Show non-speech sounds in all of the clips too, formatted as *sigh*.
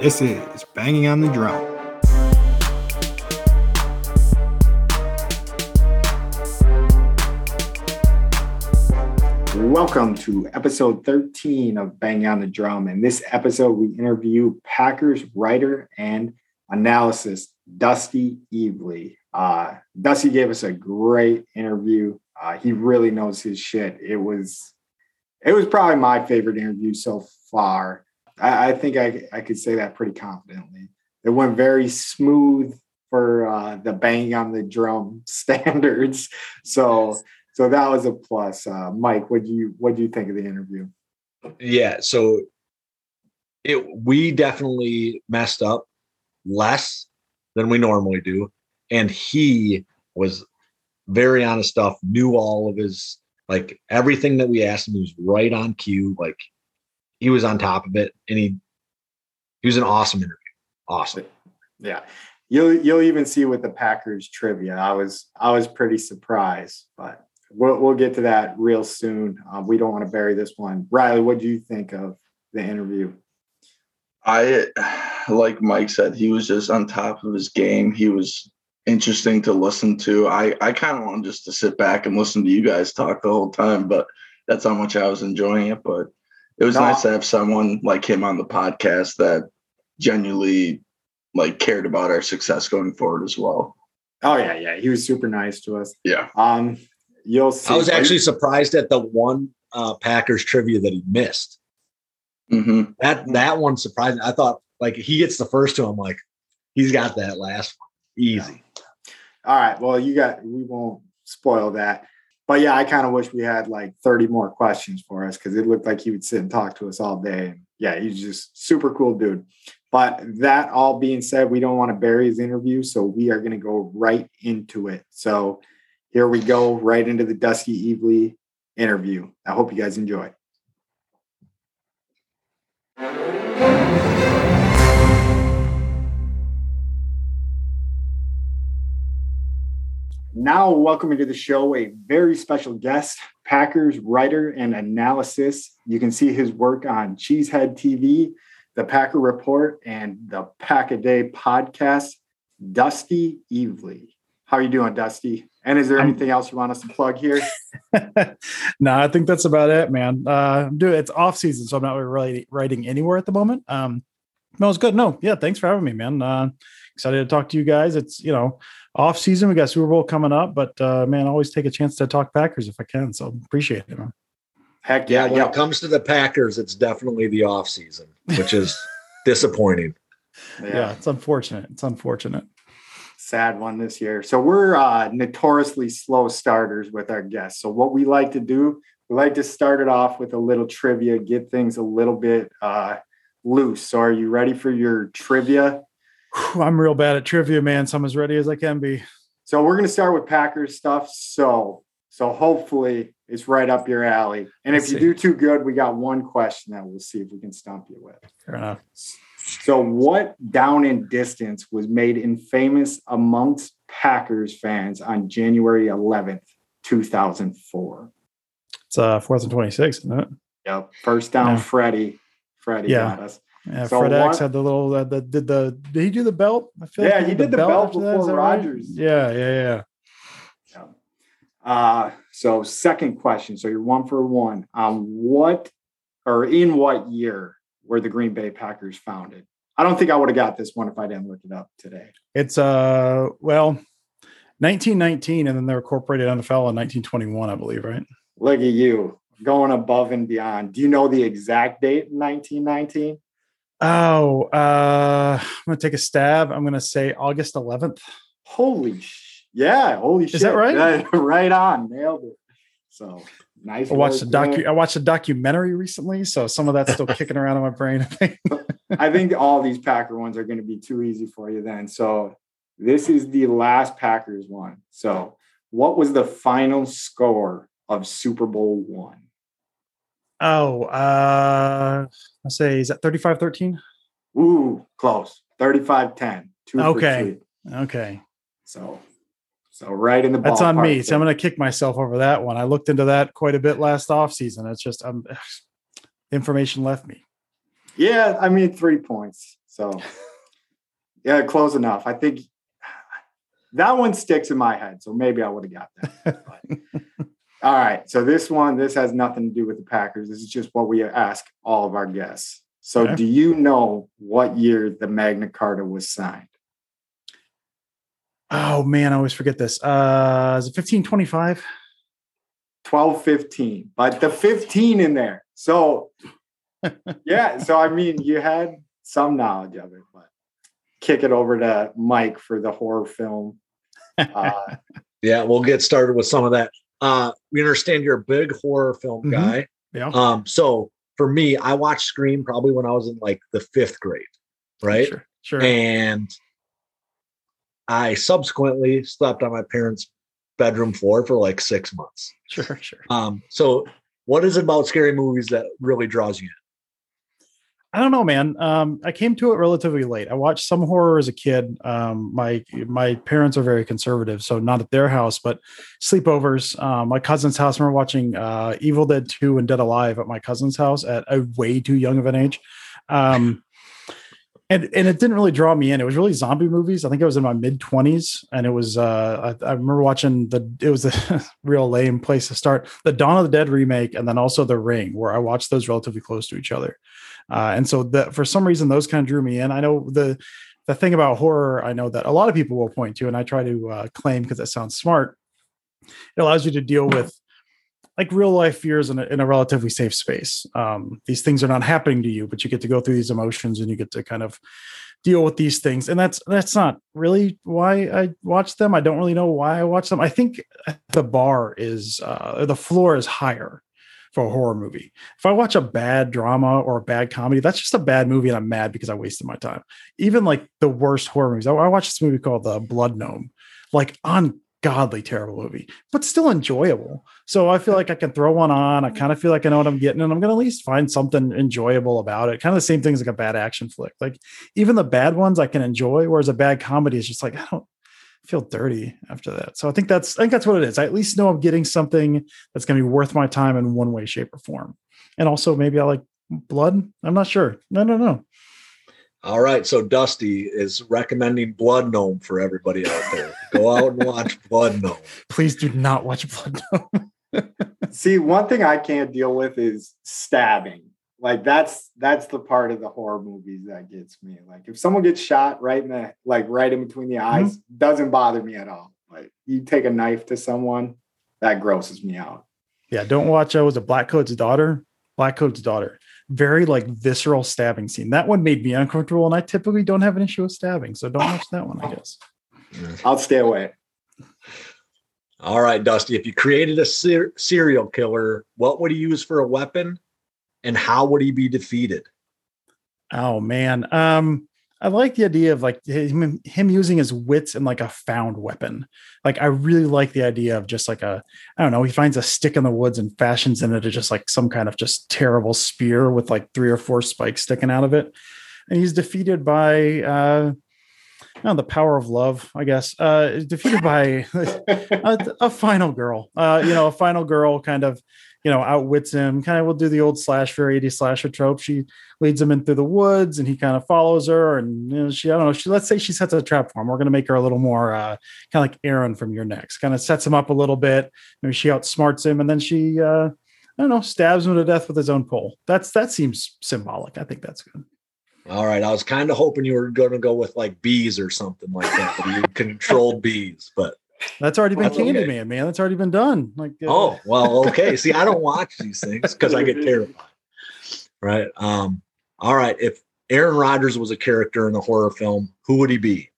This is Banging on the Drum. Welcome to episode 13 of Banging on the Drum. In this episode, we interview Packers writer and analysis Dusty Evely. Uh, Dusty gave us a great interview. Uh, he really knows his shit. It was it was probably my favorite interview so far. I, I think I, I could say that pretty confidently. It went very smooth for uh, the bang on the drum *laughs* standards. So so that was a plus. Uh, Mike, what do you what do you think of the interview? Yeah, so it we definitely messed up less than we normally do, and he was very honest stuff. Knew all of his like everything that we asked him he was right on cue. Like he was on top of it, and he he was an awesome interview. Awesome. Yeah. You'll you'll even see with the Packers trivia. I was I was pretty surprised, but we'll we'll get to that real soon. Um, we don't want to bury this one. Riley, what do you think of the interview? I like Mike said, he was just on top of his game. He was interesting to listen to. I I kind of wanted just to sit back and listen to you guys talk the whole time, but that's how much I was enjoying it. But it was no. nice to have someone like him on the podcast that genuinely like cared about our success going forward as well. Oh yeah, yeah, he was super nice to us. Yeah. Um, you'll see. I was actually surprised at the one uh, Packers trivia that he missed. Mm-hmm. That that one surprised me. I thought like he gets the first two. I'm like, he's got that last one easy. All right. Well, you got. We won't spoil that. But yeah, I kind of wish we had like 30 more questions for us because it looked like he would sit and talk to us all day. Yeah, he's just super cool dude. But that all being said, we don't want to bury his interview, so we are going to go right into it. So here we go, right into the Dusty Evely interview. I hope you guys enjoy. Now, welcome into the show a very special guest, Packers writer and analysis. You can see his work on Cheesehead TV, the Packer Report, and the Pack a Day podcast, Dusty Evely. How are you doing, Dusty? And is there anything else you want us to plug here? *laughs* no, I think that's about it, man. Uh, do it's off season, so I'm not really writing anywhere at the moment. Um, no, it's good. No, yeah, thanks for having me, man. Uh, excited to talk to you guys. It's you know off season. We got Super Bowl coming up, but uh, man, always take a chance to talk Packers if I can. So appreciate it, man. Heck yeah! yeah when yeah. it comes to the Packers, it's definitely the off season, which is *laughs* disappointing. Yeah. yeah. it's unfortunate. It's unfortunate. Sad one this year. So we're uh, notoriously slow starters with our guests. So what we like to do, we like to start it off with a little trivia, get things a little bit uh, loose. So are you ready for your trivia? I'm real bad at trivia, man. So I'm as ready as I can be. So we're going to start with Packers stuff. So, so hopefully it's right up your alley. And Let's if you see. do too good, we got one question that we'll see if we can stump you with. Fair enough. So, what down and distance was made infamous amongst Packers fans on January 11th, 2004? It's uh fourth and 26, isn't it? Yep. First down, yeah. Freddie. Freddie yeah. got us. Yeah, so FredEx had the little uh, the did the did he do the belt? I feel yeah, like he, did, the, belt, belt before Rodgers. Right? Yeah, yeah, yeah. yeah. Uh, so second question. So you're one for one. Um, what or in what year were the Green Bay Packers founded? I don't think I would have got this one if I didn't look it up today. It's uh well, 1919, and then they were incorporated NFL in 1921, I believe, right? Look at you going above and beyond. Do you know the exact date in 1919? Oh, uh, I'm gonna take a stab. I'm gonna say August 11th. Holy sh- yeah, holy shit. Is shit. that right? *laughs* Right on, nailed it. So nice. I watched a docu I watched a documentary recently, so some of that's still kicking around in my brain. I think. *laughs* I think all these Packer ones are going to be too easy for you then. So this is the last Packers one. So what was the final score of Super Bowl one? Oh, uh, I say, is that 35 13? Ooh, close. 35 10. Okay. Okay. So, so right in the That's on me. So I'm going to kick myself over that one. I looked into that quite a bit last off season. It's just, um, *sighs* information left me. Yeah. I mean, three points. So, *laughs* yeah, close enough. I think *sighs* that one sticks in my head. So maybe I would have got that. *laughs* all right. So this one, this has nothing to do with the Packers. This is just what we ask all of our guests. So, okay. do you know what year the Magna Carta was signed? Oh man, I always forget this. Uh, is it 1525? 1215, but the 15 in there. So, *laughs* yeah. So, I mean, you had some knowledge of it, but kick it over to Mike for the horror film. *laughs* Uh, yeah, we'll get started with some of that. Uh, we understand you're a big horror film mm-hmm. guy. Yeah. Um, so for me, I watched Scream probably when I was in like the fifth grade, right? Sure. Sure. And I subsequently slept on my parents' bedroom floor for like six months. Sure, sure. Um, so what is it about scary movies that really draws you in? I don't know, man. Um, I came to it relatively late. I watched some horror as a kid. Um, my my parents are very conservative, so not at their house, but sleepovers. Uh, my cousin's house. I remember watching uh, Evil Dead Two and Dead Alive at my cousin's house at a way too young of an age. Um, and and it didn't really draw me in. It was really zombie movies. I think I was in my mid twenties, and it was. Uh, I, I, remember watching the. It was a *laughs* real lame place to start. The Dawn of the Dead remake, and then also The Ring, where I watched those relatively close to each other. Uh, and so that for some reason those kind of drew me in. I know the the thing about horror, I know that a lot of people will point to, and I try to uh, claim because that sounds smart. It allows you to deal with like real life fears in a, in a relatively safe space. Um, these things are not happening to you, but you get to go through these emotions and you get to kind of deal with these things. And that's that's not really why I watch them. I don't really know why I watch them. I think the bar is uh, the floor is higher for a horror movie. If I watch a bad drama or a bad comedy, that's just a bad movie and I'm mad because I wasted my time. Even like the worst horror movies. I, I watched this movie called The uh, Blood Gnome, like ungodly terrible movie, but still enjoyable. So I feel like I can throw one on. I kind of feel like I know what I'm getting, and I'm gonna at least find something enjoyable about it. Kind of the same thing as like a bad action flick. Like even the bad ones I can enjoy, whereas a bad comedy is just like I don't feel dirty after that. So I think that's I think that's what it is. I at least know I'm getting something that's going to be worth my time in one way, shape, or form. And also maybe I like blood. I'm not sure. No, no, no. All right. So Dusty is recommending Blood Gnome for everybody out there. Go out and watch *laughs* Blood Gnome. Please do not watch Blood Gnome. *laughs* See, one thing I can't deal with is stabbing like that's that's the part of the horror movies that gets me like if someone gets shot right in the like right in between the mm-hmm. eyes mm-hmm. doesn't bother me at all like you take a knife to someone that grosses me out yeah don't watch uh was a Blackcoat's daughter Blackcoat's daughter very like visceral stabbing scene. That one made me uncomfortable and i typically don't have an issue with stabbing so don't watch that one i guess. I'll stay away. All right dusty if you created a ser- serial killer what would he use for a weapon and how would he be defeated? Oh man, um, I like the idea of like him, him using his wits and like a found weapon. Like I really like the idea of just like a I don't know. He finds a stick in the woods and fashions in it just like some kind of just terrible spear with like three or four spikes sticking out of it, and he's defeated by. uh know, the power of love, I guess. Uh, defeated by *laughs* *laughs* a, a, final girl. Uh, you know, a final girl kind of you know, outwits him. Kind of will do the old slasher 80 slasher trope. She leads him in through the woods and he kind of follows her. And you know, she, I don't know, she let's say she sets a trap for him. We're gonna make her a little more uh, kind of like Erin from You're Next, kind of sets him up a little bit. Maybe she outsmarts him and then she uh, I don't know, stabs him to death with his own pole. That's that seems symbolic. I think that's good. All right. I was kind of hoping you were going to go with like bees or something like that, but you controlled bees, but that's already been Candyman, okay. man. That's already been done. Like, uh, oh well, *laughs* okay. See, I don't watch these things because I get terrified. Right. Um. All right. If Aaron Rodgers was a character in a horror film, who would he be?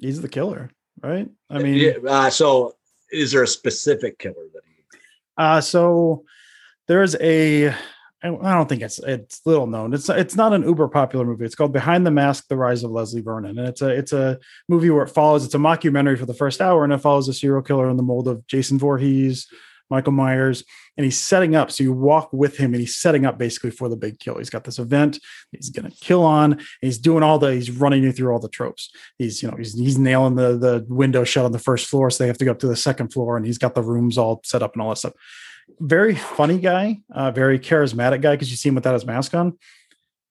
He's the killer, right? I mean, uh, so is there a specific killer that he? Uh so there's a I don't think it's it's little known. It's it's not an uber popular movie. It's called Behind the Mask: The Rise of Leslie Vernon, and it's a it's a movie where it follows. It's a mockumentary for the first hour, and it follows a serial killer in the mold of Jason Voorhees, Michael Myers, and he's setting up. So you walk with him, and he's setting up basically for the big kill. He's got this event he's going to kill on. he's doing all the. He's running you through all the tropes. He's you know he's he's nailing the the window shut on the first floor, so they have to go up to the second floor, and he's got the rooms all set up and all that stuff very funny guy, uh, very charismatic guy because you see him without his mask on.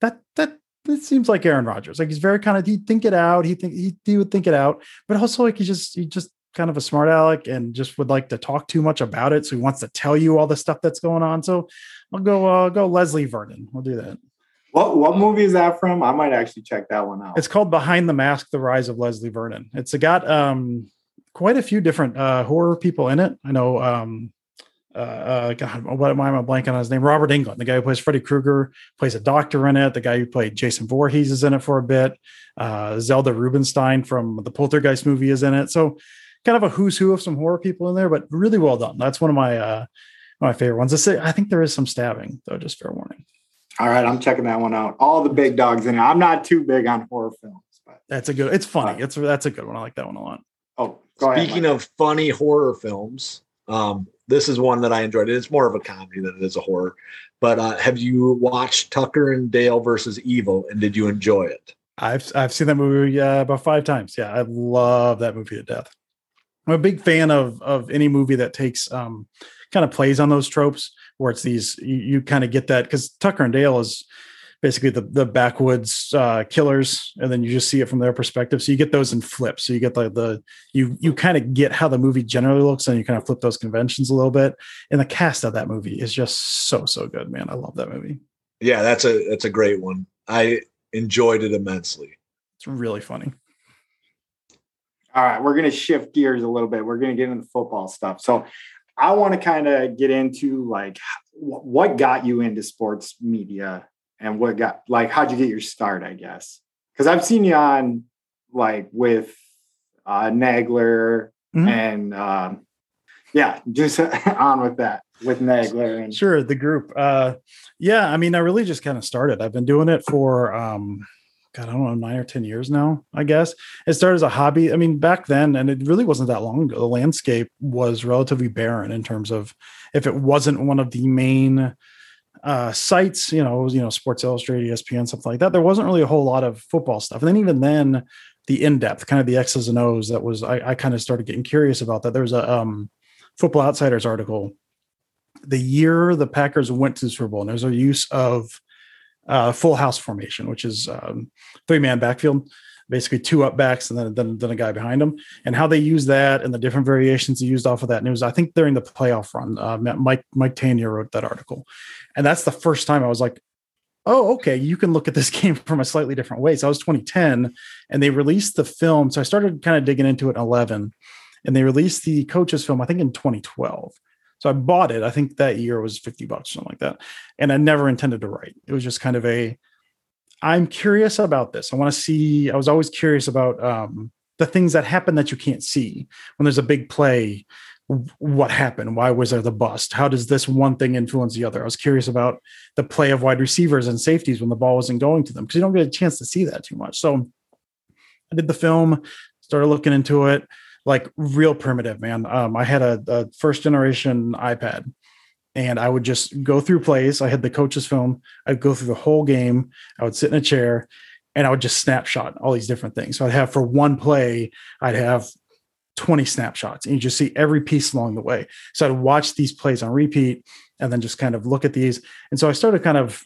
That that it seems like Aaron Rodgers. Like he's very kind of he'd think it out. He think he, he would think it out, but also like he just he just kind of a smart aleck and just would like to talk too much about it. So he wants to tell you all the stuff that's going on. So I'll go uh, go Leslie Vernon. We'll do that. What what movie is that from? I might actually check that one out. It's called Behind the Mask: The Rise of Leslie Vernon. It's got um quite a few different uh horror people in it. I know um uh, uh God, what am I am blanking on his name? Robert Englund, the guy who plays Freddy Krueger, plays a doctor in it. The guy who played Jason Voorhees is in it for a bit. Uh, Zelda Rubinstein from the Poltergeist movie is in it. So kind of a who's who of some horror people in there, but really well done. That's one of my uh my favorite ones. I think there is some stabbing, though, just fair warning. All right, I'm checking that one out. All the big dogs in it. I'm not too big on horror films, but that's a good. It's funny. It's that's a good one. I like that one a lot. Oh, speaking ahead, of funny horror films, um, this is one that I enjoyed. It's more of a comedy than it is a horror. But uh, have you watched Tucker and Dale versus Evil, and did you enjoy it? I've I've seen that movie uh, about five times. Yeah, I love that movie to death. I'm a big fan of of any movie that takes um, kind of plays on those tropes where it's these you, you kind of get that because Tucker and Dale is basically the the backwoods uh, killers, and then you just see it from their perspective. So you get those in flips. So you get the the you you kind of get how the movie generally looks, and you kind of flip those conventions a little bit. And the cast of that movie is just so so good, man. I love that movie. Yeah, that's a that's a great one. I enjoyed it immensely. It's really funny. All right, we're going to shift gears a little bit. We're going to get into football stuff. So, I want to kind of get into like what got you into sports media and what got like how'd you get your start, I guess. Cuz I've seen you on like with uh Nagler mm-hmm. and um yeah, just *laughs* on with that with Nagler and Sure, the group. Uh yeah, I mean I really just kind of started. I've been doing it for um God, I don't know, nine or 10 years now, I guess. It started as a hobby. I mean, back then, and it really wasn't that long ago, the landscape was relatively barren in terms of if it wasn't one of the main uh, sites, you know, you know, Sports Illustrated, ESPN, something like that. There wasn't really a whole lot of football stuff. And then even then, the in-depth, kind of the X's and O's, that was I, I kind of started getting curious about that. There was a um, Football Outsiders article. The year the Packers went to the Super Bowl, and there's a use of uh, full house formation, which is um, three man backfield, basically two up backs and then, then, then a guy behind them. And how they use that and the different variations they used off of that news. I think during the playoff run, uh, Mike Mike Tanier wrote that article, and that's the first time I was like, oh, okay, you can look at this *laughs* game from a slightly different way. So I was 2010, and they released the film. So I started kind of digging into it in 11, and they released the coaches film I think in 2012. So I bought it. I think that year was 50 bucks, something like that. And I never intended to write. It was just kind of a, I'm curious about this. I want to see, I was always curious about um, the things that happen that you can't see. When there's a big play, what happened? Why was there the bust? How does this one thing influence the other? I was curious about the play of wide receivers and safeties when the ball wasn't going to them because you don't get a chance to see that too much. So I did the film, started looking into it like real primitive, man. Um, I had a, a first generation iPad and I would just go through plays. I had the coach's film. I'd go through the whole game. I would sit in a chair and I would just snapshot all these different things. So I'd have for one play, I'd have 20 snapshots and you just see every piece along the way. So I'd watch these plays on repeat and then just kind of look at these. And so I started kind of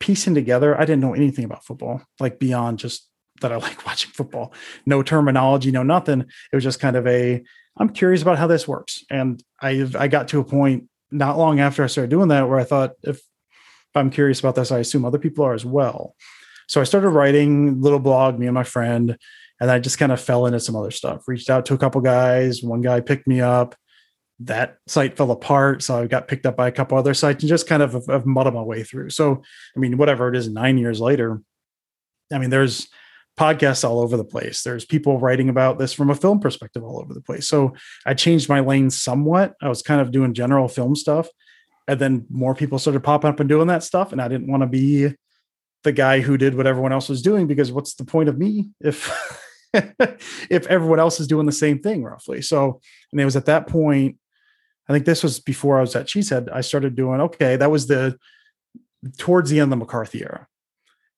piecing together. I didn't know anything about football, like beyond just that I *laughs* like watching football. No terminology, no nothing. It was just kind of a I'm curious about how this works. And I I got to a point not long after I started doing that where I thought if if I'm curious about this, I assume other people are as well. So I started writing little blog, me and my friend, and I just kind of fell into some other stuff. Reached out to a couple guys. One guy picked me up. That site fell apart, so I got picked up by a couple other sites and just kind of have, muddled my way through. So, I mean, whatever it is, nine years later, I mean, there's podcasts all over the place. There's people writing about this from a film perspective all over the place. So I changed my lane somewhat. I was kind of doing general film stuff. And then more people started popping up and doing that stuff. And I didn't want to be the guy who did what everyone else was doing because what's the point of me if *laughs* if everyone else is doing the same thing roughly? So and it was at that point, I think this was before I was at Cheesehead, I started doing okay, that was the towards the end of the McCarthy era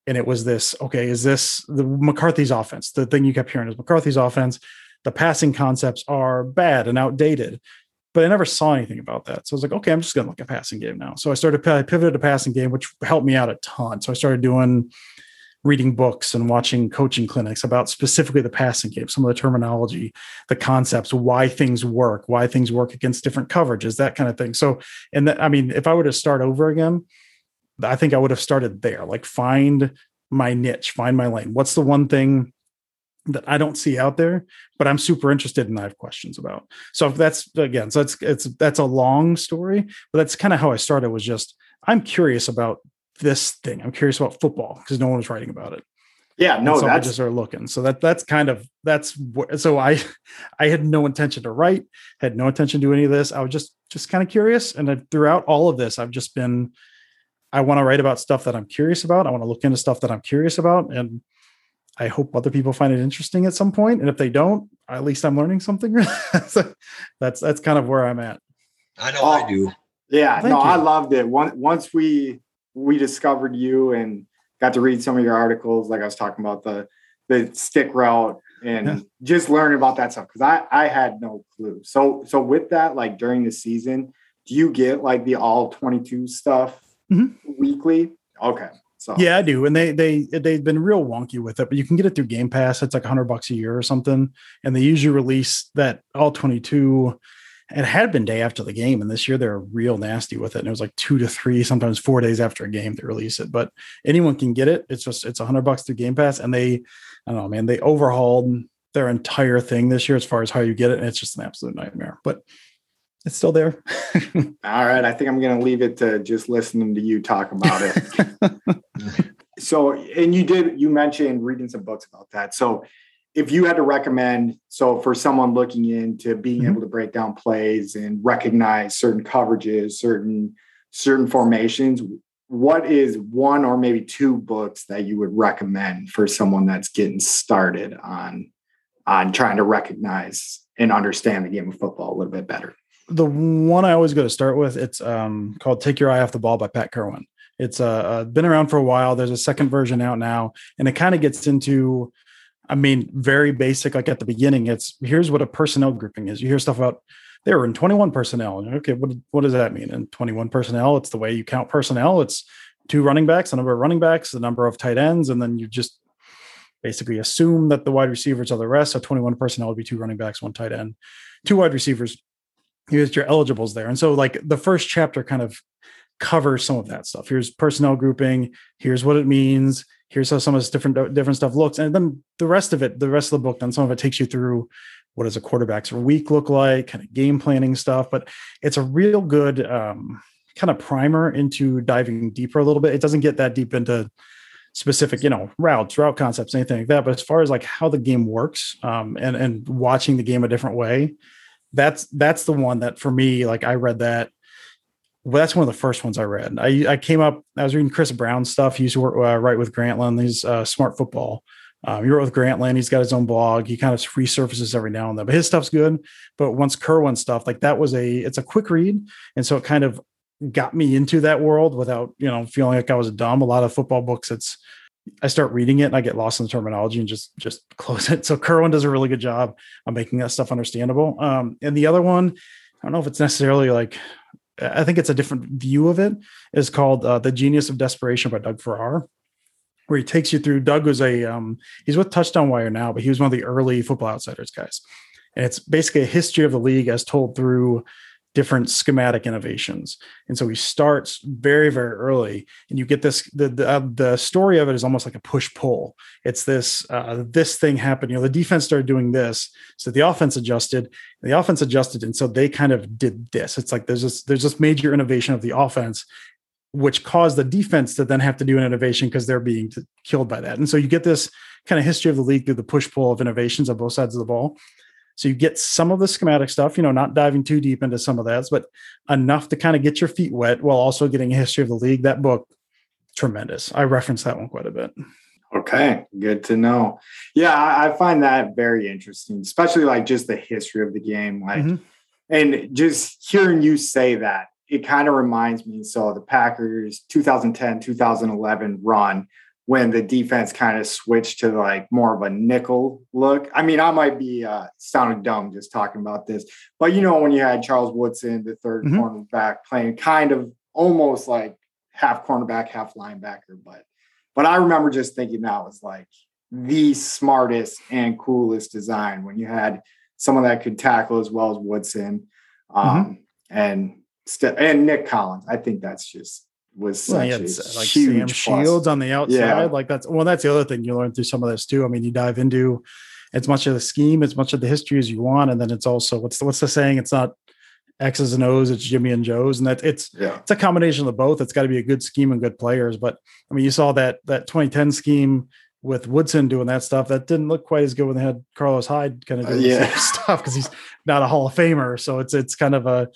and it was this okay is this the mccarthy's offense? The thing you kept hearing is mccarthy's offense. The passing concepts are bad and outdated but i never saw anything about that. So i was like okay i'm just going to look at passing game now. So i started I pivoted to passing game which helped me out a ton. So i started doing reading books and watching coaching clinics about specifically the passing game, some of the terminology, the concepts, why things work, why things work against different coverages, that kind of thing. So, and that, I mean, if I were to start over again, I think I would have started there. Like, find my niche, find my lane. What's the one thing that I don't see out there, but I'm super interested and I have questions about. So that's again, so it's it's that's a long story, but that's kind of how I started. Was just I'm curious about this thing. I'm curious about football because no one was writing about it. Yeah, no, so that's I just started looking. So that that's kind of that's so I *laughs* I had no intention to write, had no intention to do any of this. I was just just kind of curious, and I, throughout all of this, I've just been I want to write about stuff that I'm curious about. I want to look into stuff that I'm curious about, and I hope other people find it interesting at some point. And if they don't, at least I'm learning something. *laughs* so that's that's kind of where I'm at. I know oh, I do. Yeah, no, you. I loved it. Once once we we discovered you and got to read some of your articles, like I was talking about the the stick route and yeah. just learning about that stuff because I I had no clue. So so with that, like during the season, do you get like the all 22 stuff mm-hmm. weekly? Okay. So yeah, I do, and they they they've been real wonky with it, but you can get it through Game Pass. It's like hundred bucks a year or something, and they usually release that all twenty two. It had been day after the game, and this year they're real nasty with it. And it was like two to three, sometimes four days after a game they release it. But anyone can get it. It's just it's hundred bucks through Game Pass, and they I don't know, man, they overhauled their entire thing this year as far as how you get it, and it's just an absolute nightmare. But it's still there. *laughs* All right. I think I'm going to leave it to just listening to you talk about it. *laughs* so, and you did, you mentioned reading some books about that. So, if you had to recommend, so for someone looking into being mm-hmm. able to break down plays and recognize certain coverages, certain certain formations, what is one or maybe two books that you would recommend for someone that's getting started on on trying to recognize and understand the game of football a little bit better? The one I always go to start with, it's um, called "Take Your Eye Off the Ball" by Pat Kirwan. It's uh, uh, been around for a while. There's a second version out now, and it kind of gets into, I mean, very basic. Like at the beginning, it's here's what a personnel grouping is. You hear stuff about they were in 21 personnel. Okay, what what does that mean? In 21 personnel, it's the way you count personnel. It's two running backs, the number of running backs, the number of tight ends, and then you just basically assume that the wide receivers are the rest. So 21 personnel would be two running backs, one tight end, two wide receivers, here's your eligibles there. And so like the first chapter kind of covers some of that stuff. Here's personnel grouping, here's what it means, here's how some of this different different stuff looks. And then the rest of it, the rest of the book, then some of it takes you through what does a quarterback's week look like, kind of game planning stuff. But it's a real good um, kind of primer into diving deeper a little bit. It doesn't get that deep into specific, you know, routes, route concepts, anything like that. But as far as like how the game works um, and and watching the game a different way, that's that's the one that for me like i read that well, that's one of the first ones i read. I i came up i was reading chris brown stuff. He used to work uh, write with grantland. He's uh, smart football. Um, he wrote with grantland. He's got his own blog. He kind of resurfaces every now and then but his stuff's good. But once kirwan stuff like that was a it's a quick read. And so it kind of got me into that world without you know feeling like i was dumb. A lot of football books it's I start reading it and I get lost in the terminology and just just *laughs* close it. So Kirwan does a really good job of making that stuff understandable. Um, and the other one, I don't know if it's necessarily like I think it's a different view of it. Is called uh, "The Genius of Desperation" by Doug Farrar, where he takes you through. Doug was a um, he's with Touchdown Wire now, but he was one of the early Football Outsiders guys, and it's basically a history of the league as told through different schematic innovations. And so he starts very, very early, and you get this. The the, uh, the story of it is almost like a push pull. It's this uh, this thing happened. You know, the defense started doing this, so the offense adjusted. The offense adjusted, and so they kind of did this. It's like there's this there's this major innovation of the offense, which caused the defense to then have to do an innovation because they're being killed by that. And so you get this kind of history of the league through the push pull of innovations on both sides of the ball. So you get some of the schematic stuff, you know, not diving too deep into some of that, but enough to kind of get your feet wet while also getting a history of the league. That book, tremendous. I reference that one quite a bit. Okay, good to know. Yeah, I, find that very interesting, especially like just the history of the game. Like, mm-hmm. and just hearing you say that, it kind of reminds me. So the Packers 2010, 2011 run when the defense kind of switched to like more of a nickel look. I mean, I might be uh, sounding dumb just talking about this, but you know, when you had Charles Woodson, the 3rd mm-hmm. cornerback, playing kind of almost like half cornerback, half linebacker, but But I remember just thinking that was like the smartest and coolest design when you had someone that could tackle as well as Woodson um, mm-hmm. and and Nick Collins. I think that's just was such well, a like huge Sam Shields on the outside. Yeah. Like that's well, that's the other thing you learn through some of this too. I mean, you dive into as much of the scheme, as much of the history as you want, and then it's also what's the, what's the saying? It's not X's and O's, it's Jimmy and Joe's, and that it's yeah. it's a combination of both. It's got to be a good scheme and good players. But I mean, you saw that that 2010 scheme with Woodson doing that stuff. That didn't look quite as good when they had Carlos Hyde kind of uh, doing uh, yeah. *laughs* stuff because he's not a Hall of Famer. So it's it's kind of a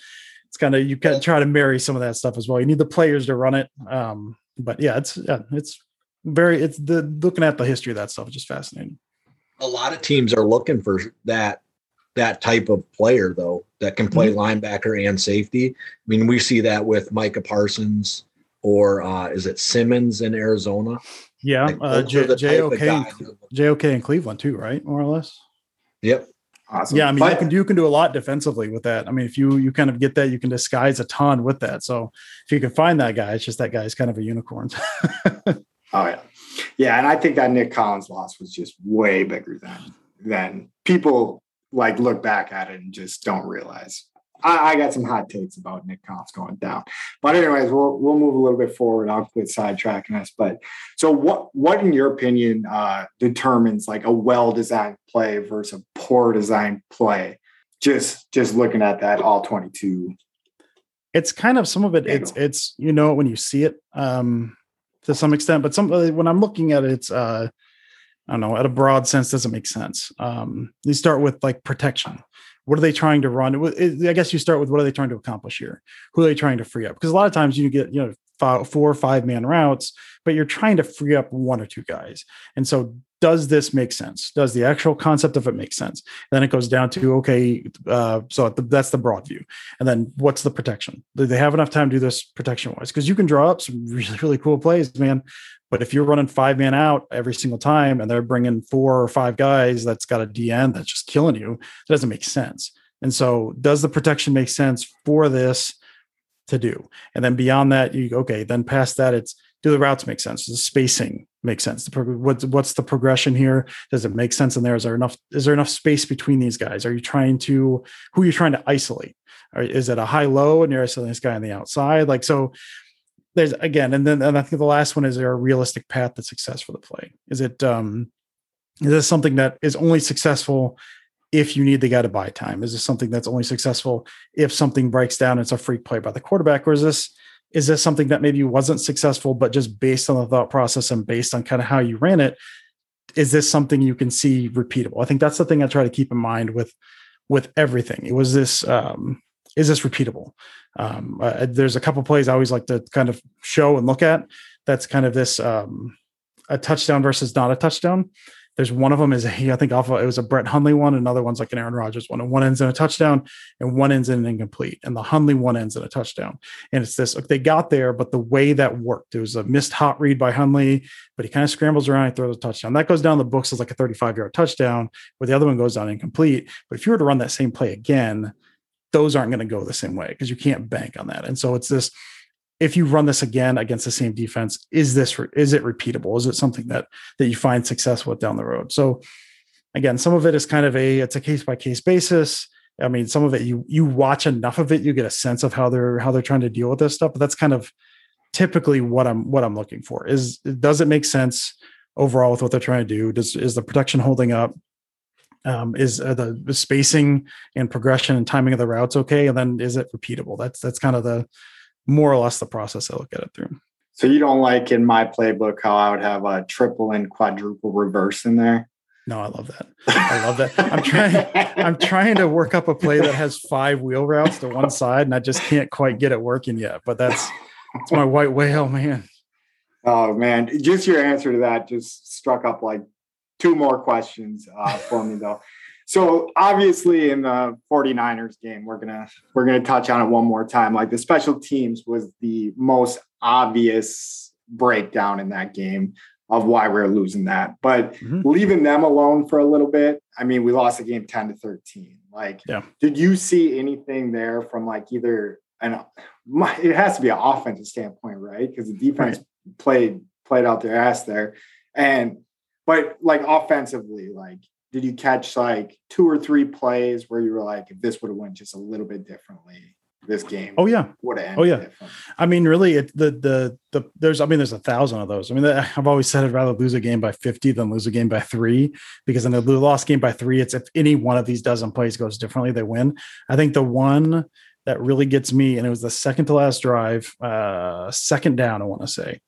it's kind of you can try to marry some of that stuff as well. You need the players to run it. Um, but yeah, it's yeah, it's very it's the looking at the history of that stuff is just fascinating. A lot of teams are looking for that that type of player though that can play mm-hmm. linebacker and safety. I mean, we see that with Micah Parsons or uh, is it Simmons in Arizona? Yeah, like, uh, J- JOK, JOK in Cleveland too, right? More or less. Yep. Awesome. Yeah, I mean, but, you can you can do a lot defensively with that. I mean, if you you kind of get that, you can disguise a ton with that. So if you can find that guy, it's just that guy is kind of a unicorn. *laughs* oh yeah, yeah, and I think that Nick Collins loss was just way bigger than than people like look back at it and just don't realize. I, I, got some hot takes about Nick Collins going down. But anyways, we'll we'll move a little bit forward. I'll quit sidetracking us. But so what what in your opinion uh, determines like a well designed play versus a poor designed play? Just just looking at that all 22. It's kind of some of it, it's it's you know when you see it um to some extent, but some when I'm looking at it, it's uh I don't know, at a broad sense, doesn't make sense. Um, you start with like protection what are they trying to run? I guess you start with what are they trying to accomplish here? Who are they trying to free up? Because a lot of times you get, you know, five, four or five man routes, but you're trying to free up one or two guys. And so, does this make sense? Does the actual concept of it make sense? then it goes down to okay, uh, so that's the broad view. And then what's the protection? Do they have enough time to do this protection wise? Because you can draw up some really really cool plays, man. But if you're running five man out every single time and they're bringing four or five guys that's got a DN that's just killing you, it doesn't make sense. And so, does the protection make sense for this to do? And then beyond that, you go okay. Then past that, it's do the routes make sense? Does the spacing make sense? The what's what's the progression here? Does it make sense in there? Is there enough? Is there enough space between these guys? Are you trying to who are you trying to isolate? Or is it a high low and you're isolating this guy on the outside? Like so, there's again, and then and I think the last one is there a realistic path to success for the play? Is it um is this something that is only successful if you need the guy to buy time? Is this something that's only successful if something breaks down it's a freak play by the quarterback? Or is this is this something that maybe wasn't successful, but just based on the thought process and based on kind of how you ran it, is this something you can see repeatable? I think that's the thing I try to keep in mind with with everything. It was this um is this repeatable? Um, uh, there's a couple plays I always like to kind of show and look at. That's kind of this um, a touchdown versus not a touchdown. There's one of them is *laughs* a, I think off of, it was a Brett Hundley one. Another one's like an Aaron Rodgers one, and one ends in a touchdown, and one ends in an incomplete, and the Hundley one ends in a touchdown. And it's this they got there, but the way that worked, it was a missed hot read by Hundley, but he kind of scrambles around and throws a touchdown. That goes down the books as like a 35 yard touchdown, where the other one goes down incomplete. But if you were to run that same play again, those aren't going to go the same way because you can't bank on that. And so it's this if you run this again against the same defense, is this is it repeatable? Is it something that that you find success with down the road? So again, some of it is kind of a it's a case by case basis. I mean, some of it you you watch enough of it, you get a sense of how they're how they're trying to deal with this stuff. But that's kind of typically what I'm what I'm looking for. Is does it make sense overall with what they're trying to do? Does is the protection holding up? Um, is uh, the, the, spacing and progression and timing of the routes okay? And then is it repeatable? That's that's kind of the more or less the process i look at it through. So you don't like in my playbook how i would have a triple and quadruple reverse in there? No i love that. I love that. I'm trying i'm trying to work up a play that has five wheel routes to one side and i just can't quite get it working yet but that's it's my white whale man. Oh man. Just your answer to that just struck up like two more questions uh, for me though. So obviously in the 49ers game, we're gonna we're gonna touch on it one more time. Like the special teams was the most obvious breakdown in that game of why we are losing that. But mm-hmm. leaving them alone for a little bit, I mean, we lost the game 10 to 13. Like, yeah. did you see anything there from like either an it has to be an offensive standpoint, right? Because the defense right. played played out their ass there. And but like offensively, like did you catch like two or three plays where you were like, if this would have went just a little bit differently, this game? Oh yeah, would have. Oh yeah. I mean, really, it, the the the there's I mean, there's a thousand of those. I mean, *laughs* I've always said I'd rather lose a game by 50 than lose a game by three because in the lost game by three, it's if any one of these dozen plays goes differently, they win. I think the one that really gets me, and it was the second to last drive, uh, second down, I want to say.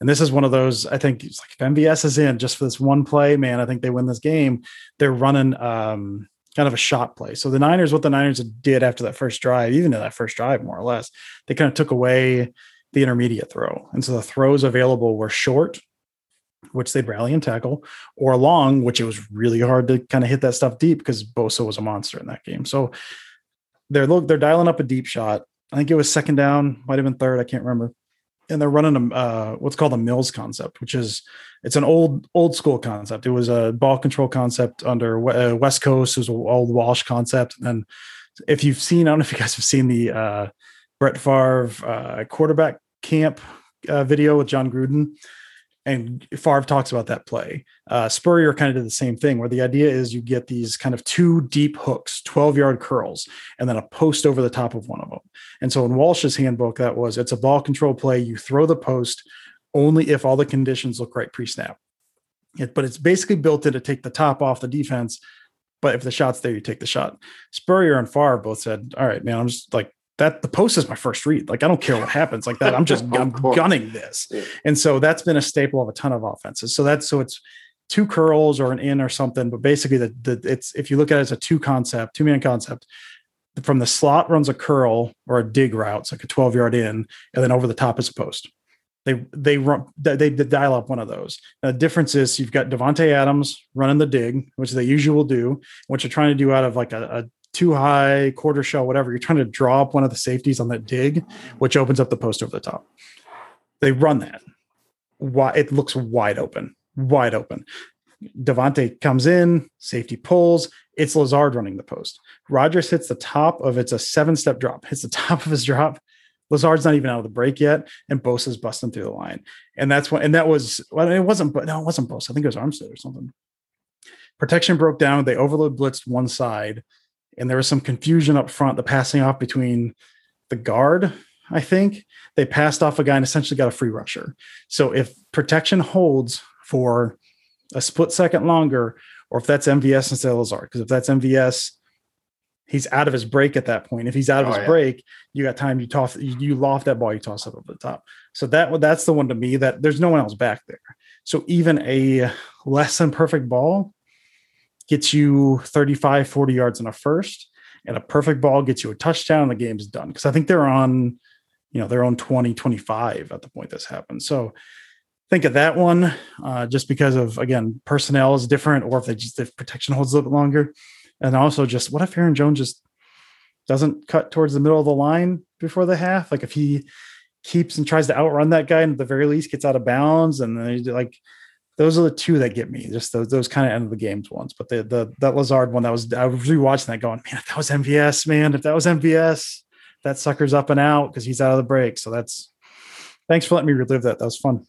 And this is one of those, I think it's like if MVS is in just for this one play, man, I think they win this game. They're running um, kind of a shot play. So the Niners, what the Niners did after that first drive, even in that first drive, more or less, they kind of took away the intermediate throw. And so the throws available were short, which they'd rally and tackle, or long, which it was really hard to kind of hit that stuff deep because Bosa was a monster in that game. So they're look, they're dialing up a deep shot. I think it was second down, might have been third. I can't remember and they're running a uh, what's called a Mills concept, which is it's an old old school concept. It was a ball control concept under uh, West Coast. It was an old Walsh concept. And if you've seen, I don't know if you guys have seen the uh, Brett Favre uh, quarterback camp uh, video with Jon Gruden and Favre talks about that play. Uh, Spurrier kind of did the same thing, where the idea is you get these kind of two deep hooks, 12 yard curls, and then a post over the top of one of them. And so in Walsh's handbook, that was it's a ball control play. You throw the post only if all the conditions look right pre snap. It, but it's basically built in to take the top off the defense. But if the shot's there, you take the shot. Spurrier and Favre both said, All right, man, I'm just like that the post is my first read. Like I don't care what happens like that. I'm just *laughs* I'm gunning this. And so that's been a staple of a ton of offenses. So that's so it's two curls or an in or something, but basically the, the it's if you look at it as a two concept, two man concept, from the slot runs a curl or a dig route, it's like a 12 yard in, and then over the top is a post. They they run they, they dial up one of those. Now, the difference is you've got Davante Adams running the dig, which they usually will do, what you're trying to do out of like a, a two high, quarter shell, whatever. You're trying to draw up one of the safeties on that dig, which opens up the post over the top. They run that. Why it looks wide open, wide open. Davante comes in, safety pulls. It's Lazard running the post. Rodgers hits the top of it's a seven step drop, hits the *laughs* top of his drop. Lazard's not even out of the break yet, and Bosa's busting through the line. And that's when, and that was, well, it wasn't, but no, it wasn't Bosa. I think it was Armstead or something. Protection broke down. They overload blitzed one side and there was some confusion up front, the passing off between the guard, I think. They passed off a guy and essentially got a free rusher. So if protection holds for a split second longer, or if that's MVS instead of Lazard, because if that's MVS, he's out of his break at that point. If he's out of oh, his yeah. break, you got time. You toss, you loft that ball, you toss it over the top. So that that's the one to me that there's no one else back there. So even a less than perfect ball gets you 35, 40 yards in a first, and a perfect ball gets you a touchdown, and the game's done. Because I think they're on, you know, they're on 20, 25 at the point this happened. So think of that one uh, just because of, again, personnel is different, or if they just, if protection holds a little bit longer. And also just what if Aaron Jones just doesn't cut towards the middle of the line before the half? Like if he keeps and tries to outrun that guy and at the very least gets out of bounds and then like those are the two that get me. Just those, those kind of end of the games ones. But the the that Lazard one that was I was rewatching that going, man, if that was MVS, man, if that was MVS, that sucker's up and out because he's out of the break. So that's thanks for letting me relive that. That was fun.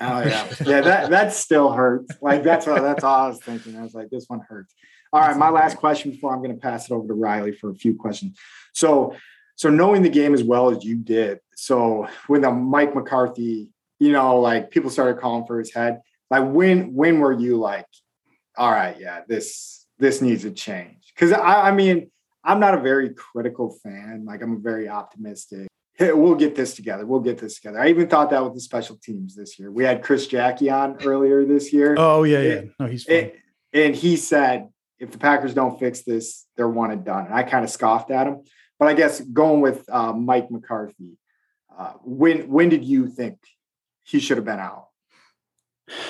Oh yeah, yeah. That that still hurts. Like that's what that's all I was thinking. I was like, this one hurts. All right, my last question before I'm going to pass it over to Riley for a few questions. So, so knowing the game as well as you did, so when the Mike McCarthy, you know, like people started calling for his head, like when when were you like all right yeah this this needs to change? Because I, I mean i'm not a very critical fan. Like i'm very optimistic. Hey, we'll get this together. We'll get this together. I even thought that with the special teams this year. We had chris Jacke on earlier this year. Oh yeah yeah. No he's fine. and he said if the packers don't fix this they're one and done. And i kind of scoffed at him. But i guess going with uh, mike mccarthy uh, when when did you think he should have been out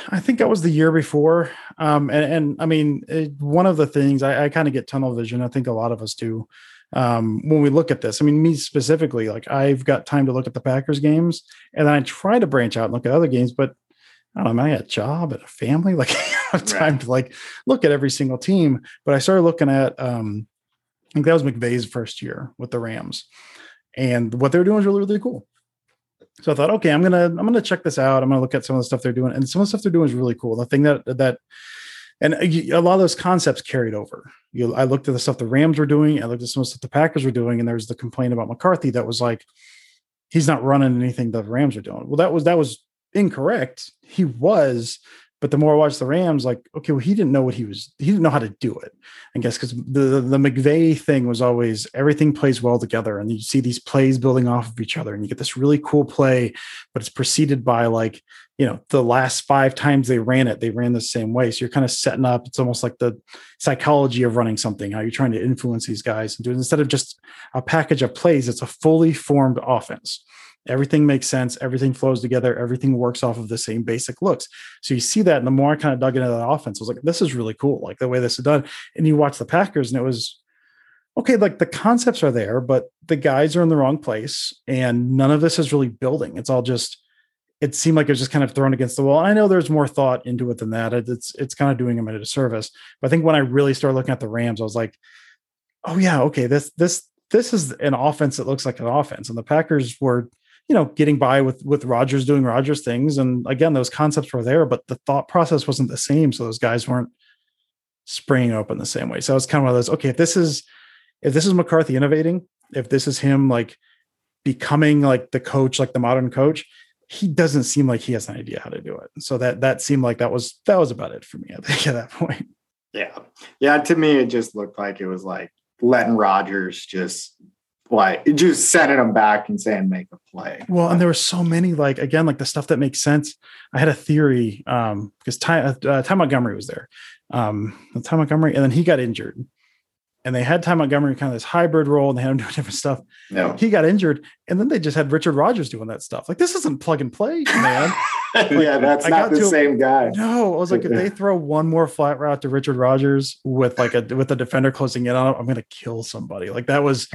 I think that was the year before. Um, and, and I mean, it, one of the things I, I kind of get tunnel vision. I think a lot of us do um, when we look at this. I mean, me specifically, like I've got time to look at the Packers games, and then I try to branch out and look at other games, but I don't know, I got a job and a family, *laughs* like I have time right. to like look at every single team. But I started looking at, um, I think that was McVay's first year with the Rams, and what they're doing is really really cool. So I thought, okay, I'm gonna I'm gonna check this out. I'm gonna look at some of the stuff they're doing, and some of the stuff they're doing is really cool. The thing that that and a lot of those concepts carried over. You, I looked at the stuff the Rams were doing. I looked at some of the stuff the Packers were doing, and there was the complaint about McCarthy that was like, he's not running anything the Rams are doing. Well, that was that was incorrect. He was, but the more I watched the Rams, like, okay, well, he didn't know what he was, he didn't know how to do it. I guess because the, the McVay thing was always everything plays well together. And you see these plays building off of each other, and you get this really cool play, but it's preceded by like, you know, the last five times they ran it, they ran the same way. So you're kind of setting up, it's almost like the psychology of running something, how you're trying to influence these guys and do it instead of just a package of plays, it's a fully formed offense everything makes sense everything flows together everything works off of the same basic looks so you see that and the more i kind of dug into that offense i was like this is really cool like the way this is done and you watch the packers and it was okay like the concepts are there but the guys are in the wrong place and none of this is really building it's all just it seemed like it was just kind of thrown against the wall. I know there's more thought into it than that. It's it's kind of doing them a disservice. But I think when I really started looking at the Rams, I was like, oh yeah, okay, this this this is an offense that looks like an offense. And the Packers were you know, getting by with with Rodgers doing Rodgers things. And again, those concepts were there, but the thought process wasn't the same. So those guys weren't springing open the same way. So it's kind of one of those, okay, if this is if this is McCarthy innovating, if this is him like becoming like the coach, like the modern coach, he doesn't seem like he has an idea how to do it. So that that seemed like that was that was about it for me, I think, *laughs* at that point. Yeah. Yeah. To me, it just looked like it was like letting Rodgers just like just sending them back and saying make a play. Well, and there were so many like again like the stuff that makes sense. I had a theory um because Ty, uh, Ty Montgomery was there, um Ty Montgomery, and then he got injured, and they had Ty Montgomery kind of this hybrid role, and they had him *laughs* doing different stuff. No, he got injured, and then they just had Richard Rodgers doing that stuff. Like this isn't plug and play, man. *laughs* yeah, that's I not the same guy. No, I was like, if they throw one more flat route to Richard Rodgers with like a with a defender closing in on him, I'm gonna kill somebody. Like that was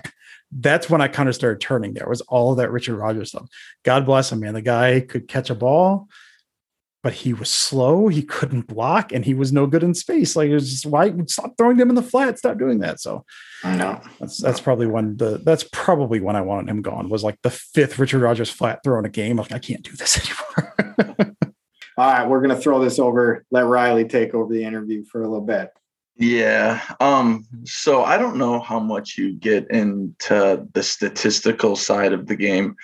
that's when I kind of started turning. There was all of that Richard Rodgers stuff. God bless him, man. The guy could catch a ball, but he was slow. He couldn't block, and he was no good in space. Like it was just why stop throwing them in the flat. Stop doing that. So I know that's that's probably when the that's probably when I wanted him gone. Was like the fifth Richard Rodgers flat throw in a game. Like I can't do this *laughs* anymore. all right, we're gonna throw this over. Let Riley take over the interview for a little bit. Yeah. Um, so I don't know how much you get into the statistical side of the game,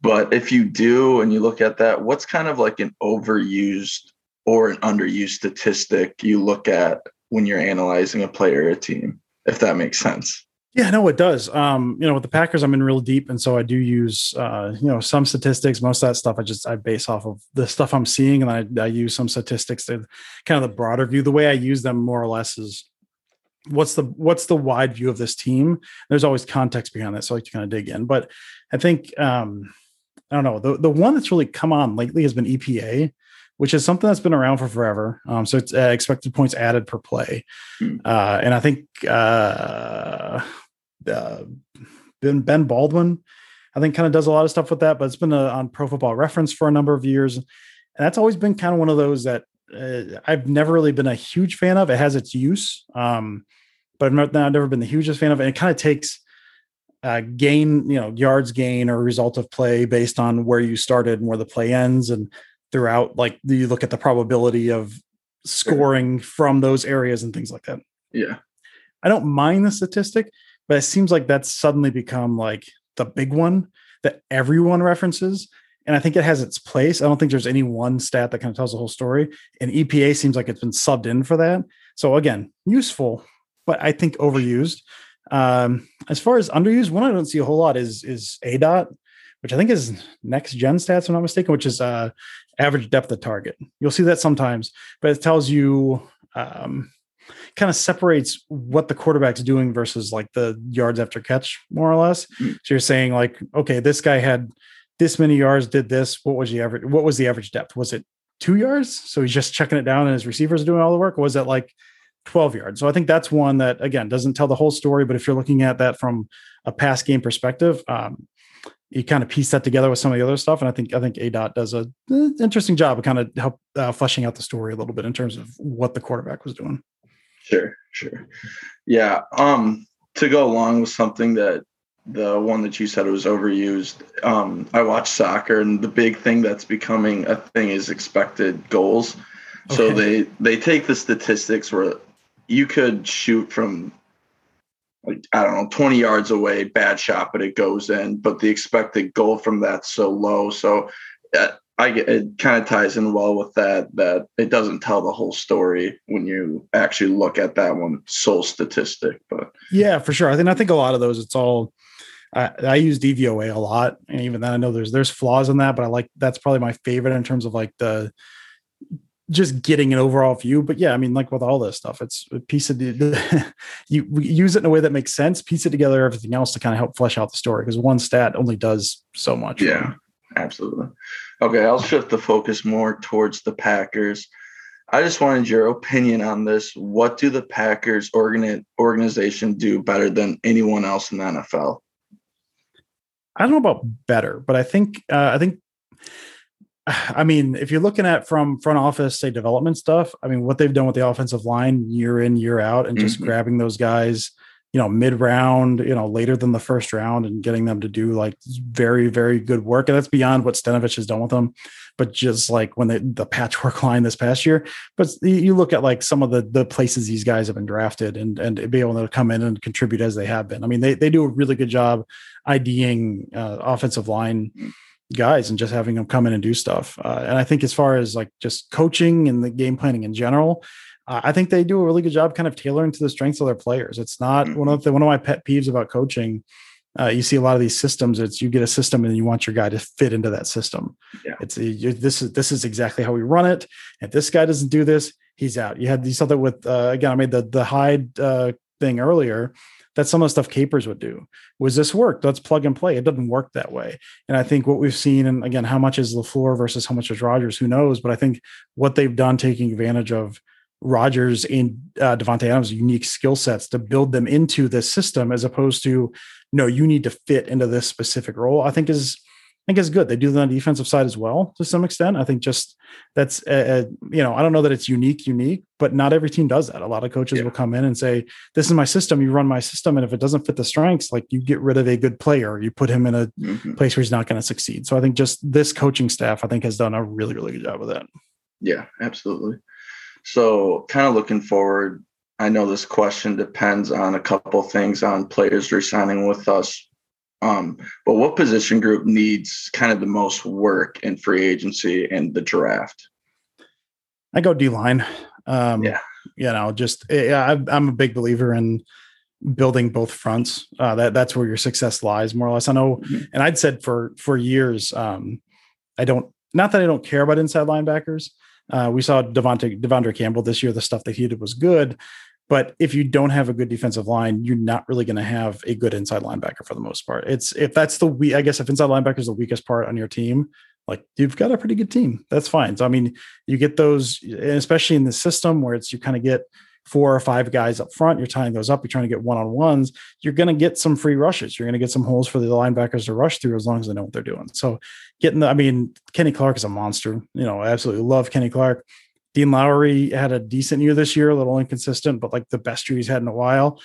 but if you do and you look at that, what's kind of like an overused or an underused statistic you look at when you're analyzing a player or a team, if that makes sense? Yeah, no, it does. Um, you know, with the Packers, I'm in real deep, and so I do use, uh, you know, some statistics. Most of that stuff I just I base off of the stuff I'm seeing, and I, I use some statistics to kind of the broader view. The way I use them more or less is what's the what's the wide view of this team. There's always context behind that, so I like to kind of dig in. But I think um, I don't know the the one that's really come on lately has been EPA which is something that's been around for forever. Um, so it's uh, expected points added per play, hmm. uh, and I think uh, uh, Ben Ben Baldwin, I think kind of does a lot of stuff with that. But it's been a, on Pro Football Reference for a number of years, and that's always been kind of one of those that uh, I've never really been a huge fan of. It has its use, um, but I've, not, I've never been the hugest fan of it. And it kind of takes uh, gain, you know, yards gain or result of play based on where you started and where the play ends, and throughout like you look at the probability of scoring from those areas and things like that. Yeah. I don't mind the statistic but it seems like that's suddenly become like the big one that everyone references and i think it has its place. I don't think there's any one stat that kind of tells the whole story. And epa seems like it's been subbed in for that. So again useful but i think overused. Um, as far as underused one i don't see a whole lot is is ADOT which I think is next gen stats, if I'm not mistaken, which is uh, average depth of target. You'll see that sometimes, but it tells you um, kind of separates what the quarterback's doing versus like the yards after catch, more or less. Mm-hmm. So you're saying like, okay, this guy had this many yards, did this. What was the average? What was the average depth? Was it two yards? So he's just checking it down, and his receivers are doing all the work. Or was it like 12 yards? So I think that's one that again doesn't tell the whole story. But if you're looking at that from a pass game perspective, um, you kind of piece that together with some of the other stuff. And I think I think ADOT does a uh, interesting job of kind of help uh, fleshing out the story a little bit in terms of what the quarterback was doing. Sure, sure, yeah. Um, to go along with something that the one that you said was overused. Um, I watch soccer, and the big thing that's becoming a thing is expected goals. So they they take the statistics where you could shoot from like I don't know 20 yards away, bad shot, but it goes in. But the expected goal from that's so low. So uh, I get it kind of ties in well with that that it doesn't tell the whole story when you actually look at that one sole statistic. But Yeah, for sure. I think I think a lot of those. It's all. I, I use DVOA a lot, and even then, I know there's there's flaws in that, but I like that's probably my favorite in terms of like the just getting an overall view. But yeah, I mean, like with all this stuff, it's a piece of the *laughs* you use it in a way that makes sense, piece it together, everything else to kind of help flesh out the story because one stat only does so much. Yeah, absolutely. Okay, I'll shift the focus more towards the Packers. I just wanted your opinion on this. What do the Packers organi- organization do better than anyone else in the NFL? I don't know about better, but I think uh, I think I mean, if you're looking at from front office, say development stuff, I mean, what they've done with the offensive line year in, year out, and just Mhm. grabbing those guys, you know, mid round, you know, later than the first round and getting them to do like very, very good work. And that's beyond what Stenavich has done with them. But just like when they, the patchwork *laughs* line this past year, but you- you look at like some of the the places these guys have been drafted and and be able to come in and contribute as they have been. I mean, they they do a really good job IDing uh, offensive line guys and just having them come in and do stuff. Uh, and I think as far as like just coaching and the game planning in general, uh, I think they do a really good job kind of tailoring to the strengths of their players. It's not one of the one of my pet peeves about coaching. Uh, you see a lot of these systems. It's you get a system and you want your guy to fit into that system. Yeah. It's this is this is exactly how we run it. If this guy doesn't do this, he's out. You had you saw that with uh, again. I made the the Hyde uh, thing earlier. That's some of the stuff Capers would do. Was this work? Let's plug and play. It doesn't work that way. And I think what we've seen, and again, how much is LaFleur versus how much is Rodgers? Who knows? But I think what they've done, taking advantage of Rodgers and uh, Davante Adams' unique skill sets to build them into this system, as opposed to no, you need to fit into this specific role. I think is think is good. They do that on the defensive side as well to some extent. I think just that's uh, uh, you know I don't know that it's unique, unique, but not every team does that. A lot of coaches Yeah. will come in and say, "This is my system. You run my system, and if it doesn't fit the strengths, like you get rid of a good player, you put him in a Mhm. place where he's not going to succeed." So I think just this coaching staff, I think, has done a really, really good job with that. Yeah, absolutely. So, kind of looking forward, I know this question depends on a couple things on players resigning with us. Um, but what position group needs kind of the most work in free agency and the draft? I go D line. Um, Yeah. you know, just yeah, I, I'm a big believer in building both fronts. Uh, that that's where your success lies, more or less. I know, Mhm. and I'd said for for years, um, I don't. Not that I don't care about inside linebackers. Uh, we saw Devontae De'Vondre Campbell this year. The stuff that he did was good, but if you don't have a good defensive line, you're not really going to have a good inside linebacker for the most part. It's if that's the we. I guess if inside linebacker is the weakest part on your team, like you've got a pretty good team. That's fine. So I mean, you get those, especially in the system where it's you kind of get four or five guys up front. You're tying those up. You're trying to get one on ones. You're going to get some free rushes. You're going to get some holes for the linebackers to rush through as long as they know what they're doing. So getting the, I mean, Kenny Clark is a monster. You know, I absolutely love Kenny Clark. Dean Lowry had a decent year this year, a little inconsistent, but like the best year he's had in a while.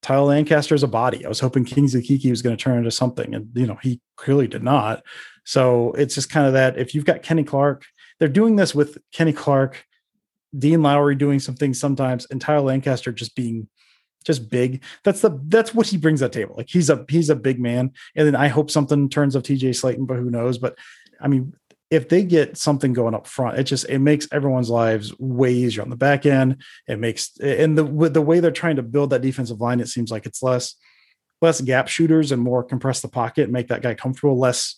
Tyler Lancaster is a body. I was hoping Kingsley Keke was going to turn into something, and you know he clearly did not. So it's just kind of that if you've got Kenny Clark, they're doing this with Kenny Clark, Dean Lowry doing some things sometimes, and Tyler Lancaster just being just big. That's the that's what he brings to the table. Like he's a he's a big man. And then I hope something turns of TJ Slaton, but who knows? But I mean, if they get something going up front, it just it makes everyone's lives way easier on the back end. It makes and the with the way they're trying to build that defensive line, it seems like it's less less gap shooters and more compress the pocket and make that guy comfortable, less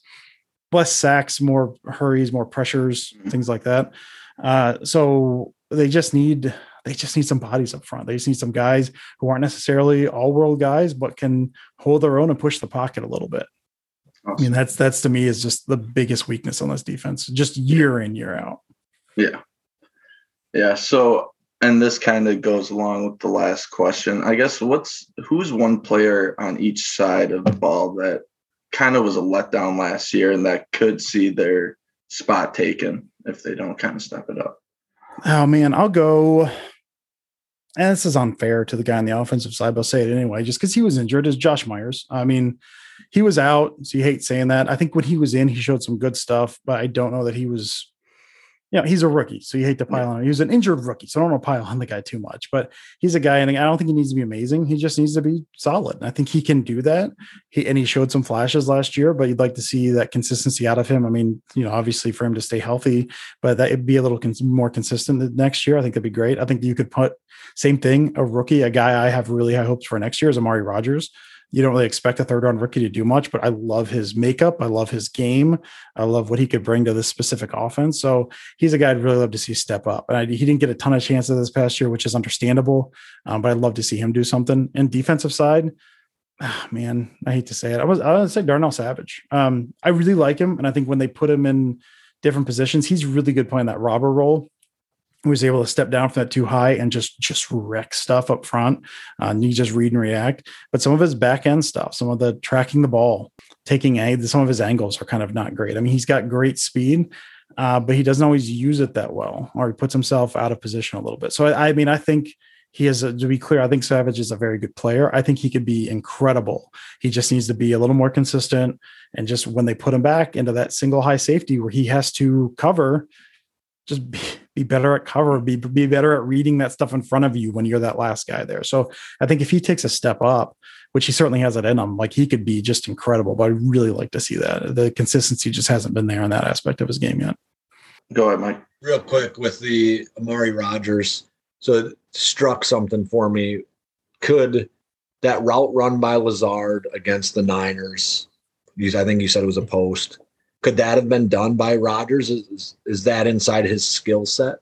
less sacks, more hurries, more pressures, things like that. Uh, so they just need they just need some bodies up front. They just need some guys who aren't necessarily all world guys, but can hold their own and push the pocket a little bit. I mean, that's that's to me is just the biggest weakness on this defense, just year in, year out. Yeah. Yeah. So, and this kind of goes along with the last question. I guess what's who's one player on each side of the ball that kind of was a letdown last year and that could see their spot taken if they don't kind of step it up? Oh man, I'll go. And this is unfair to the guy on the offensive side, but I'll say it anyway, just because he was injured, is Josh Myers. I mean, he was out, so you hate saying that. I think when he was in, he showed some good stuff, but I don't know that he was you know, he's a rookie, so you hate to pile on. He was an injured rookie, so I don't want to pile on the guy too much. But he's a guy, and I don't think he needs to be amazing. He just needs to be solid. And I think he can do that. He and he showed some flashes last year, but you'd like to see that consistency out of him. I mean, you know, obviously for him to stay healthy, but that would be a little cons- more consistent next year. I think that'd be great. I think you could put same thing, a rookie, a guy I have really high hopes for next year is Amari Rodgers you don't really expect a third round rookie to do much, but I love his makeup. I love his game. I love what he could bring to this specific offense. So he's a guy I'd really love to see step up. And I, he didn't get a ton of chances this past year, which is understandable. Um, but I'd love to see him do something. And defensive side, oh, man, I hate to say it. I was I would say Darnell Savage. Um, I really like him, and I think when they put him in different positions, he's really good playing that robber role was able to step down from that two high and just just wreck stuff up front. Uh, you just read and react. But some of his back end stuff, some of the tracking the ball, taking a, some of his angles are kind of not great. I mean, he's got great speed, uh, but he doesn't always use it that well, or he puts himself out of position a little bit. So I, I mean, I think he is a, to be clear. I think Savage is a very good player. I think he could be incredible. He just needs to be a little more consistent, and just when they put him back into that single high safety where he has to cover just be, be better at cover, be, be better at reading that stuff in front of you when you're that last guy there. So I think if he takes a step up, which he certainly has it in him, like he could be just incredible. But I'd really like to see that. The consistency just hasn't been there in that aspect of his game yet. Go ahead, Mike. Real quick with the Amari Rodgers. So it struck something for me. Could that route run by Lazard against the Niners? I think you said it was a post could that have been done by Rodgers? Is, is that inside his skill set?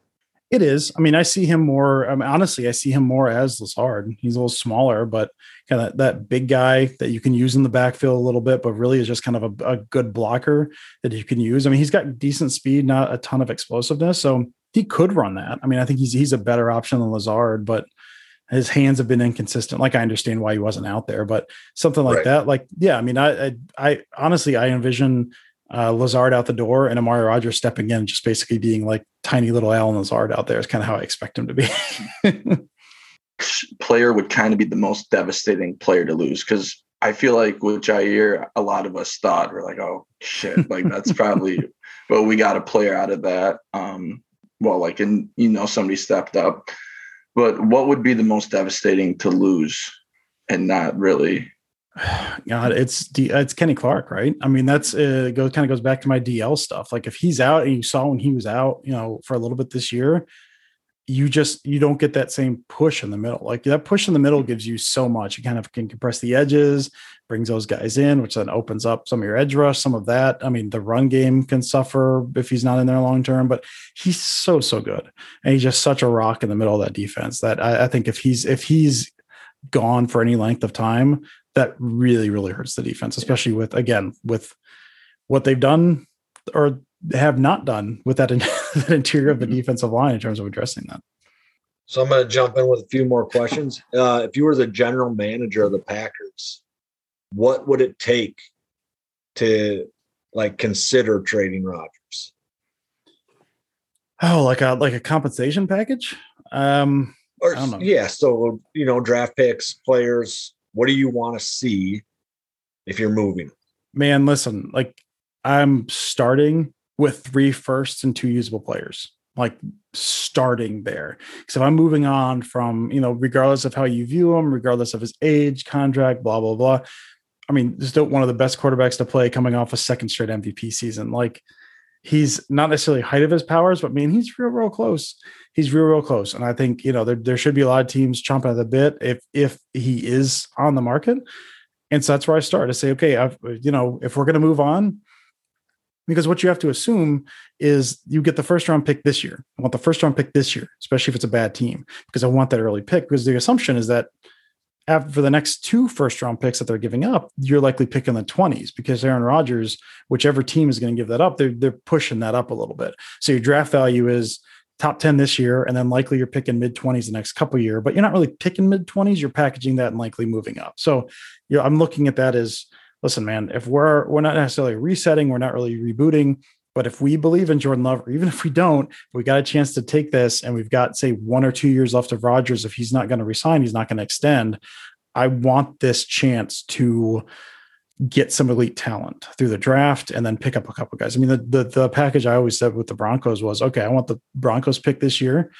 It is. I mean, I see him more. I mean, honestly, I see him more as Lazard. He's a little smaller, but kind of that big guy that you can use in the backfield a little bit, but really is just kind of a, a good blocker that you can use. I mean, he's got decent speed, not a ton of explosiveness, so he could run that. I mean, I think he's he's a better option than Lazard, but his hands have been inconsistent. Like I understand why he wasn't out there, but something like right. that, like yeah, I mean, I, I, I honestly I envision uh, Lazard out the door and Amari Rodgers stepping in, just basically being like tiny little Allen Lazard out there is kind of how I expect him to be. *laughs* player would kind of be the most devastating player to lose because I feel like with Jaire, a lot of us thought we're like, oh shit, like that's *laughs* probably, but we got a player out of that. Um, well, like, and you know, somebody stepped up. But what would be the most devastating to lose and not really *sighs* God, it's D, it's Kenny Clark, right? I mean, that's uh, goes kind of goes back to my DL stuff. Like if he's out, and you saw when he was out, you know, for a little bit this year, you just you don't get that same push in the middle. Like that push in the middle gives you so much. You kind of can compress the edges, brings those guys in, which then opens up some of your edge rush. Some of that. I mean, the run game can suffer if he's not in there long term, but he's so so good, and he's just such a rock in the middle of that defense. That I, I think if he's if he's gone for any length of time, that really really hurts the defense especially with again with what they've done or have not done with that, in, *laughs* that interior of the mm-hmm. defensive line in terms of addressing that. So i'm going to jump in with a few more questions. Uh, if you were the general manager of the packers what would it take to like consider trading rodgers? Oh like a like a compensation package? Um or yeah so you know draft picks players what do you want to see if you're moving? Man, listen, like I'm starting with three firsts and two usable players. Like starting there. Because if I'm moving on from, you know, regardless of how you view him, regardless of his age, contract, blah, blah, blah. I mean, still one of the best quarterbacks to play coming off a second straight MVP season. Like he's not necessarily height of his powers, but man, he's real, real close. He's real, real close. And I think, you know, there, there should be a lot of teams chomping at the bit if if he is on the market. And so that's where I start to say, okay, I've, you know, if we're going to move on, because what you have to assume is you get the first round pick this year. I want the first round pick this year, especially if it's a bad team, because I want that early pick. Because the assumption is that after for the next two first round picks that they're giving up, you're likely picking the 20s because Aaron Rodgers, whichever team is going to give that up, they're, they're pushing that up a little bit. So your draft value is top 10 this year, and then likely you're picking mid 20s the next couple year, but you're not really picking mid 20s, you're packaging that and likely moving up. So you know, I'm looking at that as listen, man, if we're we're not necessarily resetting, we're not really rebooting, but if we believe in Jordan Love, or even if we don't, we got a chance to take this and we've got, say, one or two years left of Rodgers. If he's not going to resign, he's not going to extend. I want this chance to get some elite talent through the draft and then pick up a couple guys. I mean, the, the the package I always said with the Broncos was okay, I want the Broncos pick this year,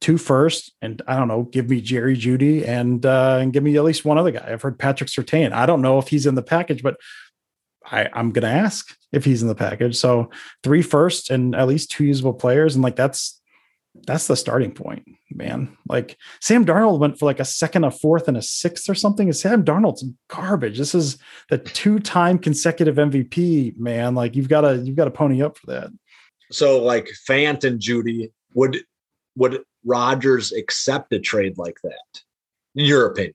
two first, and I don't know, give me Jerry Jeudy and uh, and give me at least one other guy. I've heard Patrick Surtain. I don't know if he's in the package, but I, I'm gonna ask if he's in the package. So three first and at least two usable players, and like that's that's the starting point, man. Like Sam Darnold went for like a second, a fourth, and a sixth or something. And Sam Darnold's garbage. This is the two-time consecutive MVP, man. Like you've got to you've got to pony up for that. So like Fant and Jeudy would would Rodgers accept a trade like that? In your opinion?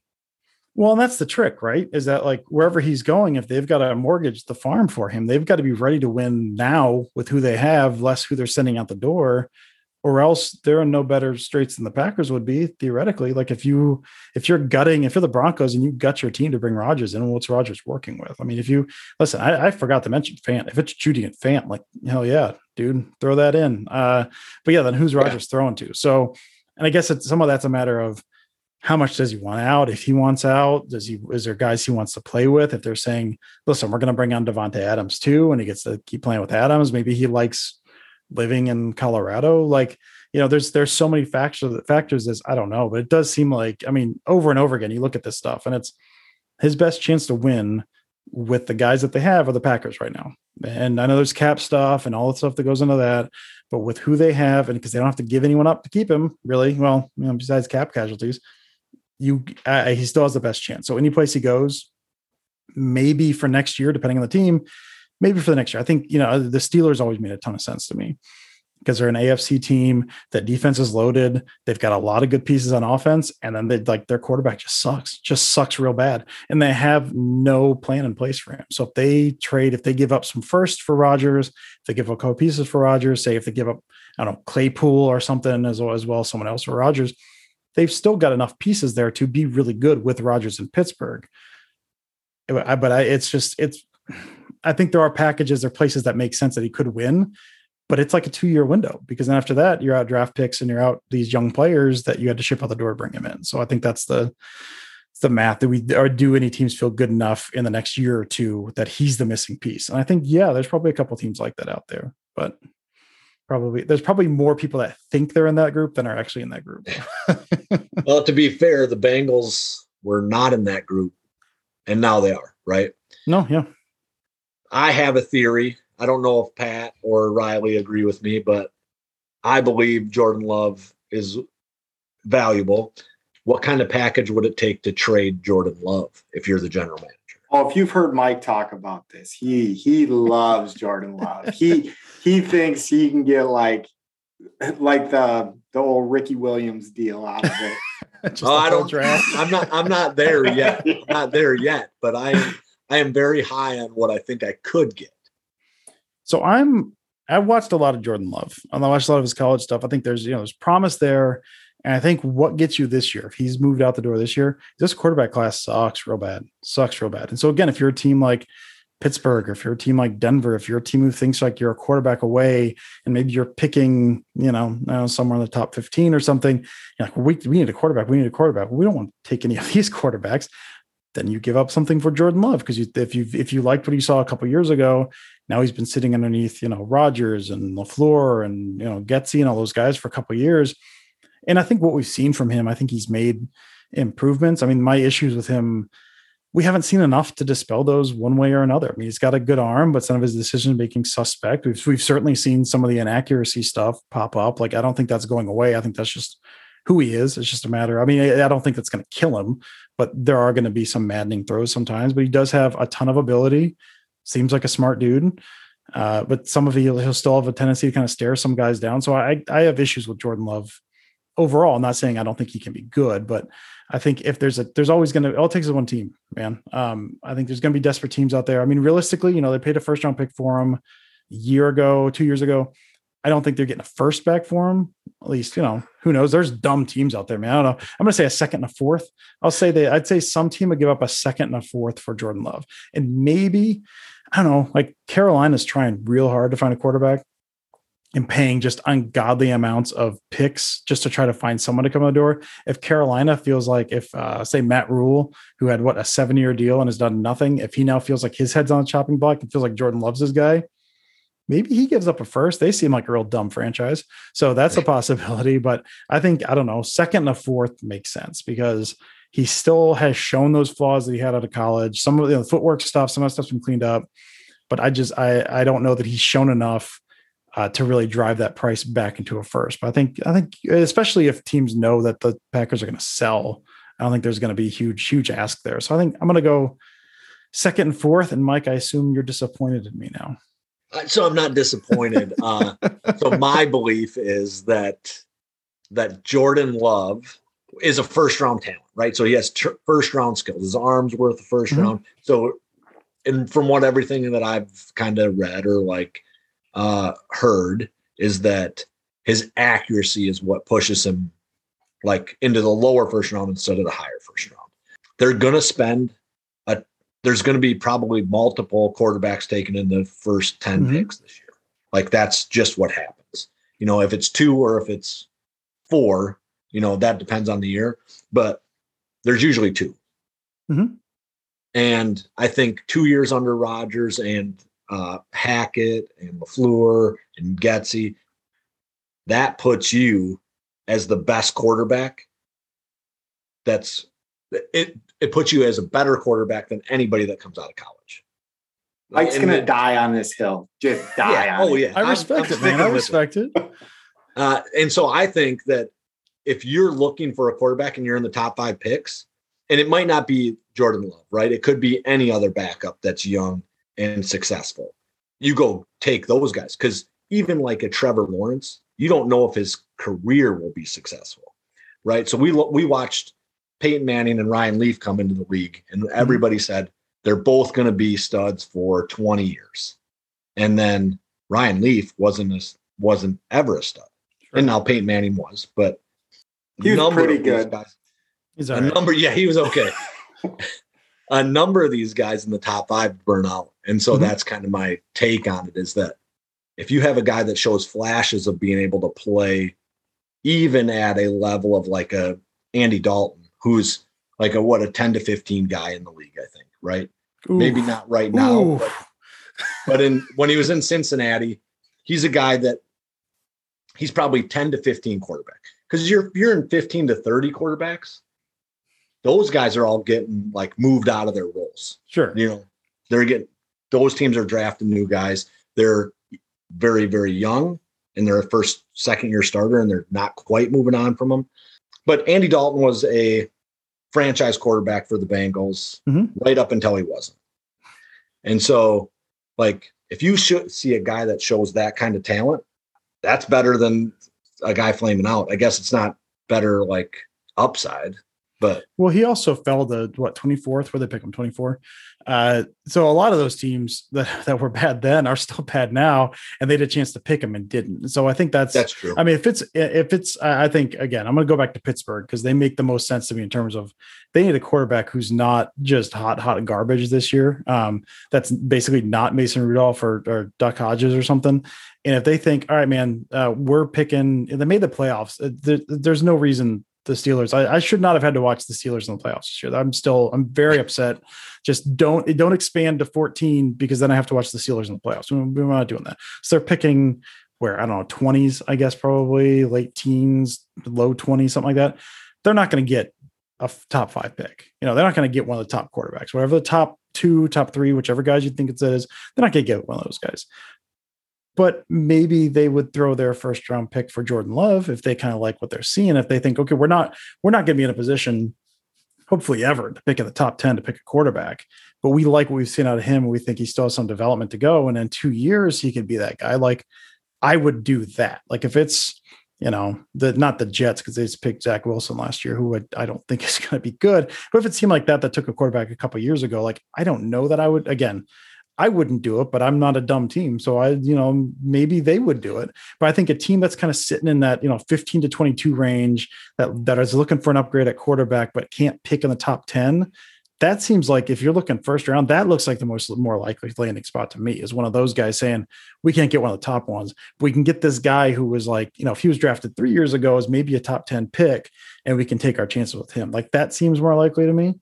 Well, and that's the trick, right? Is that like wherever he's going, if they've got to mortgage the farm for him, they've got to be ready to win now with who they have, less who they're sending out the door or else they're in no better straits than the Packers would be theoretically. Like if you if you're gutting, if you're the Broncos and you gut your team to bring Rodgers in, what's Rodgers working with? I mean, if you listen, I, I forgot to mention Fant. If it's Jeudy and Fant, like hell yeah, dude, throw that in. Uh, but yeah, then who's Rodgers yeah. throwing to? So, and I guess it's some of that's a matter of how much does he want out? If he wants out, does he is there guys he wants to play with? If they're saying, listen, we're going to bring on Davante Adams too, and he gets to keep playing with Adams, maybe he likes living in Colorado. Like, you know, there's there's so many factors factors as I don't know, but it does seem like I mean, over and over again, you look at this stuff and it's his best chance to win with the guys that they have are the Packers right now. And I know there's cap stuff and all the stuff that goes into that, but with who they have, and because they don't have to give anyone up to keep him, really, well, you know, besides cap casualties, you uh, he still has the best chance. So any place he goes, maybe for next year, depending on the team, maybe for the next year. I think, you know, the Steelers always made a ton of sense to me because they're an AFC team that defense is loaded. They've got a lot of good pieces on offense, and then they like their quarterback just sucks, just sucks real bad, and they have no plan in place for him. So if they trade, if they give up some first for Rodgers, if they give up a couple pieces for Rodgers, say if they give up, I don't know, Claypool or something as well as well someone else for Rodgers, they've still got enough pieces there to be really good with Rodgers in Pittsburgh. But I, it's just it's I think there are packages or places that make sense that he could win, but it's like a two year window because then after that you're out draft picks and you're out these young players that you had to ship out the door, bring him in. So I think that's the the math that we or do any teams feel good enough in the next year or two that he's the missing piece. And I think yeah, there's probably a couple teams like that out there, but probably there's probably more people that think they're in that group than are actually in that group. *laughs* well, to be fair, the Bengals were not in that group and now they are, right? No, yeah. I have a theory. I don't know if Pat or Riley agree with me, but I believe Jordan Love is valuable. What kind of package would it take to trade Jordan Love if you're the general manager? Oh, if you've heard Mike talk about this, he he loves Jordan Love. He *laughs* he thinks he can get like like the the old Ricky Williams deal out of it. *laughs* oh, I don't. Draft. I'm not. I'm not there *laughs* yet. I'm not there yet. But I I am very high on what I think I could get. So I'm I've watched a lot of Jordan Love. I watched a lot of his college stuff. I think there's you know there's promise there. And I think what gets you this year, if he's moved out the door this year, this quarterback class sucks real bad, sucks real bad. And so again, if you're a team like Pittsburgh, if you're a team like Denver, if you're a team who thinks like you're a quarterback away, and maybe you're picking, you know, know somewhere in the top 15 or something, like, we, we need a quarterback. We need a quarterback. we don't want to take any of *laughs* these quarterbacks then you give up something for Jordan Love because you, if you if you liked what you saw a couple years ago, now he's been sitting underneath you know Rodgers and LaFleur and you know Getsy and all those guys for a couple years, and I think what we've seen from him, I think he's made improvements. I mean, my issues with him, we haven't seen enough to dispel those one way or another. I mean, he's got a good arm, but some of his decision making suspect. We've we've certainly seen some of the inaccuracy stuff pop up. Like I don't think that's going away. I think that's just who he is. It's just a matter. I mean, I, don't think that's going to kill him, but there are going to be some maddening throws sometimes. But he does have a ton of ability. Seems like a smart dude. Uh, but some of he'll, he'll still have a tendency to kind of stare some guys down. So I I have issues with Jordan Love overall. I'm not saying I don't think he can be good, but I think if there's a there's always going to all it takes is one team, man. Um, I think there's going to be desperate teams out there. I mean, realistically, you know, they paid a first round pick for him a year ago, two years ago. I don't think they're getting a first back for him. At least, you know, who knows? There's dumb teams out there, man. I don't know. I'm going to say a second and a fourth. I'll say that I'd say some team would give up a second and a fourth for Jordan Love. And maybe, I don't know, like Carolina's trying real hard to find a quarterback. And paying just ungodly amounts of picks just to try to find someone to come on the door. If Carolina feels like if uh, say Matt Rhule, who had what a seven year deal and has done nothing, if he now feels like his head's on the chopping block and feels like Jordan Love's his guy, maybe he gives up a first. They seem like a real dumb franchise. So that's a possibility. But I think, I don't know, second and a fourth makes sense because he still has shown those flaws that he had out of college. Some of the you know, footwork stuff, some of that stuff's been cleaned up. But I just I I don't know that he's shown enough uh, to really drive that price back into a first. But I think I think especially if teams know that the Packers are going to sell, I don't think there's going to be a huge huge ask there. So I think I'm going to go second and fourth. And Mike, I assume you're disappointed in me now. Uh, so I'm not disappointed. *laughs* uh, so my belief is that that Jordan Love is a first round talent, right? So he has tr- first round skills. His arms worth the 1st mm-hmm. round. So, and from what everything that I've kind of read or like uh, heard is that his accuracy is what pushes him like into the lower first round instead of the higher first round. They're going to spend a, there's going to be probably multiple quarterbacks taken in the first 10 mm-hmm. picks this year. Like that's just what happens. You know, if it's two or if it's four, you know, that depends on the year, but there's usually 2 mm-hmm. And I think two years under Rodgers and uh, Hackett and LaFleur and Getsy, that puts you as the best quarterback. That's it. It puts you as a better quarterback than anybody that comes out of college. Mike's and gonna die on this hill. Just die. Yeah, oh it. yeah, I respect I'm, I'm it, man. I respect it. it. Uh, and so I think that if you're looking for a quarterback and you're in the top five picks, and it might not be Jordan Love, right? It could be any other backup that's young and successful. You go take those guys because even like a Trevor Lawrence, you don't know if his career will be successful, right? So we we watched Peyton Manning and Ryan Leaf come into the league, and mm-hmm. everybody said they're both going to be studs for 20 years, and then Ryan Leaf wasn't a, wasn't ever a stud, sure. and now Peyton Manning was, but he was pretty good. Guys, He's a right. number, yeah, he was okay. *laughs* a number of these guys in the top five burn out. And so mm-hmm. that's kind of my take on it is that if you have a guy that shows flashes of being able to play even at a level of like a Andy Dalton, who's like a what a 10 to 15 guy in the league, I think, right? Ooh. Maybe not right now, but, but in when he was in Cincinnati, he's a guy that he's probably 10 to 15 quarterback. Because you're you're in 15 to 30 quarterbacks, those guys are all getting like moved out of their roles. Sure. You know, they're getting those teams are drafting new guys. They're very, very young and they're a first, second year starter, and they're not quite moving on from them. But Andy Dalton was a franchise quarterback for the Bengals mm-hmm. right up until he wasn't. And so, like, if you should see a guy that shows that kind of talent, that's better than a guy flaming out. I guess it's not better like upside, but well, he also fell to what 24th, where they pick him 24. Uh, so a lot of those teams *laughs* that, that were bad then are still bad now, and they had a chance to pick him and didn't. So I think that's that's true. I mean, if it's if it's, I think again, I'm going to go back to Pittsburgh because they make the most sense to me in terms of they need a quarterback who's not just hot, hot garbage this year. Um, that's basically not Mason Rudolph or, or Duck Hodges or something. And if they think, all right, man, uh, we're picking, they made the playoffs. There, there's no reason the Steelers. I, I, should not have had to watch the Steelers in the playoffs this year. I'm still I'm very upset. Just don't don't expand to 14 because then I have to watch the Steelers in the playoffs. We're not doing that. So they're picking where I don't know 20s, I guess probably late teens, low 20s, something like that. They're not going to get a top five pick. You know, they're not going to get one of the top quarterbacks. Whatever the top two, top three, whichever guys you think it is, they're not going to get one of those guys but maybe they would throw their first round pick for Jordan Love if they kind of like what they're seeing. If they think, okay, we're not we're not going to be in a position, hopefully ever, to pick in the top ten to pick a quarterback, but we like what we've seen out of him. And we think he still has some development to go, and in two years he could be that guy. Like I would do that. Like if it's you know the not the Jets because they just picked Zach Wilson last year, who would, I don't think *laughs* is going to be good. But if it seemed like that that took a quarterback a couple years ago, like I don't know that I would again I wouldn't do it, but I'm not a dumb team. So I, you know, maybe they would do it. But I think a team that's kind of sitting in that, you know, 15 to 22 range that, that is looking for an upgrade at quarterback, but can't pick in the top 10, that seems like if you're looking first round, that looks like the most more likely landing spot to me is one of those guys saying we can't get one of the top ones. We can get this guy who was like, you know, if he was drafted three years ago as maybe a top 10 pick and we can take our chances with him. Like that seems more likely to me.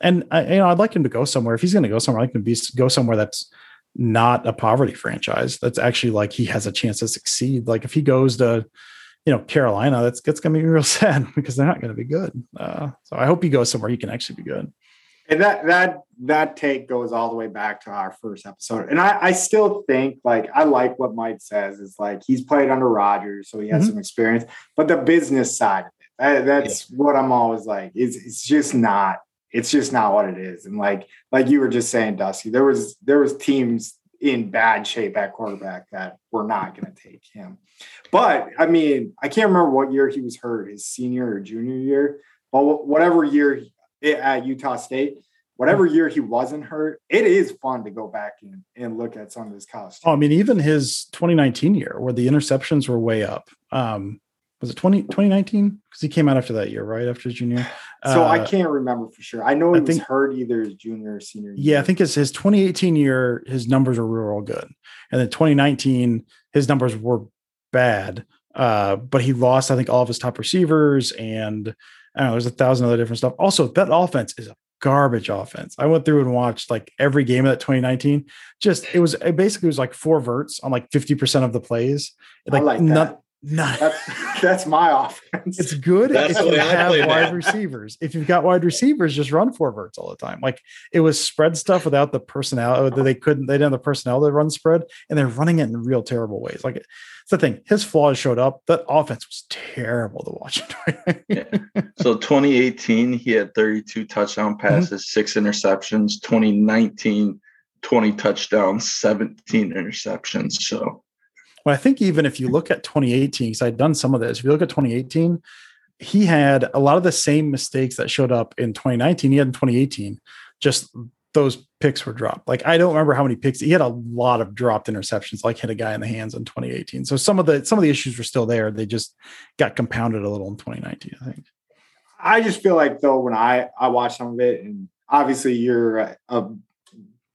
And I, you know, I'd like him to go somewhere. If he's going to go somewhere, I'd like him to be, go somewhere that's not a poverty franchise. That's actually like he has a chance to succeed. Like if he goes to, you know, Carolina, that's that's gonna be *laughs* real sad because they're not gonna be good. Uh, so I hope he goes somewhere he can actually be good. And that that that take goes all the way back to our first episode. And I, I still think like I like what Mike says. It's like he's played under Rodgers, so he has mm-hmm. some experience. But the business side of it, that, that's yeah. what I'm always like. It's it's just not. It's just not what it is. And like like you were just saying, Dusty, there was there was teams in bad shape at quarterback that we're not going to take him. But I mean, I can't remember what year he was hurt, his senior or junior year, but whatever year at Utah State, whatever year he wasn't hurt, it is fun to go back and, and look at some of his college. Oh, I mean, even his 2019 year where the interceptions were way up. Um, was it 20, 2019? Because he came out after that year, right? After his junior. So uh, I can't remember for sure. I know he I think, was hurt either his junior or senior year. Yeah, I think it's his 2018 year, his numbers were real good. And then 2019, his numbers were bad. Uh, but he lost, I think, all of his top receivers and I don't know, there's a thousand other different stuff. Also, that offense is a garbage offense. I went through and watched like every game of that 2019. Just it was it basically was like four verts on like 50% of the plays. Like, I like that. Not, that's, *laughs* that's my offense. It's good that's if you have wide that. receivers. If you've got wide receivers, just run four verts all the time. Like it was spread stuff without the personnel. They couldn't. They didn't have the personnel to run spread, and they're running it in real terrible ways. Like it's the thing. His flaws showed up. That offense was terrible to watch. yeah. *laughs* So 2018, he had 32 touchdown mm-hmm. passes, mm-hmm. six interceptions. 2019, 20 touchdowns, 17 interceptions. So well, I think even if you look at 2018, because I'd done some of this, if you look at 2018, he had a lot of the same mistakes that showed up in 2019. He had in 2018, just those picks were dropped. Like I don't remember how many picks he had a lot of dropped interceptions, like hit a guy in the hands in 2018. So some of the some of the issues were still there. They just got compounded a little in 2019, I think. I just feel like though when I I watch some of it, and obviously you're a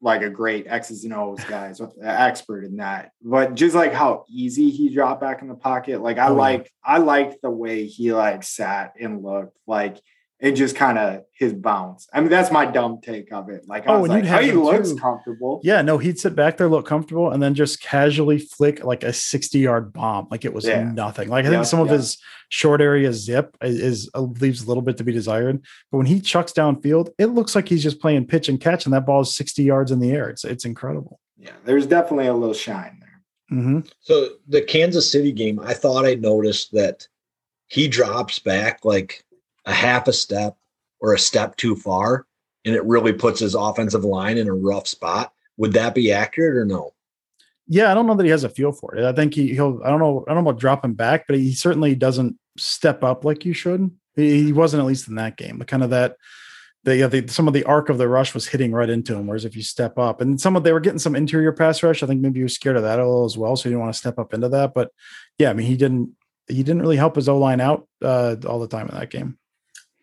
like a great X's and O's guy, so expert in that. But just like how easy he dropped back in the pocket, like I oh, like yeah. I like the way he like sat and looked like it just kind of his bounce. I mean, that's my dumb take of it. Like, I oh, was like, he looks too. comfortable. Yeah, no, he'd sit back there, look comfortable, and then just casually flick like a 60 yard bomb. Like it was yeah. nothing. Like I think some of his short area zip is, is uh, leaves a little bit to be desired. But when he chucks downfield, it looks like he's just playing pitch and catch, and that ball is 60 yards in the air. It's, it's incredible. Yeah, there's definitely a little shine there. Mm-hmm. So the Kansas City game, I thought I noticed that he drops back like a half a step or a step too far, and it really puts his offensive line in a rough spot. Would that be accurate or no? Yeah, I don't know that he has a feel for it. I think he, he'll. I don't know. I don't know about dropping back, but he certainly doesn't step up like you should. He, wasn't at least in that game. The kind of that. The, yeah, the, some of the arc of the rush was hitting right into him. Whereas if you step up, and some of they were getting some interior pass rush, I think maybe you're scared of that a little as well, so you didn't want to step up into that. But yeah, I mean, he didn't he didn't really help his O line out uh, all the time in that game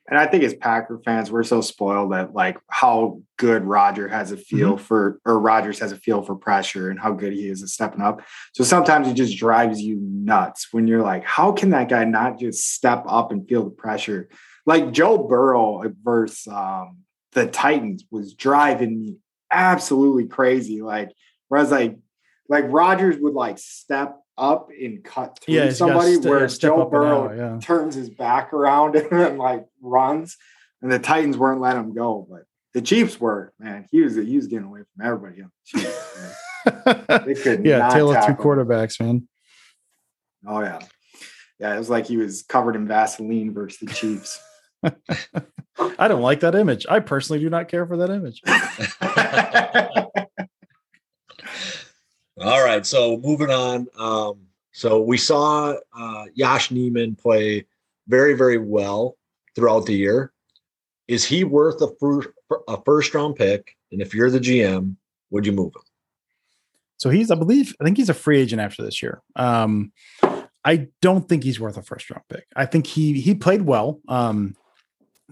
and I think as Packer fans, we're so spoiled that like how good Roger has a feel mm-hmm. for, or Rodgers has a feel for pressure and how good he is at stepping up. So sometimes it just drives you nuts when you're like, how can that guy not just step up and feel the pressure? Like Joe Burrow versus um, the Titans was driving me absolutely crazy. Like, whereas like, like Rodgers would like step up and cut through yeah, somebody st- where Joe Burrow yeah. turns his back around *laughs* and then like runs, and the Titans weren't letting him go, but the Chiefs were. Man, he was he was getting away from everybody. Chiefs, *laughs* they could yeah, tale of two quarterbacks, man. Oh yeah, yeah. It was like he was covered in Vaseline versus the Chiefs. *laughs* I don't like that image. I personally do not care for that image. All right, so moving on. Um, so we saw uh, Yosh Nijman play very, very well throughout the year. Is he worth a first, a first round pick? And if you're the GM, would you move him? So he's, I believe, I think he's a free agent after this year. Um, I don't think he's worth a first round pick. I think he he played well, um,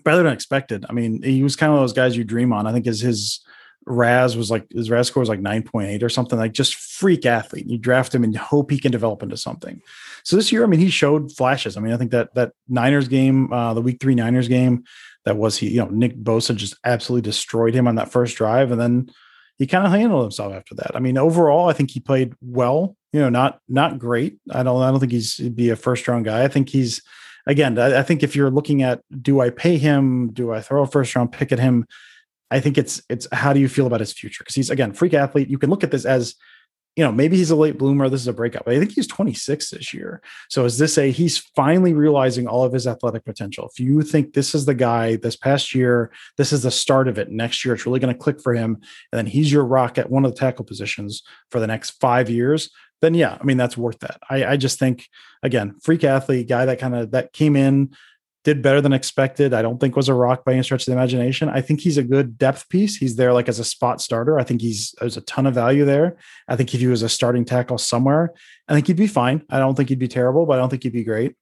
better than expected. I mean, he was kind of those guys you dream on. I think his his RAS was like his RAS score was like 9.8 or something, like just freak athlete. You draft him and hope he can develop into something. So this year, I mean, he showed flashes. I mean, I think that that Niners game, uh, the week three Niners game, that was he, you know, Nick Bosa just absolutely destroyed him on that first drive. And then he kind of handled himself after that. I mean, overall, I think he played well, you know, not not great. I don't I don't think he's he'd be a first round guy. I think he's again, I, I think if you're looking at do I pay him, do I throw a first round pick at him? I think it's it's how do you feel about his future? Because he's again freak athlete. You can look at this as you know, maybe he's a late bloomer. This is a breakout, but I think he's 26 this year. So is this a he's finally realizing all of his athletic potential? If you think this is the guy this past year, this is the start of it. Next year, it's really going to click for him, and then he's your rock at one of the tackle positions for the next five years. Then yeah, I mean that's worth that. I, I just think again, freak athlete guy that kind of that came in did better than expected. I don't think was a rock by any stretch of the imagination. I think he's a good depth piece. He's there like as a spot starter. I think he's there's a ton of value there. I think if he was a starting tackle somewhere, I think he'd be fine. I don't think he'd be terrible, but I don't think he'd be great.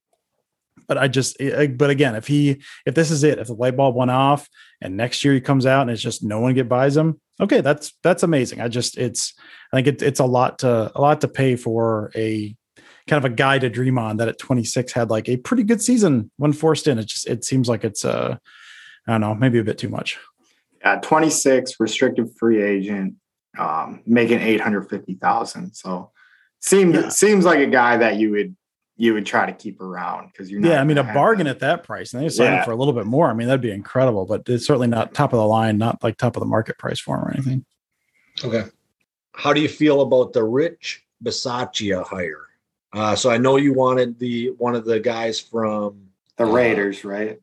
But I just, eh, eh, but again, if he, if this is it, if the light bulb went off and next year he comes out and it's just no one get buys him, okay, that's that's amazing. I just, it's, I think it, it's a lot to a lot to pay for a kind of a guy to dream on that at 26 had like a pretty good season when forced in. It just it seems like it's uh I don't know, maybe a bit too much. At 26, restricted free agent, um, making 850,000. So seems yeah. seems like a guy that you would you would try to keep around because you're yeah. I mean, a bargain at that price, and they sign yeah. him for a little bit more. I mean, that'd be incredible, but it's certainly not top of the line, not like top of the market price for him or anything. Okay, how do you feel about the Rich Bisaccia hire? Uh, so I know you wanted the one of the guys from the uh, Raiders, right?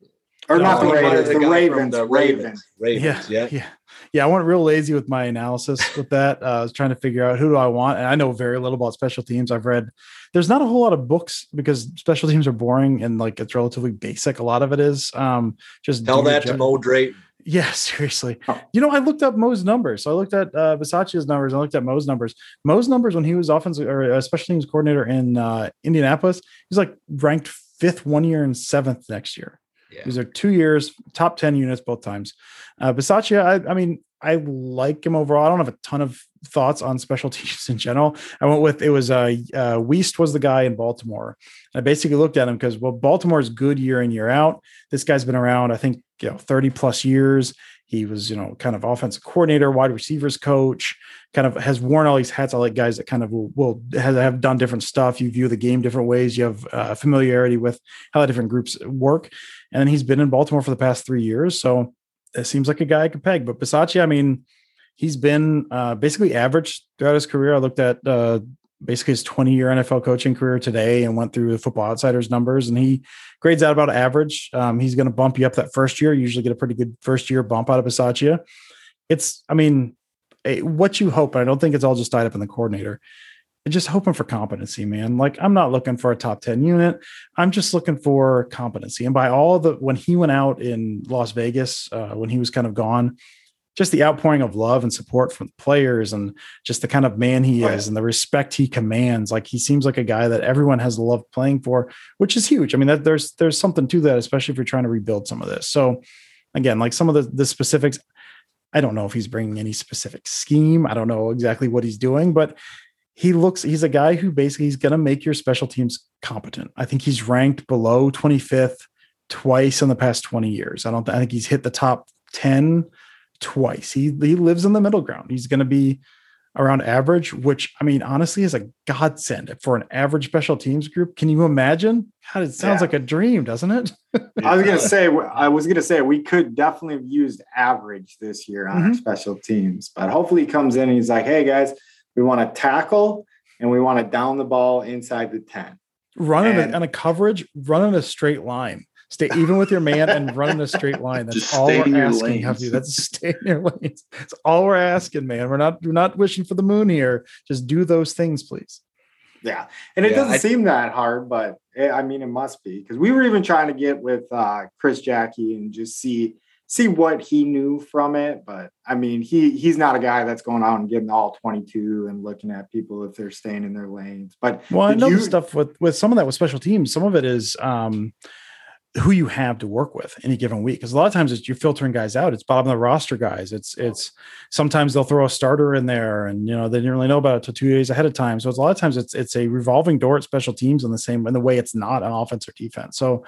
Or no, not the Raiders, the, the Ravens, the Ravens. Ravens. Yeah, yeah, yeah. Yeah, I went real lazy with my analysis with that. Uh, I was trying to figure out who do I want, and I know very little about special teams. I've read there's not a whole lot of books because special teams are boring and like it's relatively basic. A lot of it is um, just tell that to Mo Drayton. Yeah, *laughs* seriously. Oh. You know, I looked up Mo's numbers. So I looked at uh, Bisaccia's numbers. I looked at Mo's numbers. Mo's numbers when he was offensive or uh, special teams coordinator in uh, Indianapolis, he's like ranked fifth one year and seventh next year. Yeah. These are two years, top 10 units both times. Uh, Bisaccia, I, I mean, I like him overall. I don't have a ton of thoughts on special *laughs* teams in general. I went with it was uh, uh Weast was the guy in Baltimore. I basically looked at him because well, Baltimore's good year in year out. This guy's been around, I think, you know, 30 plus years. He was, you know, kind of offensive coordinator, wide receivers coach, kind of has worn all these hats. I like guys that kind of will, will have, have done different stuff. You view the game different ways. You have uh, familiarity with how the different groups work. And then he's been in Baltimore for the past three years. So it seems like a guy I could peg. But Bisaccia, I mean, he's been uh, basically average throughout his career. I looked at uh, basically his 20 year NFL coaching career today and went through the Football Outsiders numbers, and he grades out about average. Um, he's going to bump you up that first year. You usually get a pretty good first year bump out of Bisaccia. It's, I mean, a, what you hope. And I don't think it's all just tied up in the coordinator. Just hoping for competency, man. Like I'm not looking for a top 10 unit. I'm just looking for competency. And by all the when he went out in Las Vegas, uh, when he was kind of gone, just the outpouring of love and support from the players and just the kind of man he is and the respect he commands. Like he seems like a guy that everyone has loved playing for which is huge. I mean that there's there's something to that especially if you're trying to rebuild some of this. So again like some of the the specifics i don't know if he's bringing any specific scheme. I don't know exactly what he's doing but he looks he's a guy who basically he's going to make your special teams competent. I think he's ranked below 25th twice in the past 20 years. I don't i think he's hit the top 10 twice. He he lives in the middle ground. He's going to be around average, which I mean, honestly, is a godsend for an average special teams group. Can you imagine? God, it sounds yeah. like a dream, doesn't it? I was gonna *laughs* say, I was gonna say we could definitely have used average this year on mm-hmm. our special teams, but hopefully he comes in and he's like, "Hey guys, we want to tackle and we want to down the ball inside the ten, running and, a, on a coverage, running a straight line." Stay even with your man and run in a straight *laughs* line. That's Just all we're asking of you. That's *laughs* stay in your lanes. That's all we're asking, man. We're not we're not wishing for the moon here. Just do those things, please. Yeah, and it yeah, doesn't I, seem that hard, but it, I mean, it must be because we were even trying to get with uh, Chris Jacke and just see see what he knew from it. But I mean, he he's not a guy that's going out and getting all 22 and looking at people if they're staying in their lanes. But well, I know you, the stuff with with some of that with special teams. Some of it is um who you have to work with any given week. Because a lot of times it's you're filtering guys out. It's bottom of the roster guys. It's it's sometimes they'll throw a starter in there, and you know they didn't really know about it until two days ahead of time. So it's a lot of times it's it's a revolving door at special teams in the same in the way it's not on offense or defense. So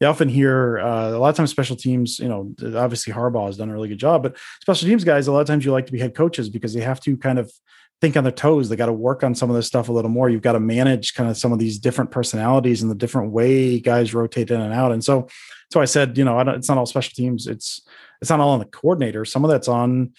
you often hear uh, a lot of times special teams. You know, obviously Harbaugh has done a really good job, but special teams guys a lot of times you like to be head coaches because they have to kind of think on their toes. They got to work on some of this stuff a little more. You've got to manage kind of some of these different personalities and the different way guys rotate in and out. And so, so I said, you know, it's not all special teams. It's it's not all on the coordinator. Some of that's on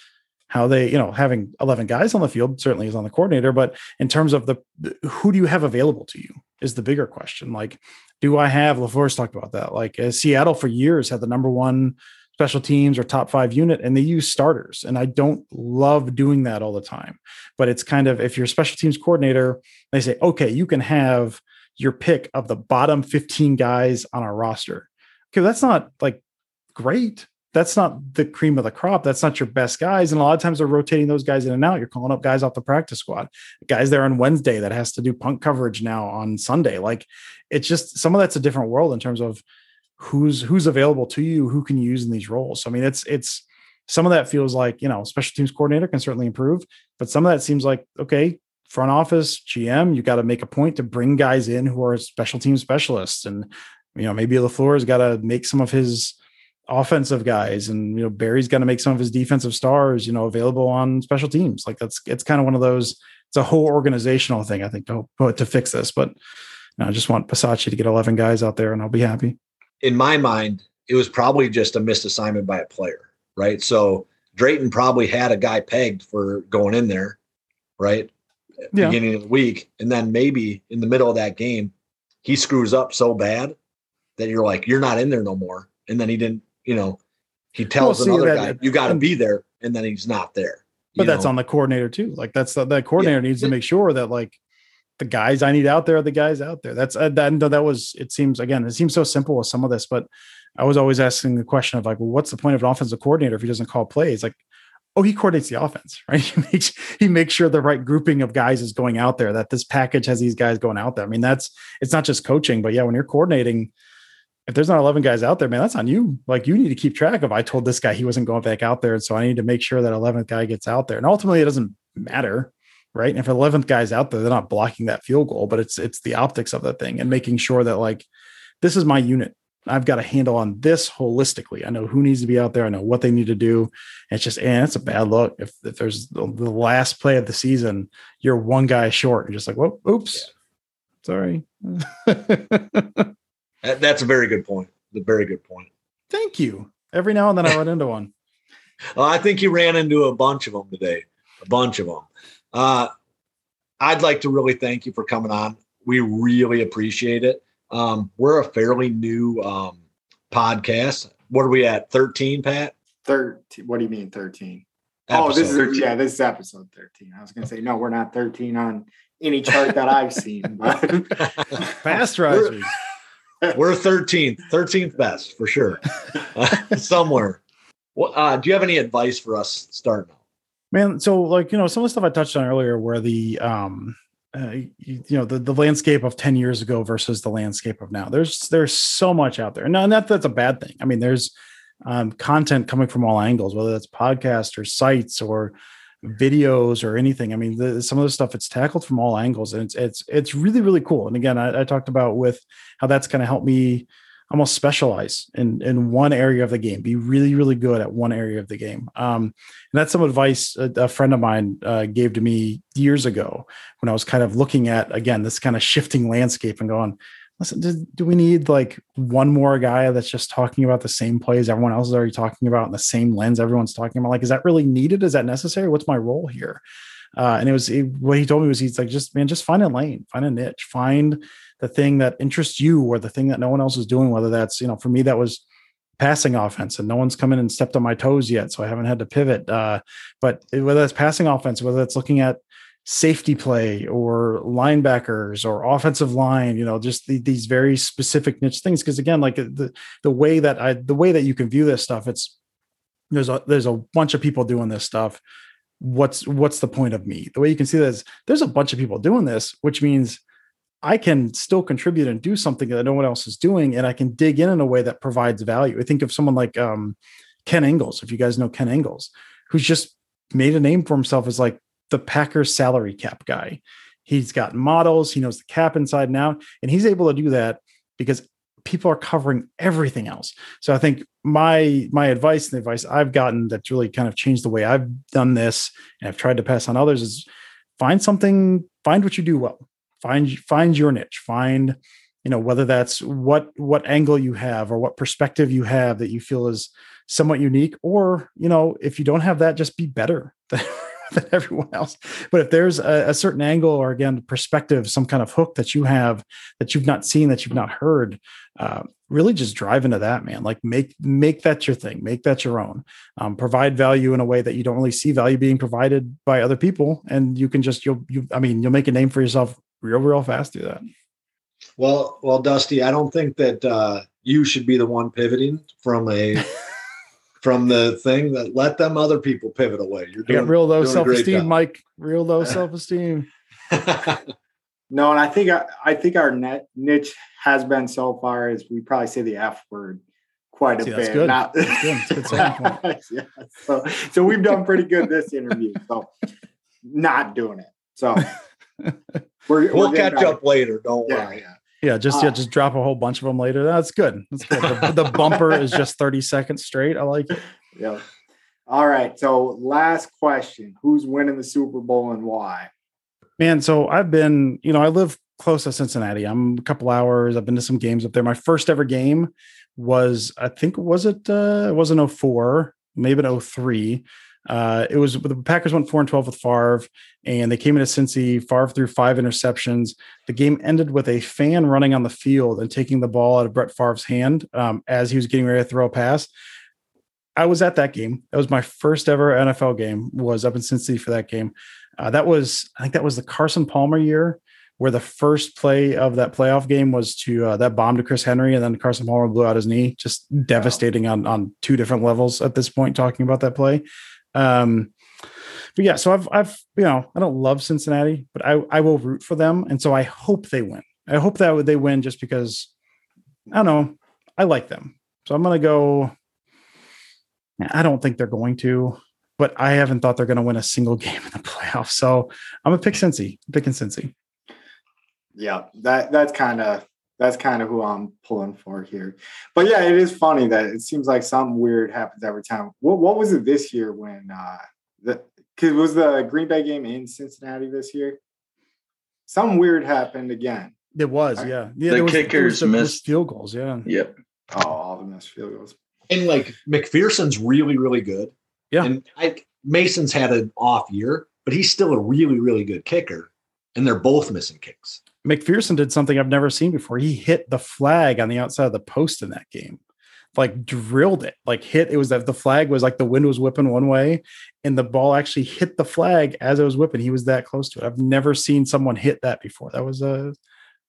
how they, you know, having 11 guys on the field certainly is on the coordinator. But in terms of the who do you have available to you is the bigger question. Like, do I have LaFleur's talked about that? Like, uh, Seattle for years had the number one special teams or top five unit and they use starters. And I don't love doing that all the time. But it's kind of if you're a special teams coordinator, they say, okay, you can have your pick of the bottom 15 guys on our roster. Okay, that's not like great. That's not the cream of the crop. That's not your best guys. And a lot of times they're rotating those guys in and out. You're calling up guys off the practice squad, guys there on Wednesday that has to do punt coverage now on Sunday. Like it's just some of that's a different world in terms of who's who's available to you, who can you use in these roles. So, I mean, it's it's some of that feels like you know special teams coordinator can certainly improve, but some of that seems like okay, front office GM, you got to make a point to bring guys in who are special team specialists, and you know maybe LaFleur's got to make some of his offensive guys, and you know Barry's got to make some of his defensive stars, you know, available on special teams. Like that's it's kind of one of those. It's a whole organizational thing, I think, to to fix this, but. I just want Bisaccia to get 11 guys out there and I'll be happy in my mind, it was probably just a missed assignment by a player, right? So Drayton probably had a guy pegged for going in there, right? Yeah. Beginning of the week. And then maybe in the middle of that game, he screws up so bad that you're like, you're not in there no more. And then he didn't, you know, he tells we'll another guy, you got to be there. And then he's not there. But that's know? on the coordinator too. Like that's the, that coordinator yeah. needs to make sure that like the guys I need out there are the guys out there. That's uh, that, that was, it seems, again, it seems so simple with some of this, but I was always asking the question of like, well, what's the point of an offensive coordinator if he doesn't call plays? Like, oh, he coordinates the offense, *laughs* right? He makes he makes sure the right grouping of guys is going out there, that this package has these guys going out there. I mean, that's it's not just coaching, but yeah, when you're coordinating, if there's not 11 guys out there, man, that's on you. Like you need to keep track of I told this guy he wasn't going back out there. And so I need to make sure that 11th guy gets out there. And ultimately it doesn't matter right? And if 11th guy's out there, they're not blocking that field goal, but it's it's the optics of the thing and making sure that like this is my unit. I've got a handle on this holistically. I know who needs to be out there. I know what they need to do. it's just, and it's a bad look. If, if there's the, the, last play of the season, you're one guy short. You're just like, well, oops, yeah. sorry. *laughs* That's a very good point. A very good point. Thank you. Every now and then I run into one. *laughs* *laughs* well, I think you ran into a bunch of them today. A bunch of them. Uh, I'd like to really thank you for coming on. We really appreciate it. Um, we're a fairly new um, podcast. What are we at? 13, Pat? 13. What do you mean 13? Episode. Oh, this is 13. yeah, this is episode 13. I was gonna say, no, we're not 13 on any chart that I've seen, but *laughs* fast risers. We're, we're 13th, 13th best for sure. *laughs* Uh, somewhere. Well, uh, do you have any advice for us starting out? man so like you know some of the stuff i touched on earlier where the um uh, you, you, know the, the landscape of 10 years ago versus the landscape of now there's there's so much out there no not that's a bad thing i mean there's um, content coming from all angles whether that's podcasts or sites or videos or anything. I mean the, some of the stuff it's tackled from all angles and it's it's it's really really cool. And again i, I talked about with how that's going to help me almost specialize in in one area of the game be really really good at one area of the game. Um, and that's some advice a, a friend of mine uh, gave to me years ago when i was kind of looking at again this kind of shifting landscape and going listen do, do we need like one more guy that's just talking about the same plays everyone else is already talking about in the same lens everyone's talking about? Like is that really needed? Is that necessary? What's my role here? Uh, and it was it, what he told me was he's like just man just find a lane find a niche find the thing that interests you or the thing that no one else is doing whether that's you know for me that was passing offense and no one's come in and stepped on my toes yet so i haven't had to pivot. Uh, but whether it's passing offense whether it's looking at safety play or linebackers or offensive line you know just the, these very specific niche things. Because again like the the way that i the way that you can view this stuff it's there's a there's a bunch of people doing this stuff. What's what's the point of me? The way you can see this there's a bunch of people doing this which means I can still contribute and do something that no one else is doing, and I can dig in in a way that provides value. I think of someone like um, Ken Ingalls if you guys know Ken Ingalls who's just made a name for himself as like the Packers salary cap guy. He's got models, he knows the cap inside and out, and he's able to do that because people are covering everything else. So I think my my advice and the advice I've gotten that's really kind of changed the way I've done this and I've tried to pass on others is find something, find what you do well. Find find your niche. Find, you know, whether that's what what angle you have or what perspective you have that you feel is somewhat unique, or you know, if you don't have that, just be better. *laughs* *laughs* than everyone else. But if there's a, a, certain angle or again perspective, some kind of hook that you have that you've not seen, that you've not heard, uh, really just drive into that, man. Like make make that your thing, make that your own. Um, provide value in a way that you don't really see value being provided by other people, and you can just you'll you. I mean, you'll make a name for yourself real real fast through that. Well, well, Dusty, I don't think that uh, you should be the one pivoting from a *laughs* from the thing that let them other people pivot away. You're doing real low self esteem, Mike. Real low *laughs* self esteem. *laughs* no, and I think uh, I think our net niche has been so far as we probably say the F word quite a See, bit. Good. Not, that's good. That's good *laughs* yeah, so, so we've done pretty good this interview. So not doing it. So we're, we'll we're catch up later. Don't yeah, worry. Yeah. Yeah, just uh, yeah, just drop a whole bunch of them later. That's good. That's good. The, the bumper is just *laughs* 30 seconds straight. I like it. Yeah. All right. So last question. Who's winning the Super Bowl and why? Man, so I've been, you know, I live close to Cincinnati. I'm a couple hours. I've been to some games up there. My first ever game was, I think, was it uh it wasn't 04, maybe an 03. Uh, it was the Packers went four and twelve with Favre, and they came into Cincy. Favre threw five interceptions. The game ended with a fan running on the field and taking the ball out of Brett Favre's hand um, as he was getting ready to throw a pass. I was at that game. That was my first ever NFL game. Was up in Cincy for that game. Uh, that was I think that was the Carson Palmer year where the first play of that playoff game was to uh, that bomb to Chris Henry, and then Carson Palmer blew out his knee. Just devastating wow. on on two different levels at this point. Talking about that play, um, but yeah, so I've I've you know I don't love Cincinnati, but I I will root for them, and so I hope they win. I hope that they win just because I don't know I like them. So I'm gonna go. I don't think they're going to, but I haven't thought they're going to win a single *laughs* game in the playoffs. So I'm gonna pick Cincy. Picking Cincy. Yeah, that that's kind of that's kind of who I'm pulling for here. But yeah, it is funny that it seems like something weird happens every time. What what was it this year when uh the cause was the Green Bay game in Cincinnati this year? Something weird happened again. It was, right? yeah. Yeah, the was, kickers was, missed field goals, yeah. Yep. Oh, all the missed field goals. And like McPherson's really, really good. Yeah. And I Mason's had an off year, but he's still a really, really good kicker. And they're both missing kicks. McPherson did something I've never seen before. He hit the flag on the outside of the post in that game, like drilled it, like hit. It was that the flag was like the wind was whipping one way, and the ball actually hit the flag as it was whipping. He was that close to it. I've never seen someone hit that before. That was a uh,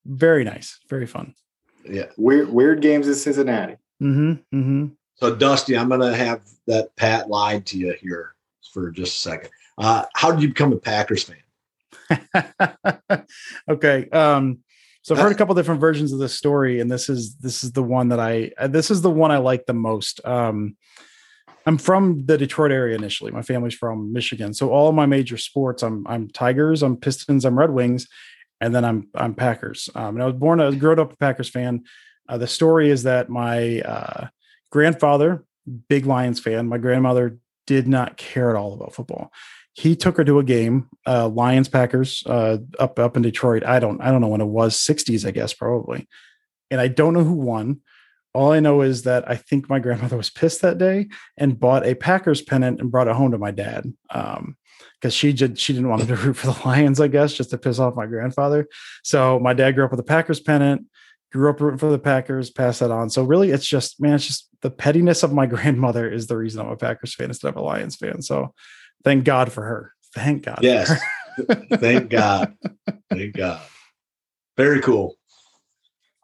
very nice, very fun. Yeah, weird, weird games in Cincinnati. Mm-hmm. Mm-hmm. So Dusty, I'm gonna have that Pat lied to you here for just a second. Uh, how did you become a Packers fan? *laughs* okay. Um, so I've heard a couple different versions of this story, and this is this is the one that I uh, this is the one I like the most. Um, I'm from the Detroit area initially. My family's from Michigan, so all my major sports, I'm I'm Tigers, I'm Pistons, I'm Red Wings, and then I'm I'm Packers. Um, and I was born, I was grown up a Packers fan. Uh, the story is that my uh, grandfather, big Lions fan, my grandmother did not care at all about football he took her to a game, uh, Lions Packers, uh, up up in Detroit. I don't I don't know when it was, 60s, I guess, probably. And I don't know who won. All I know is that I think my *laughs* grandmother was pissed that day and bought a Packers pennant and brought it home to my dad. Um, because she did she didn't want him to root for the *laughs* Lions, I guess, just to piss off my grandfather. So my dad grew up with a Packers pennant, grew up rooting for the Packers, passed that on. So really, it's just man, it's just the pettiness of my *laughs* grandmother is the reason I'm a Packers fan instead of a Lions fan. So Thank God for her. Thank God. Yes. *laughs* Thank God. Thank God. Very cool.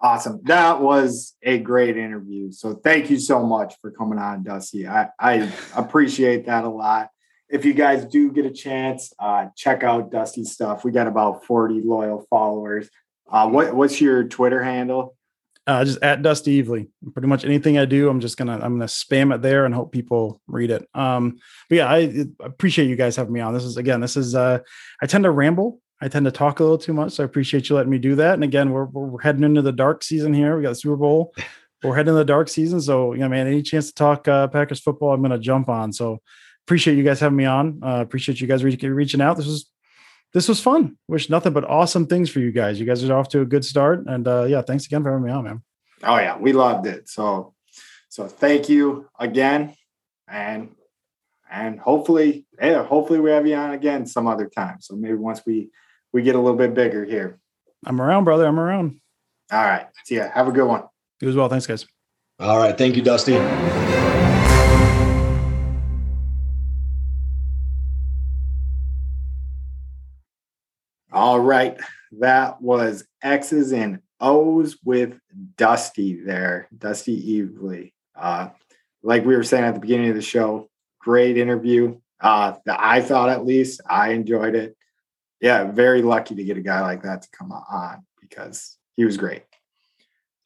Awesome. That was a great interview. So thank you so much for coming on, Dusty. I, I appreciate that a lot. If you guys do get a chance, uh, check out Dusty's stuff. We got about 40 loyal followers. Uh, what what's your Twitter handle? Uh, just at Dusty Evely. Pretty much anything I do, I'm just gonna I'm gonna spam it there and hope people read it. Um, but yeah, I appreciate you guys having me on. This is again, this is uh, I tend to ramble. I tend to talk a little too much, so I appreciate you letting me do that. And again, we're we're heading into the dark season here. We got the Super Bowl. *laughs* we're heading into the dark season, so you know, man, any chance to talk uh, Packers football, I'm gonna jump on. So appreciate you guys having me on. Uh, appreciate you guys re- reaching out. This was this was fun. Wish nothing but awesome things for you guys. You guys are off to a good start, and uh, yeah, thanks again for having me on, man. Oh yeah, we loved it. So, so thank you again, and and hopefully, yeah, hopefully we have you on again some other time. So maybe once we we get a little bit bigger here. I'm around, brother. I'm around. All right. See ya. Have a good one. You as well. Thanks, guys. All right. Thank you, Dusty. All right. That was X's and O's with Dusty there, Dusty Evely. Uh, like we were saying at the beginning of the show, great interview. Uh, I thought at least I enjoyed it. Yeah, very lucky to get a guy like that to come on because he was great.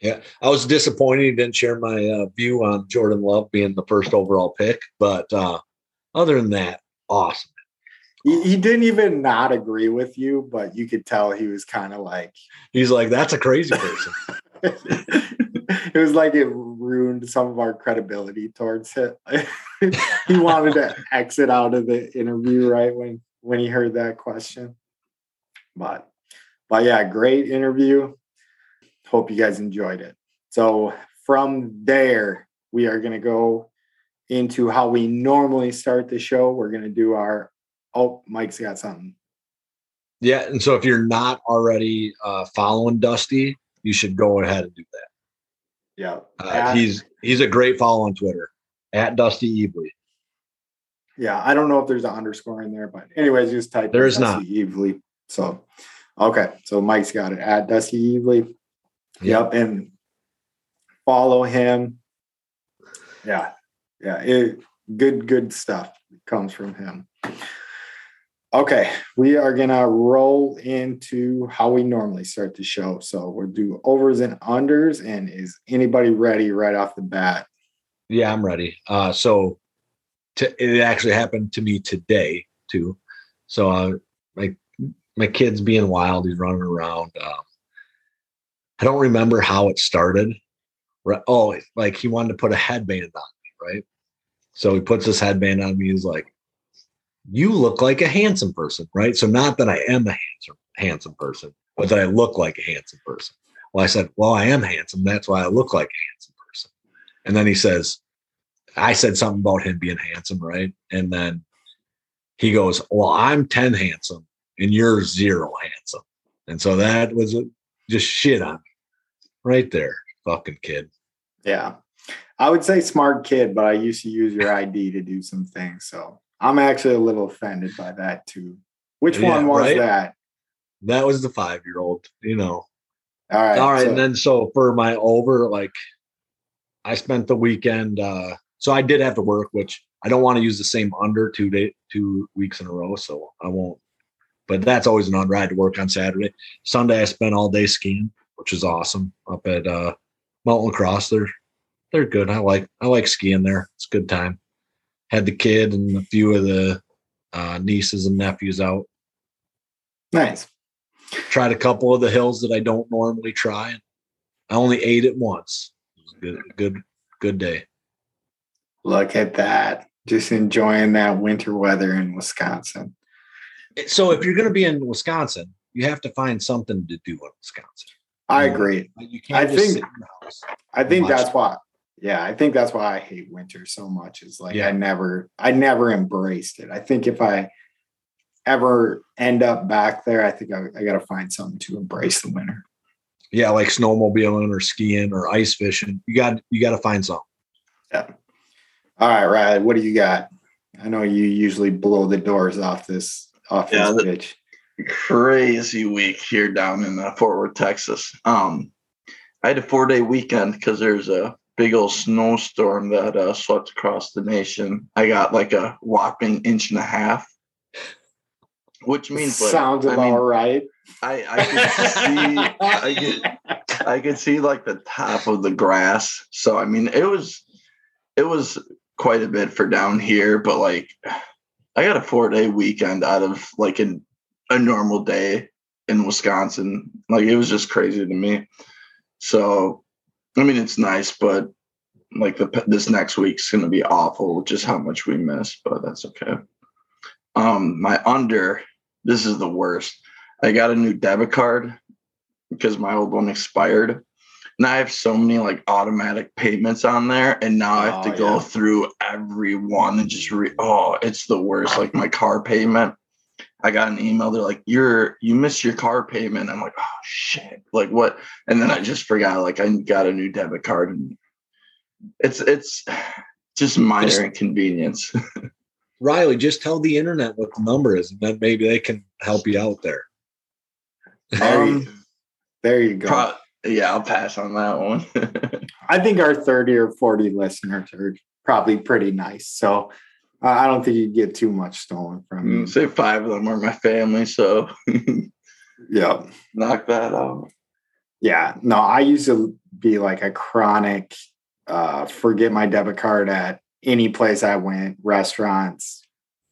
Yeah, I was disappointed he didn't share my uh, view on Jordan Love being the first overall pick, but uh, other than that, awesome. He, he didn't even not agree with you, but you could tell he was kind of like he's like that's a crazy person. *laughs* it was like it ruined some of our credibility towards it. *laughs* he wanted to exit out of the interview right when when he heard that question. But but yeah, great interview. Hope you guys enjoyed it. So from there, we are going to go into how we normally start the show. We're going to do our Oh, Mike's got something. Yeah, and so if you're not already uh, following Dusty, you should go ahead and do that. Yeah, uh, he's he's a great follow on Twitter at Dusty Evely. Yeah, I don't know if there's an underscore in there, but anyways, just type there is Dusty not Evely. So, okay, so Mike's got it at Dusty Evely. Yep, and follow him. Yeah, yeah, it, good good stuff comes from him. Okay, we are gonna roll into how we normally start the show. So we'll do overs and unders. And is anybody ready right off the bat? Yeah, I'm ready. Uh, so to, it actually happened to me today too. So uh, my my kid's being wild. He's running around. Um, I don't remember how it started. Oh, like he wanted to put a headband on me, right? So he puts this headband on me. He's like, you look like a handsome person, right? So not that I am a handsome handsome person, but that I look like a handsome person. Well, I said, well, I am handsome. That's why I look like a handsome person. And then he says, I said something about him being handsome, right? And then he goes, well, I'm 10 handsome and you're zero handsome. And so that was just shit on me right there, fucking kid. Yeah. I would say smart kid, but I used to use your ID to do some things. So I'm actually a little offended by that too. Which yeah, one was right? that? That was the five year old, you know. All right. All right. So, and then so for my over, like I spent the weekend uh so I did have to work, which I don't want to use the same under two day two weeks in a row, so I won't. But that's always an under. I had to work on Saturday. Sunday I spent all day skiing, which is awesome up at uh Mountain La Crosse. They're they're good. I like I like skiing there. It's a good time had the kid and a few of the uh, nieces and nephews out. Nice. Tried a couple of the hills that I don't normally try. I only ate it once. It good, good, good day. Look at that. Just enjoying that winter weather in Wisconsin. So if you're going to be in Wisconsin, you have to find something to do in Wisconsin. I agree. You can't I think, I think that's why yeah i think that's why i hate winter so much is like yeah. i never i never embraced it. I think if i ever end up back there i think i, I got to find something to embrace the winter. Yeah like snowmobiling or skiing or ice fishing you got you got to find something. Yeah. All right riley what do you got? I know you usually blow the doors off this off yeah, this pitch. crazy week here down in uh, fort worth texas. Um i had a four day weekend because there's a big old snowstorm that uh, swept across the nation. I got like a whopping inch and a half, which means like, sounds about I mean, right. I I could see I could, I could see like the top of the grass. So I mean, it was it was quite a bit for down here, but like I got a four day weekend out of like an, a normal day in Wisconsin. Like it was just crazy to me. So I mean, it's nice, but like the this next week's going to be awful, just how much we miss. But that's okay. Um, my under. This is the worst. I got a new debit card because my old one expired. Now I have so many like automatic payments on there, and now I have to Oh, go yeah. through every one and just re. Oh, it's the worst. Like my car payment. I got an email. They're like, "You're you missed your car payment." I'm like, "Oh shit!" Like what? And then I just forgot. Like I got a new debit card, and it's it's just minor Just- inconvenience. *laughs* Riley, just tell the internet what the number is, and then maybe they can help you out there. There, you, Um, there you go. Pro- yeah, I'll pass on that one. *laughs* I think our 30 or 40 listeners are probably pretty nice. So I don't think you get too much stolen from you. Say five of them are my family, so *laughs* Yeah. knock that out. Yeah. No, I used to be like a chronic uh, forget my debit card at any place I went, restaurants,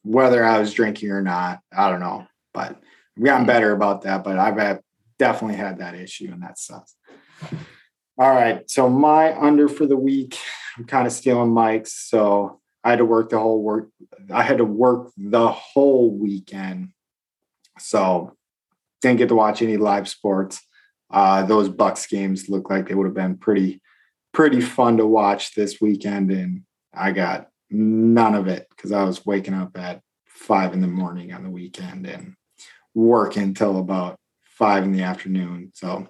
whether I was drinking or not. I don't know. But I've gotten better about that. But I've had, definitely had that issue, and that sucks. All right. So my under for the week, I'm kind of stealing Mike's. So I had to work the whole work. I had to work the whole weekend. So didn't get to watch any live sports. Uh, those Bucks games look like they would have been pretty, pretty fun to watch this weekend, and I got none of it because I was waking up at five in the morning on the weekend and working until about five in the afternoon. So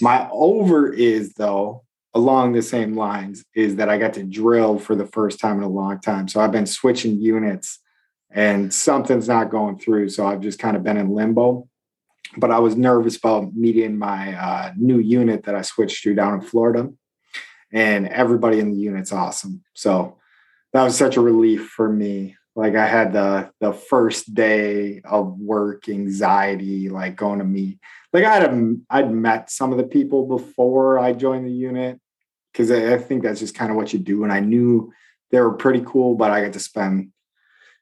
my over is though along the same lines is that I got to drill for the first time in a long time. So I've been switching units and something's not going through. So I've just kind of been in limbo. But I was nervous about meeting my uh, new unit that I switched to down in Florida. And everybody in the unit's awesome. So that was such a relief for me. Like I had the the first day of work anxiety, like going to meet. Like I had a, I'd met some of the people before I joined the unit because I, I think that's just kind of what you do. And I knew they were pretty cool, but I got to spend,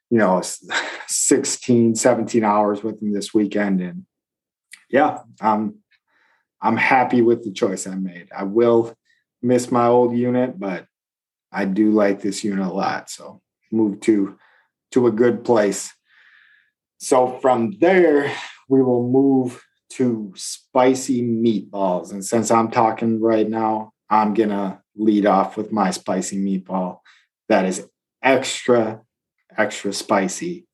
you know, s- *sighs* 16, 17 hours with them this weekend. And yeah, I'm I'm happy with the choice I made. I will miss my old unit, but I do like this unit a lot. So move to to a good place. So from there, we will move to spicy meatballs. And since I'm talking right now, I'm gonna lead off with my spicy meatball that is extra, extra spicy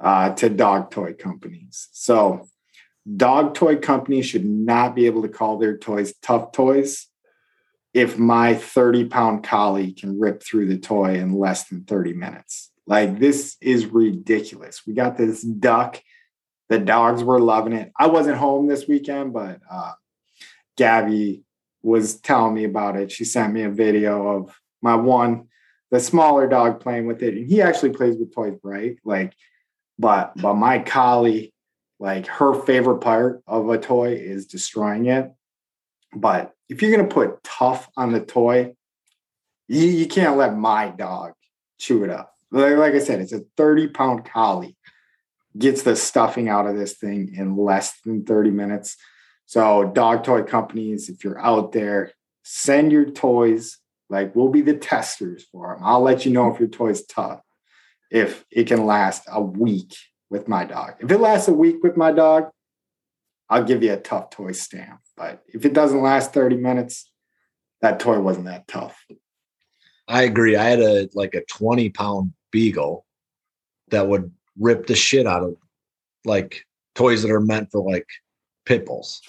uh, to dog toy companies. So dog toy companies should not be able to call their toys tough toys if my 30 pound collie can rip through the toy in less than 30 minutes. Like, this is ridiculous. We got this duck. The dogs were loving it. I wasn't home this weekend, but uh, Gabby was telling me about it. She sent me a video of my one, the smaller dog playing with it. And he actually plays with toys, right? Like, but but my collie, like her favorite part of a toy is destroying it. But if you're gonna put tough on the toy, you, you can't let my dog chew it up. Like, like I said, it's a 30 pound collie, gets the stuffing out of this thing in less than 30 minutes. So, dog toy companies, if you're out there, send your toys. Like, we'll be the testers for them. I'll let you know if your toy's tough, if it can last a week with my dog. If it lasts a week with my dog, I'll give you a tough toy stamp. But if it doesn't last 30 minutes, that toy wasn't that tough. I agree. I had a like a 20 pound beagle that would rip the shit out of like toys that are meant for like pit bulls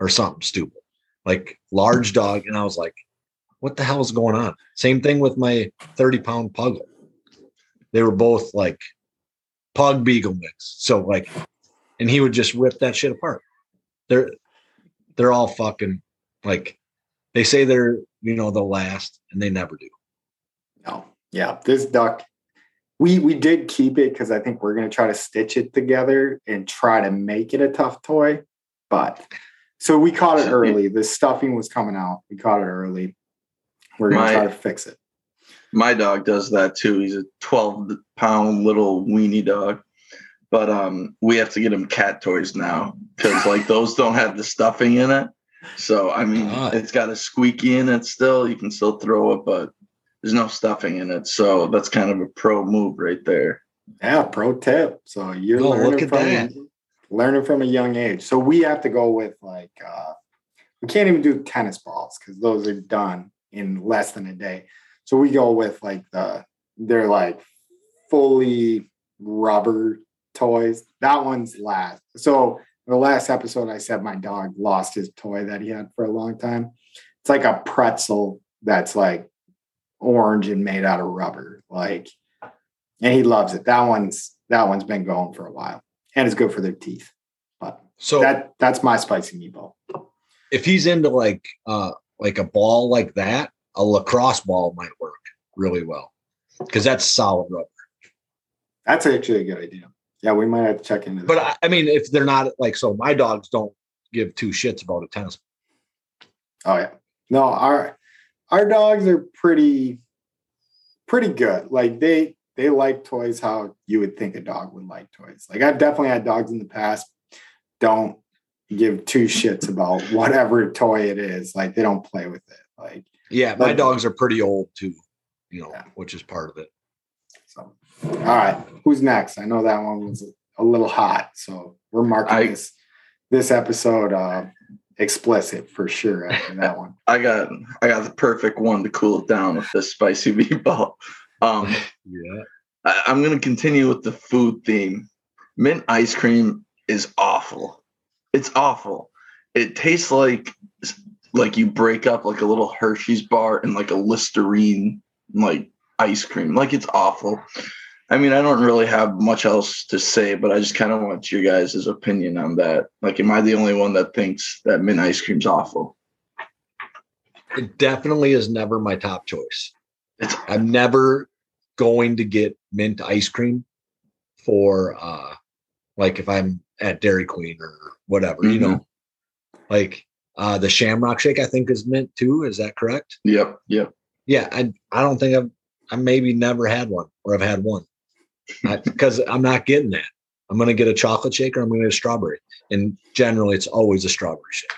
or something stupid, like large *laughs* dog. And I was like, what the hell is going on? Same thing with my 30 pound puggle. They were both like pug beagle mix. So like, and he would just rip that shit apart. They're they're all fucking like they say they're you know they'll last and they never do. No. Yeah. This duck, we we did keep it because I think we're gonna try to stitch it together and try to make it a tough toy. But so we caught it early. The stuffing was coming out. We caught it early. We're gonna My- try to fix it. My dog does that too. He's a 12 pound little weenie dog. But um we have to get him cat toys now because like those don't have the stuffing in it. So I mean Ah. it's got a squeaky in it still. You can still throw it, but there's no stuffing in it. So that's kind of a pro move right there. Yeah, pro tip. So you're Oh, learning look at from that. learning from a young age. So we have to go with like uh we can't even do tennis balls because those are done in less than a day. So we go with like the they're like fully rubber toys. That one's last. So the last episode, I said my dog lost his toy that he had for a long time. It's like a pretzel that's like orange and made out of rubber. Like and he loves it. That one's that one's been going for a while, and it's good for their teeth. But So that that's my spicy meatball. if he's into like uh like a ball like that, a lacrosse ball might work really well because that's solid rubber. That's actually a good idea. Yeah, we might have to check into that. But I, I mean, if they're not like so, my dogs don't give two shits about a tennis. oh yeah, no, our our dogs are pretty pretty good. Like they they like toys how you would think a dog would like toys. Like I've definitely had dogs in the past don't give two shits about *laughs* whatever toy it is. Like they don't play with it. Like Yeah, my Like- dogs are pretty old too, you know, Yeah. which is part of it. So, all right, who's next? I know that one was a little hot, so we're marking I- this this episode uh, explicit for sure after that one. *laughs* I got I got the perfect one to cool it down with the spicy *laughs* meatball. Um *laughs* Yeah. I, I'm gonna continue with the food theme. Mint ice cream is awful. It's awful. It tastes like like you break up like a little Hershey's bar and like a Listerine like ice cream. Like it's awful. I mean, I don't really have much else to say, but I just kind of want your guys' opinion on that. Like, am I the only one that thinks that mint ice cream's awful? It definitely is never my top choice. It's I'm never going to get mint ice cream for uh like if I'm at Dairy Queen or whatever, you know. Like uh the Shamrock Shake I think is mint too, is that correct? yep, yep. Yeah, I I don't think I've I maybe never had one or I've had one. Because I'm not getting that. I'm gonna get a chocolate shake or I'm gonna get a strawberry. And generally it's always a strawberry shake.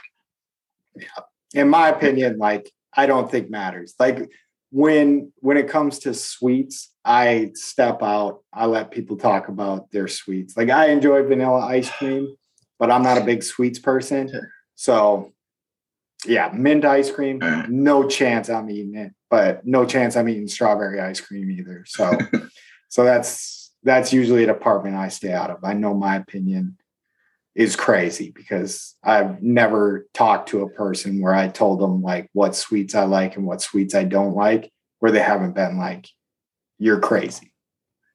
Yeah. In my opinion, like I don't think matters. Like when when it comes to sweets, I step out. I let people talk about their sweets. Like I enjoy vanilla ice cream, but I'm not a big sweets person. So yeah, mint ice cream, no chance I'm eating it, but no chance I'm eating strawberry ice cream either. So *laughs* so that's that's usually a department I stay out of. I know my opinion is crazy because I've never talked to a person where I told them like what sweets I like and what sweets I don't like, where they haven't been like, you're crazy.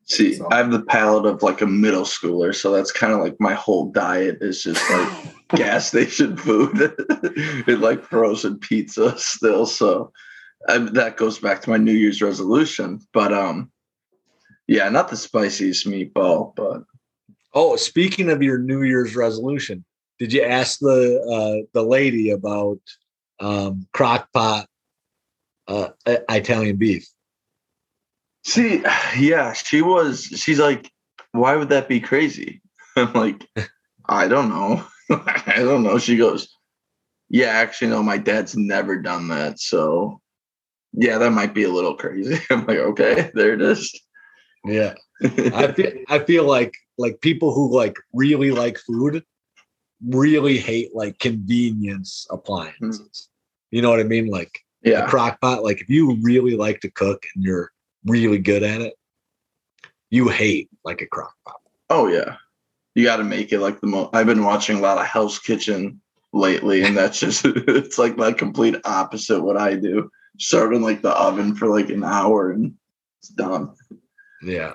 See, So- I have the palate of like a middle schooler, so that's kind of like my whole diet is just like *laughs* gas station food *laughs* and like frozen pizza still. So um, that goes back to my New Year's resolution. But um, yeah, not the spiciest meatball, but Oh, speaking of your New Year's resolution, did you ask the uh, the lady about um, crock pot uh, Italian beef? see, yeah, she was. She's like, why would that be crazy? *laughs* I'm like, I don't know. *laughs* I don't know. She goes, yeah, actually, no, my dad's never done that. So, yeah, that might be a little crazy. *laughs* I'm like, okay, there it is. Yeah, *laughs* I feel I feel like like people who like really like food really hate like convenience appliances. Hmm. You know what I mean? Like yeah. a crock pot. Like if you really like to cook and you're really good at it, you hate like a crock pot. oh yeah, you got to make it like the most. I've been watching a lot of Hell's Kitchen lately, and that's just *laughs* it's like my complete opposite what I do. Start in like the oven for like an hour and it's done. Yeah.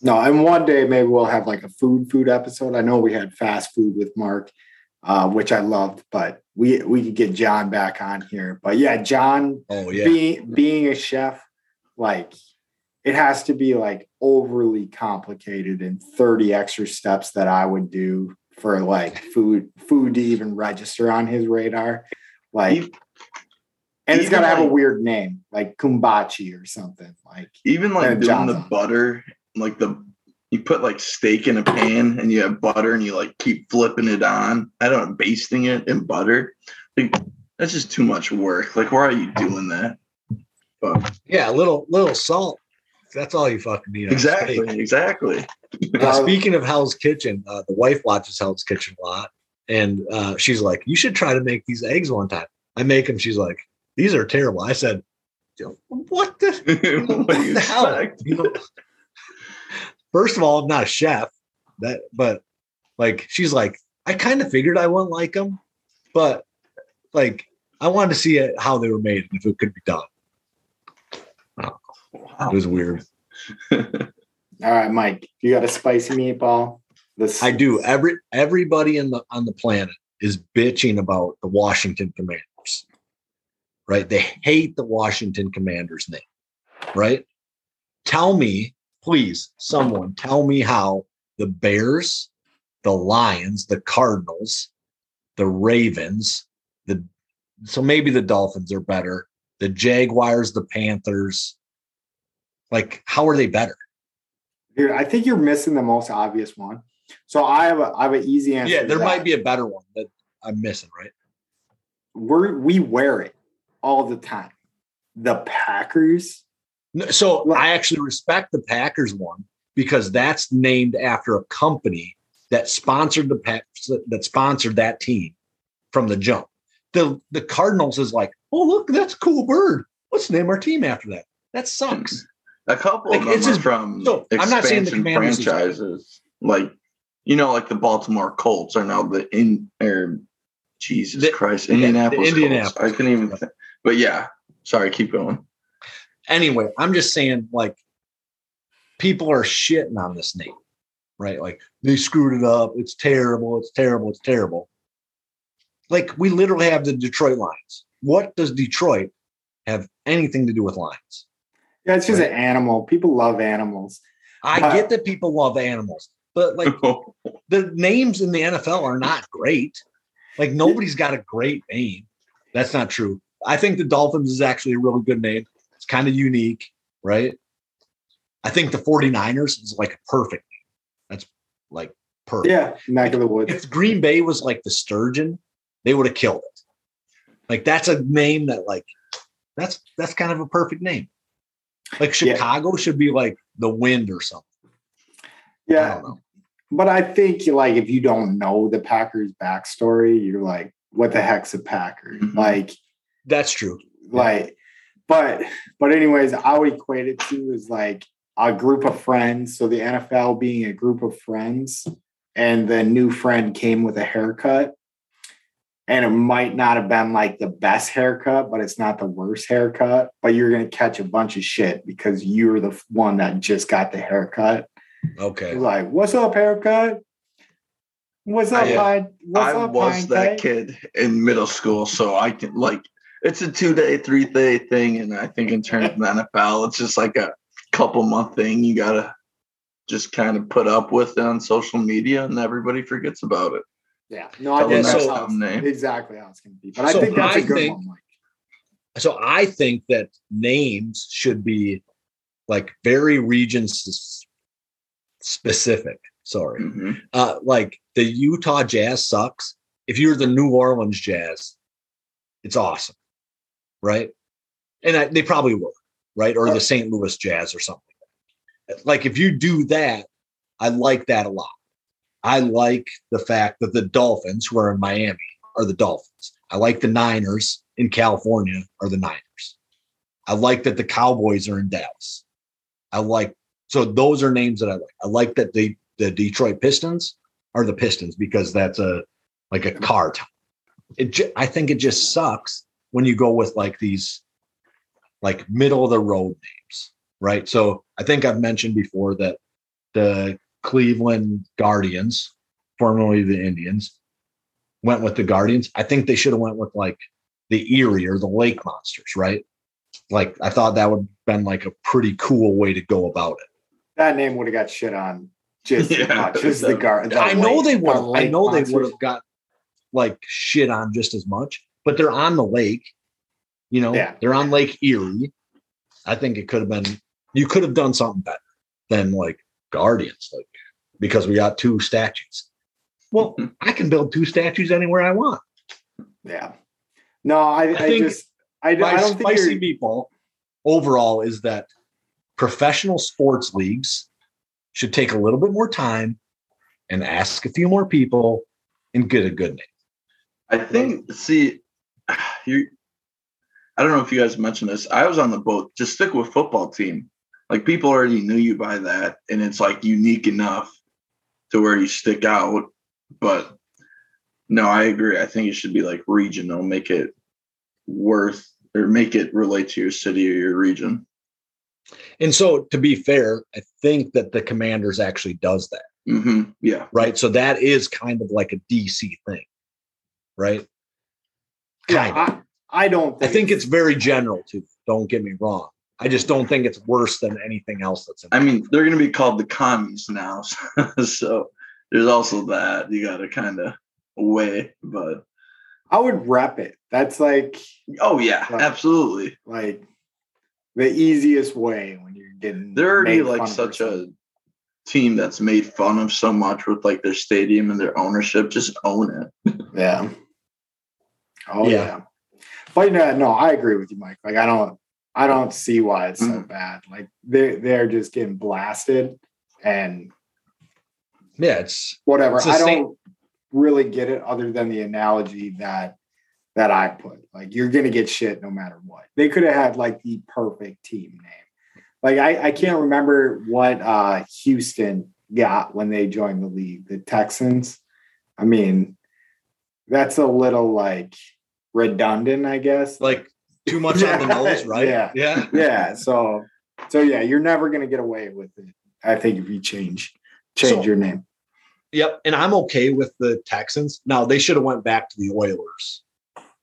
No, and one day maybe we'll have like a food food episode. I know we had fast food with Mark, uh, which I loved, but we we could get John back on here. But yeah, John Oh yeah. being being a chef, like it has to be like overly complicated and 30 extra steps that I would do for like food food to even register on his radar. Like and it's Even gotta have a weird name, like Kumbachi or something. Like Even like doing John's the on. butter, like the you put like steak in a pan and you have butter and you like keep flipping it on. I don't know, basting it in butter. Like that's just too much work. Like why are you doing that? But Yeah, a little little salt. That's all you fucking need. exactly, exactly. Uh, speaking of Hell's Kitchen, uh, the wife watches Hell's Kitchen a lot, and uh, she's like, "You should try to make these eggs one time." I make them. She's like, "These are terrible." I said, "What the, *laughs* what you the hell?" You know, first of all, I'm not a chef. That, but like, she's like, I kind of figured I wouldn't like them, but like, I wanted to see it, how they were made and if it could be done. Oh, it was weird. *laughs* all right, Mike, you got a spicy meatball? This I do. Every everybody in the on the planet is bitching about the Washington Commanders. Right? They hate the Washington Commanders name. Right? Tell me, please, someone tell me how the Bears, the Lions, the Cardinals, the Ravens, the so maybe the Dolphins are better. The Jaguars, the Panthers, like how are they better? Dude, I think you're missing the most obvious one. So I have a I have an easy answer. Yeah, there might be a better one that I'm missing, right? We're we wear it all the time. The Packers. So Well- I actually respect the Packers one because that's named after a company that sponsored the pack that sponsored that team from the jump. The the Cardinals is like, oh look, that's a cool bird. Let's name our team after that. That sucks. A couple Like, of them it's are just- from so, I'm not saying the expansion franchises. Like, you know, like the Baltimore Colts are now the in or Jesus The- Christ, yeah, the Indianapolis. Indianapolis. Colts. I couldn't even. Think. But yeah, sorry, keep going. Anyway, I'm just saying, like, people are shitting on this name, right? Like they screwed it up. It's terrible. It's terrible. It's terrible. Like we literally have the Detroit Lions. What does Detroit have anything to do with Lions? Yeah, it's just Right. an animal. People love animals. I But- get that people love animals, but like *laughs* the names in the NFL are not great. Like nobody's got a great name. That's not true. I think the Dolphins is actually a really good name. It's kind of unique, right? I think the 49ers is like a perfect name. That's like perfect. Yeah, neck of the woods. If Green Bay was like the sturgeon, they would have killed it. Like that's a name that like that's that's kind of a perfect name. Like Yeah. Chicago should be like the wind or something. I Yeah, know. but I think like if you don't know the Packers backstory, you're like, what the heck's a Packer? Mhm. Like, That's true. like, but but anyways, I would equate it to is like a group of friends. So the NFL being a group of friends, and the new friend came with a haircut. And it might not have been like the best haircut, but it's not the worst haircut. But you're gonna catch a bunch of shit because you're the one that just got the haircut. Okay. It's like, what's up, haircut? What's up, I- Pine? What's I up, was Pine that Cake? kid in middle school, so I can like it's a two day, three day thing, and I think in terms of the *laughs* NFL, it's just like a couple month thing. You gotta just kind of put up with it on social media, and everybody forgets about it. Yeah, no, Tell think them that's so- how name. exactly how it's going to be. But I So think that's a I good think- one, Mike. So I think that names should be like very region specific. Sorry. Mhm. Uh, like the Utah Jazz sucks. If you're the New Orleans Jazz, it's awesome, right? And I, they probably were, right? Or the St. Louis Jazz or something. Like, if you do that, I like that a lot. I like the fact that the Dolphins, who are in Miami, are the Dolphins. I like the Niners in California are the Niners. I like that the Cowboys are in Dallas. I like so those are names that I like. I like that the the Detroit Pistons are the Pistons because that's a like a car town. It I think it just sucks when you go with like these like middle of the road names, right? So I think I've mentioned before that the Cleveland Guardians, formerly the Indians, went with the Guardians. I think they should have went with like the Erie or the Lake Monsters, right? like I thought that would have been like a pretty cool way to go about it. That name would have got shit on just as *laughs* much as the guard. I know they would. have I know they would have got like shit on just as much, but they're on the lake. You know, Yeah. they're on Lake Erie. I think it could have been. You could have done something better than like Guardians, like because we got two statues. Well, mm-hmm. I can build two statues anywhere I want. Yeah. No, I, I, think just I, My I don't think spicy you're, meatball overall is that professional sports leagues should take a little bit more time and ask a few more people and get a good name. I think. See, *sighs* you. I don't know if you guys mentioned this. I was on the boat. Just stick with football team. Like people already knew you by that, and it's like unique enough to where you stick out. But no, I agree. I think it should be like regional. Make it worth or make it relate to your city or your region. And so, to be fair, I think that the Commanders actually does that, hmm Yeah. right? So that is kind of like a DC thing, right? Kind yeah, of. I, I don't I think, think it's very general too. Don't get me wrong. I just don't think it's worse than anything else that's in. I mean, they're going to be called the commies now. *laughs* so there's also that you got to kind of weigh. But I would rep it. That's like oh, yeah, Right. absolutely. like the easiest way when you're getting They're already like such a team that's made fun of so much with like their stadium and their ownership. Just own it. yeah. Oh Yeah. yeah. But no, no, I agree with you, Mike. Like I don't I don't see why it's so Mhm. bad. Like they they're just getting blasted and yeah, it's whatever. It's I don't really get it other than the analogy that that I put. Like you're gonna get shit no matter what. They could have had like the perfect team name. Like I, I can't remember what uh Houston got when they joined the league. The Texans. I mean, that's a little like redundant, I guess. like too much on the *laughs* nose, right? yeah. yeah. yeah. So so yeah, you're never gonna get away with it. I think if you change change So- your name. Yep, and I'm okay with the Texans. Now they should have went back to the Oilers.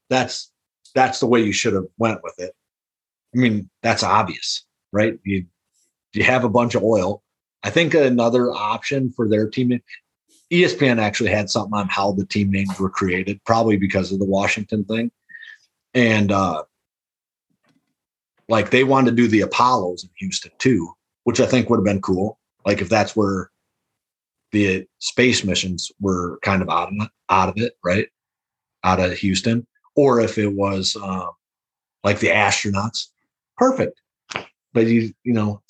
That's that's the way you should have went with it. I mean, that's obvious, right? You you have a bunch of oil. I think another option for their team. ESPN actually had something on how the team names were created, probably because of the Washington thing, and uh, like they wanted to do the Apollos in Houston too, which I think would have been cool. Like if that's where the space missions were kind of out of out of it, right? Out of Houston, or if it was um, like the astronauts, perfect. But you, you know,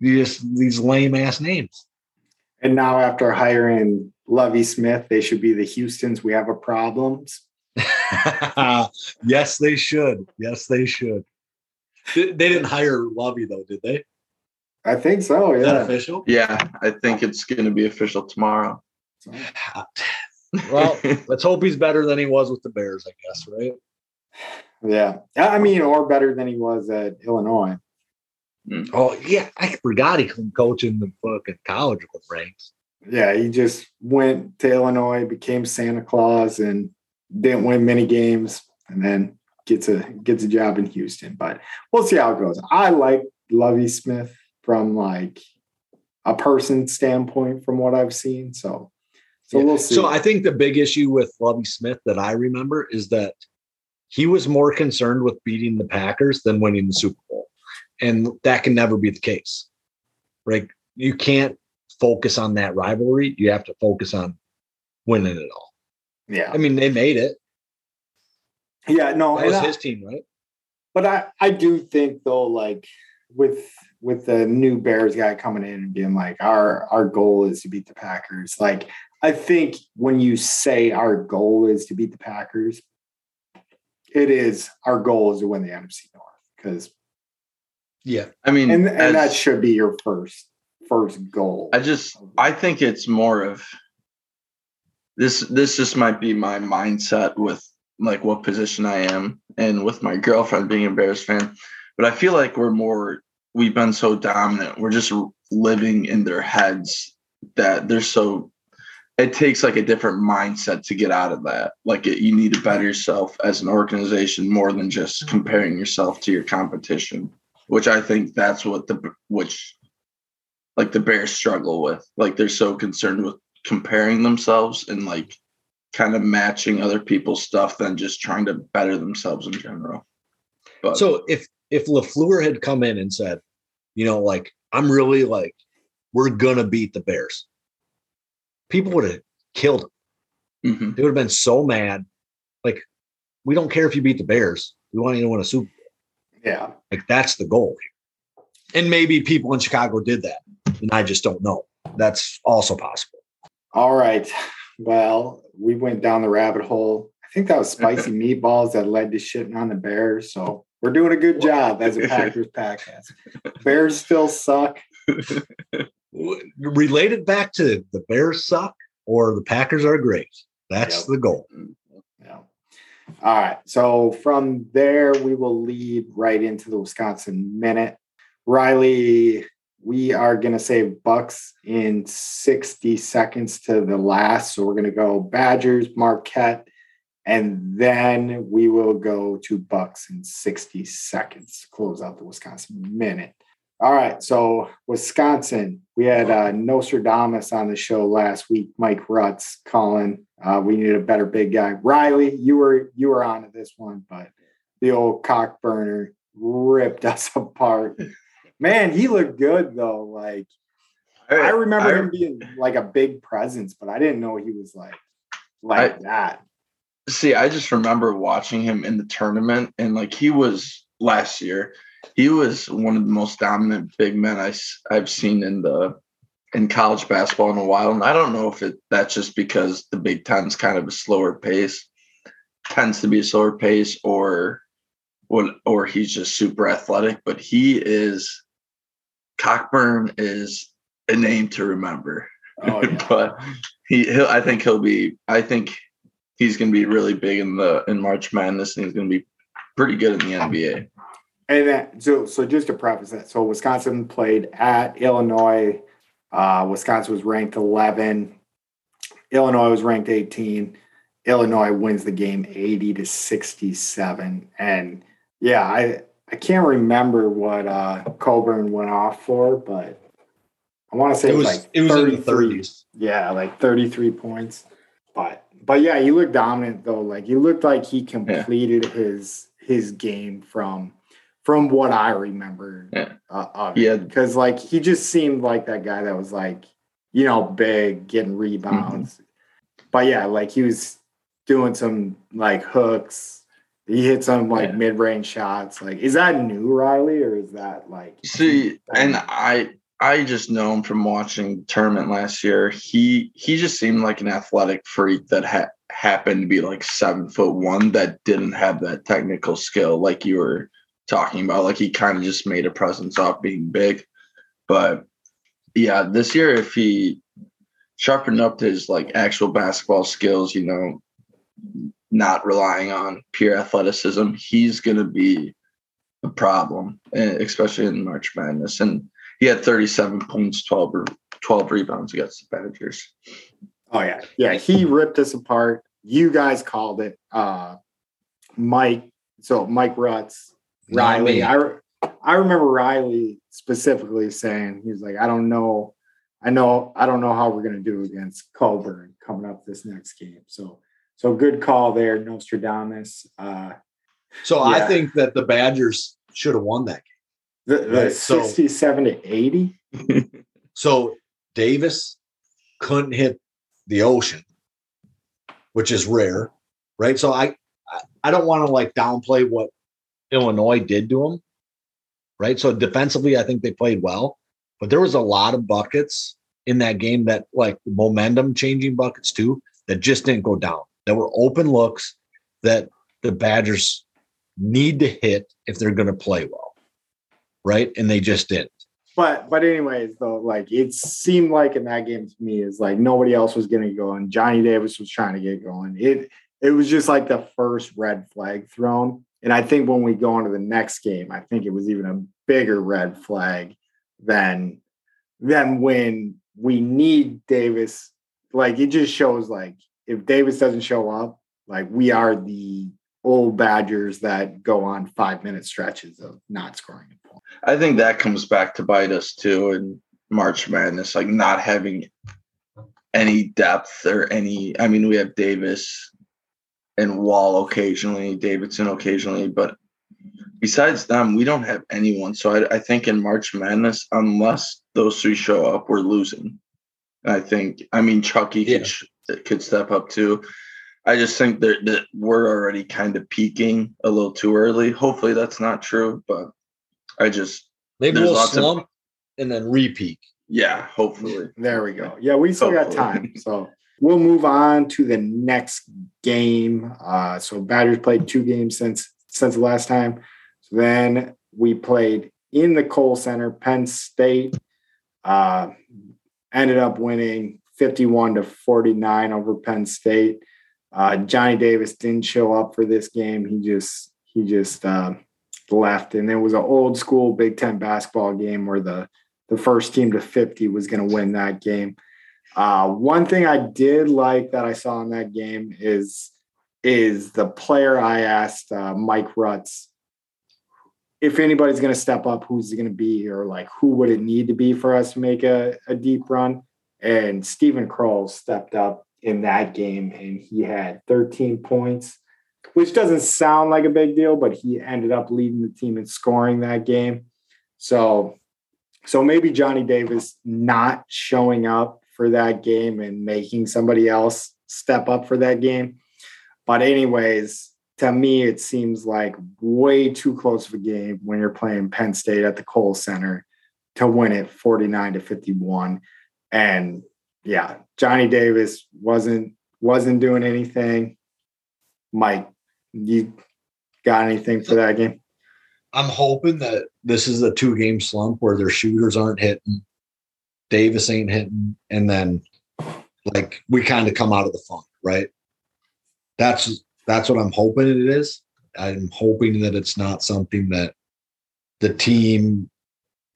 you just these lame ass names. And now after hiring Lovie Smith, they should be the Houston's we have a problems. *laughs* yes, they should. Yes, they should. They they didn't hire Lovie though, did they? I think so, Is that yeah. official? Yeah, I think it's going to be official tomorrow. *sighs* Well, *laughs* let's hope he's better than he was with the Bears, I guess, right? yeah. I mean, or better than he was at Illinois. Hmm. Oh yeah, I forgot he couldn't coach in the fucking college ranks. Yeah, he just went to Illinois, became Santa Claus, and didn't win many games, and then gets a gets a job in Houston. But we'll see how it goes. I like Lovie Smith from like a person standpoint from what I've seen. So so Yeah. we'll see. So I think the big issue with Lovie Smith that I remember is that he was more concerned with beating the Packers than winning the Super Bowl. And that can never be the case. Right? You can't focus on that rivalry. You have to focus on winning it all. yeah. I mean, they made it. Yeah, no, That was I- his team, right? but I, I do think though, like with with the new Bears guy coming in and being like, our our goal is to beat the Packers. Like, I think when you say our goal is to beat the Packers, it is our goal is to win the NFC North because Yeah. I mean, and and that should be your first first goal. I just I think it's more of this this just might be my mindset with like what position I am and with my girlfriend being a Bears fan. But I feel like we're more we've been so dominant. We're just living in their heads that they're so it takes like a different mindset to get out of that. Like it, you need to better yourself as an organization more than just comparing yourself to your competition, which I think that's what the which like the Bears struggle with. Like they're so concerned with comparing themselves and like kind of matching other people's stuff than just trying to better themselves in general. But so if if LaFleur had come in and said, you know, like I'm really like, we're gonna beat the Bears, people would have killed him. Mm-hmm. They would have been so mad. Like, we don't care if you beat the Bears. We want you to win a Super Bowl. Yeah. Like that's the goal. And maybe people in Chicago did that. And I just don't know. That's also possible. All right. Well, we went down the rabbit hole. I think that was *laughs* spicy meatballs that led to shitting on the Bears. So we're doing a good job as a Packers *laughs* podcast. Bears still suck. Related back to the Bears suck or the Packers are great. That's yep. the goal. Mm-hmm. Yeah. All right. So from there, we will lead right into the Wisconsin minute. Riley, we are going to say Bucks in 60 seconds to the last. So we're going to go Badgers, Marquette, and then we will go to Bucks in 60 seconds. Close out the Wisconsin minute. All right, so Wisconsin, we had uh, Nostradamus on the show last week. Mike Rutz calling. Uh, we need a better big guy. Riley, you were you were on to this one, but the old cock burner ripped us *laughs* apart. Man, he looked good though. Like I, I remember I, him being like a big presence, but I didn't know he was like like I, that. See, I just remember watching him in the tournament, and like he was last year, he was one of the most dominant big men I, I've seen in the in college basketball in a while. And I don't know if it that's just because the Big Ten's kind of a slower pace, tends to be a slower pace, or what, or he's just super athletic. But he is Cockburn is a name to remember. Oh, *laughs* yeah. but he, he'll, I think he'll be. I think he's going to be really big in the in March Madness, and he's going to be pretty good in the NBA. And then, so so just to preface that, so Wisconsin played at Illinois. Uh, Wisconsin was ranked 11. Illinois was ranked 18. Illinois wins the game 80 to 67. And yeah, I I can't remember what uh, went off for, but I want to say it was, it was like it was in the 30s. Yeah, like 33 points. But but yeah, he looked dominant though. Like he looked like he completed yeah. his his game from from what I remember. Yeah, uh, yeah, because like he just seemed like that guy that was like you know big, getting rebounds. Mm-hmm. But yeah, like he was doing some like hooks. He hit some like yeah. mid range shots. Like, is that new, Riley, or is that like? See, and I I just know him from watching tournament last year. He he just seemed like an athletic freak that ha- happened to be like seven foot one that didn't have that technical skill like you were talking about. Like he kind of just made a presence off being big. But yeah, this year if he sharpened up his like actual basketball skills, you know, not relying on pure athleticism, he's gonna be a problem, eh, especially in March Madness. And he had 37 points, 12 12 rebounds against the Badgers. Oh yeah, yeah, he ripped us apart. You guys called it. Uh, Mike, so Mike Rutz, Riley. I I remember Riley specifically saying he was like, I don't know, I know, I don't know how we're gonna do against Cockburn coming up this next game. So so good call there, Nostradamus. Uh, so yeah. I think that the Badgers should have won that game. The, the right. 67 so, to 80. *laughs* so Davis couldn't hit the ocean, which is rare, right? So I I don't want to like downplay what Illinois did to them, right? So defensively, I think they played well, but there was a lot of buckets in that game that like momentum changing buckets too that just didn't go down. That were open looks that the Badgers need to hit if they're going to play well right? And they just didn't. But but anyways, though, like it seemed like in that game to me is like nobody else was getting going. Johnny Davis was trying to get going. It it was just like the first red flag thrown. And I think when we go into the next game, I think it was even a bigger red flag than than when we need Davis like it just shows like if Davis doesn't show up, like we are the old Badgers that go on five minute stretches of not scoring a point. I think that comes back to bite us too in March Madness, like not having any depth or any. I mean, we have Davis and Wahl occasionally, Davison occasionally, but besides them, we don't have anyone. So I, I think in March Madness, unless those three show up, we're losing. I think. I mean, Chucky Yeah. could could step up too. I just think that, that we're already kind of peaking a little too early. Hopefully, that's not true, but I just Maybe There's we'll lots of- slump and then repeat. yeah. Hopefully, There we go. Yeah, we still got time. So we'll move on to the next game. Uh, so Badgers played two games since since the last time. So then we played in the Kohl Center, Penn State. Uh, ended up winning 51 to 49 over Penn State. Uh, Johnny Davis didn't show up for this game. He just he just uh, left, and it was an old school Big Ten basketball game where the the first team to 50 was going to win that game. Uh, one thing I did like that I saw in that game is is the player I asked uh, Mike Rutz if anybody's going to step up, who's going to be, or like who would it need to be for us to make a, a deep run? And Steven Crowl stepped up in that game, and he had 13 points, which doesn't sound like a big deal, but he ended up leading the team in scoring that game. So so maybe Johnny Davis not showing up for that game and making somebody else step up for that game. But anyways, to me, it seems like way too close of a game when you're playing Penn State at the Kohl Center to win it 49 to 51. And yeah, Johnny Davis wasn't wasn't doing anything. Mike, you got anything for that game? I'm hoping that this is a two game slump where their shooters aren't hitting, Davis ain't hitting, and then like we kind of come out of the funk, right? That's that's what I'm hoping it is. I'm hoping that it's not something that the team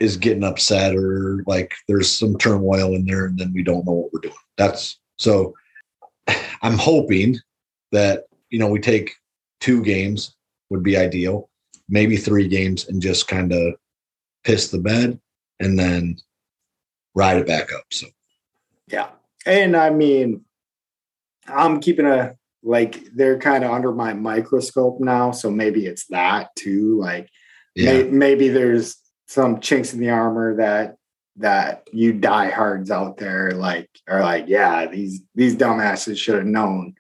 is getting upset or like there's some turmoil in there and then we don't know what we're doing. That's so *sighs* I'm hoping that you know we take two games would be ideal maybe three games and just kind of piss the bed and then ride it back up. So Yeah. And I mean, I'm keeping a like they're kind of under my microscope now. So maybe it's that too. Like yeah, may, maybe there's some chinks in the armor that that you diehards out there like are like, yeah, these these dumbasses should have known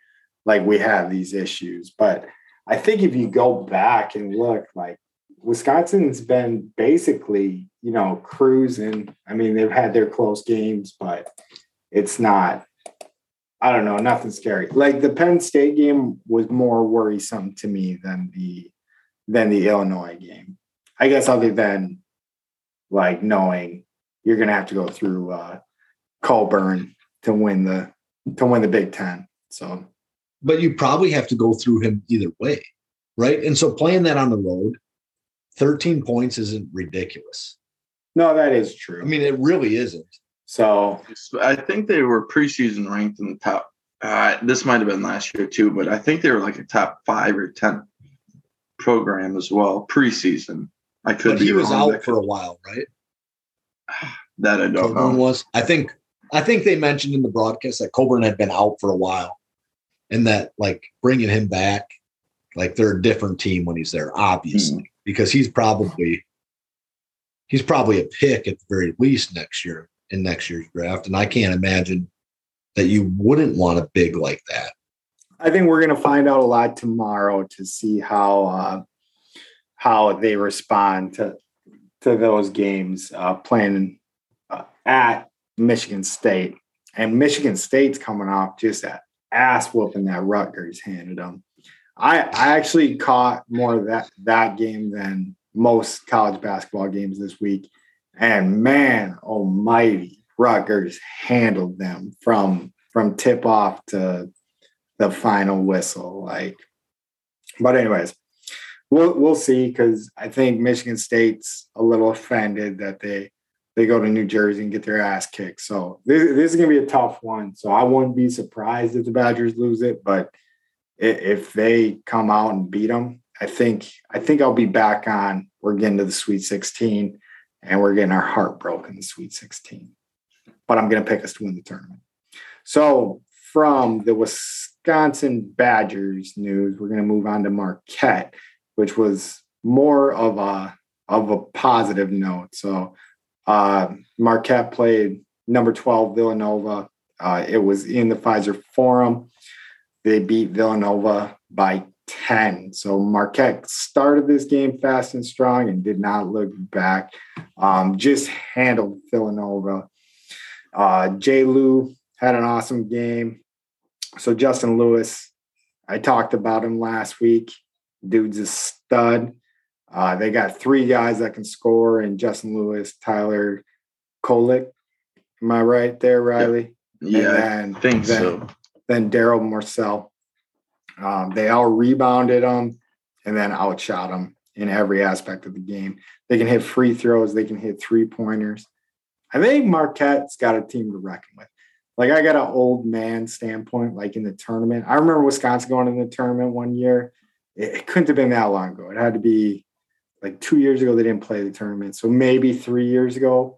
like we have these issues. But I think if you go back and look, like Wisconsin's been basically, you know, cruising. I mean, they've had their close games, but it's not, I don't know, nothing scary. Like the Penn State game was more worrisome to me than the than the Illinois game. I guess other than like knowing you're gonna have to go through uh Cockburn to win the to win the Big Ten. So but you probably have to go through him either way, right? And so playing that on the road, 13 points isn't ridiculous. no, that is true. I mean, it really isn't. so I think they were preseason ranked in the top. Uh, this might have been last year too, but I think they were like a top five or ten program as well preseason. I could But be he was out That for a while, right? *sighs* that I don't know. Cockburn know. was. I think I think they mentioned in the broadcast that Cockburn had been out for a while, and that like bringing him back, like they're a different team when he's there, obviously, because he's probably he's probably a pick at the very least next year in next year's draft, and I can't imagine that you wouldn't want a big like that. I think we're going to find out a lot tomorrow to see how uh, how they respond to to those games uh, playing uh, at Michigan State, and Michigan State's coming off just that ass whooping that Rutgers handed them. I I actually caught more of that that game than most college basketball games this week, and man, almighty, Rutgers handled them from from tip off to the final whistle. Like, but anyways, we'll we'll see because I think Michigan State's a little offended that they they go to New Jersey and get their ass kicked. So this, this is to be a tough one. So I wouldn't be surprised if the Badgers lose it, but if they come out and beat them, I think I think I'll be back on. We're getting to the Sweet 16, and we're getting our heart broken the Sweet 16. But I'm to pick us to win the tournament. So from the Wisconsin Badgers news, we're to move on to Marquette, which was more of a of a positive note. So uh, Marquette played number 12 Villanova. Uh, it was in the Fiserv Forum. They beat Villanova by 10. So Marquette started this game fast and strong and did not look back. Um, just handled Villanova. Uh, Jay Lou had an awesome game. So Justin Lewis, I talked about him last week. Dude's a stud. Uh, they got three guys that can score, and Justin Lewis, Tyler Kolek. Am I right there, Riley? Yeah, then, I think then, so. Then Darryl Morsell. Um, they all rebounded them and then outshot them in every aspect of the game. They can hit free throws, they can hit three pointers. I think Marquette's got a team to reckon with. Like I got an old man standpoint, like in the tournament. I remember Wisconsin going in the tournament one year. It, it couldn't have been that long ago. It had to be like two years ago. They didn't play the tournament, so maybe three years ago,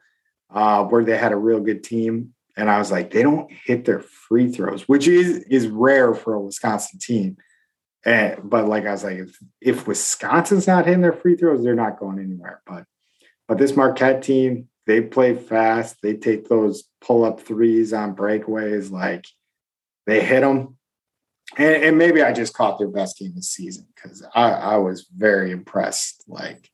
uh, where they had a real good team. And I was like, they don't hit their free throws, which is is rare for a Wisconsin team. And but like I was like, if, if Wisconsin's not hitting their free throws, they're not going anywhere. But but this Marquette team, they play fast. They take those pull up threes on breakaways, like they hit them. And, and maybe I just caught their best game this season because I, I was very impressed. Like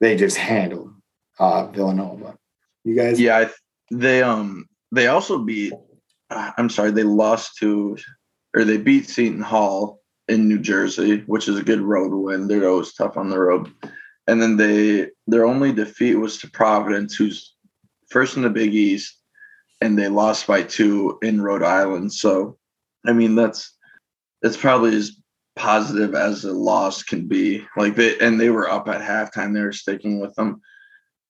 they just handled uh, Villanova. You guys, yeah, they um they also beat. I'm sorry, they lost to, or they beat Seton Hall in New Jersey, which is a good road win. They're always tough on the road. And then they their only defeat was to Providence, who's first in the Big East, and they lost by two in Rhode Island. So, I mean, that's that's probably as positive as a loss can be. Like they and they were up at halftime. They were sticking with them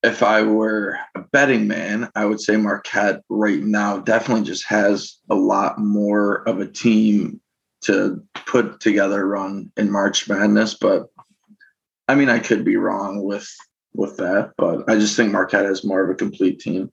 if I were a betting man, I would say Marquette right now definitely just has a lot more of a team to put together a run in March Madness. But I mean, I could be wrong with with that, but I just think Marquette has more of a complete team.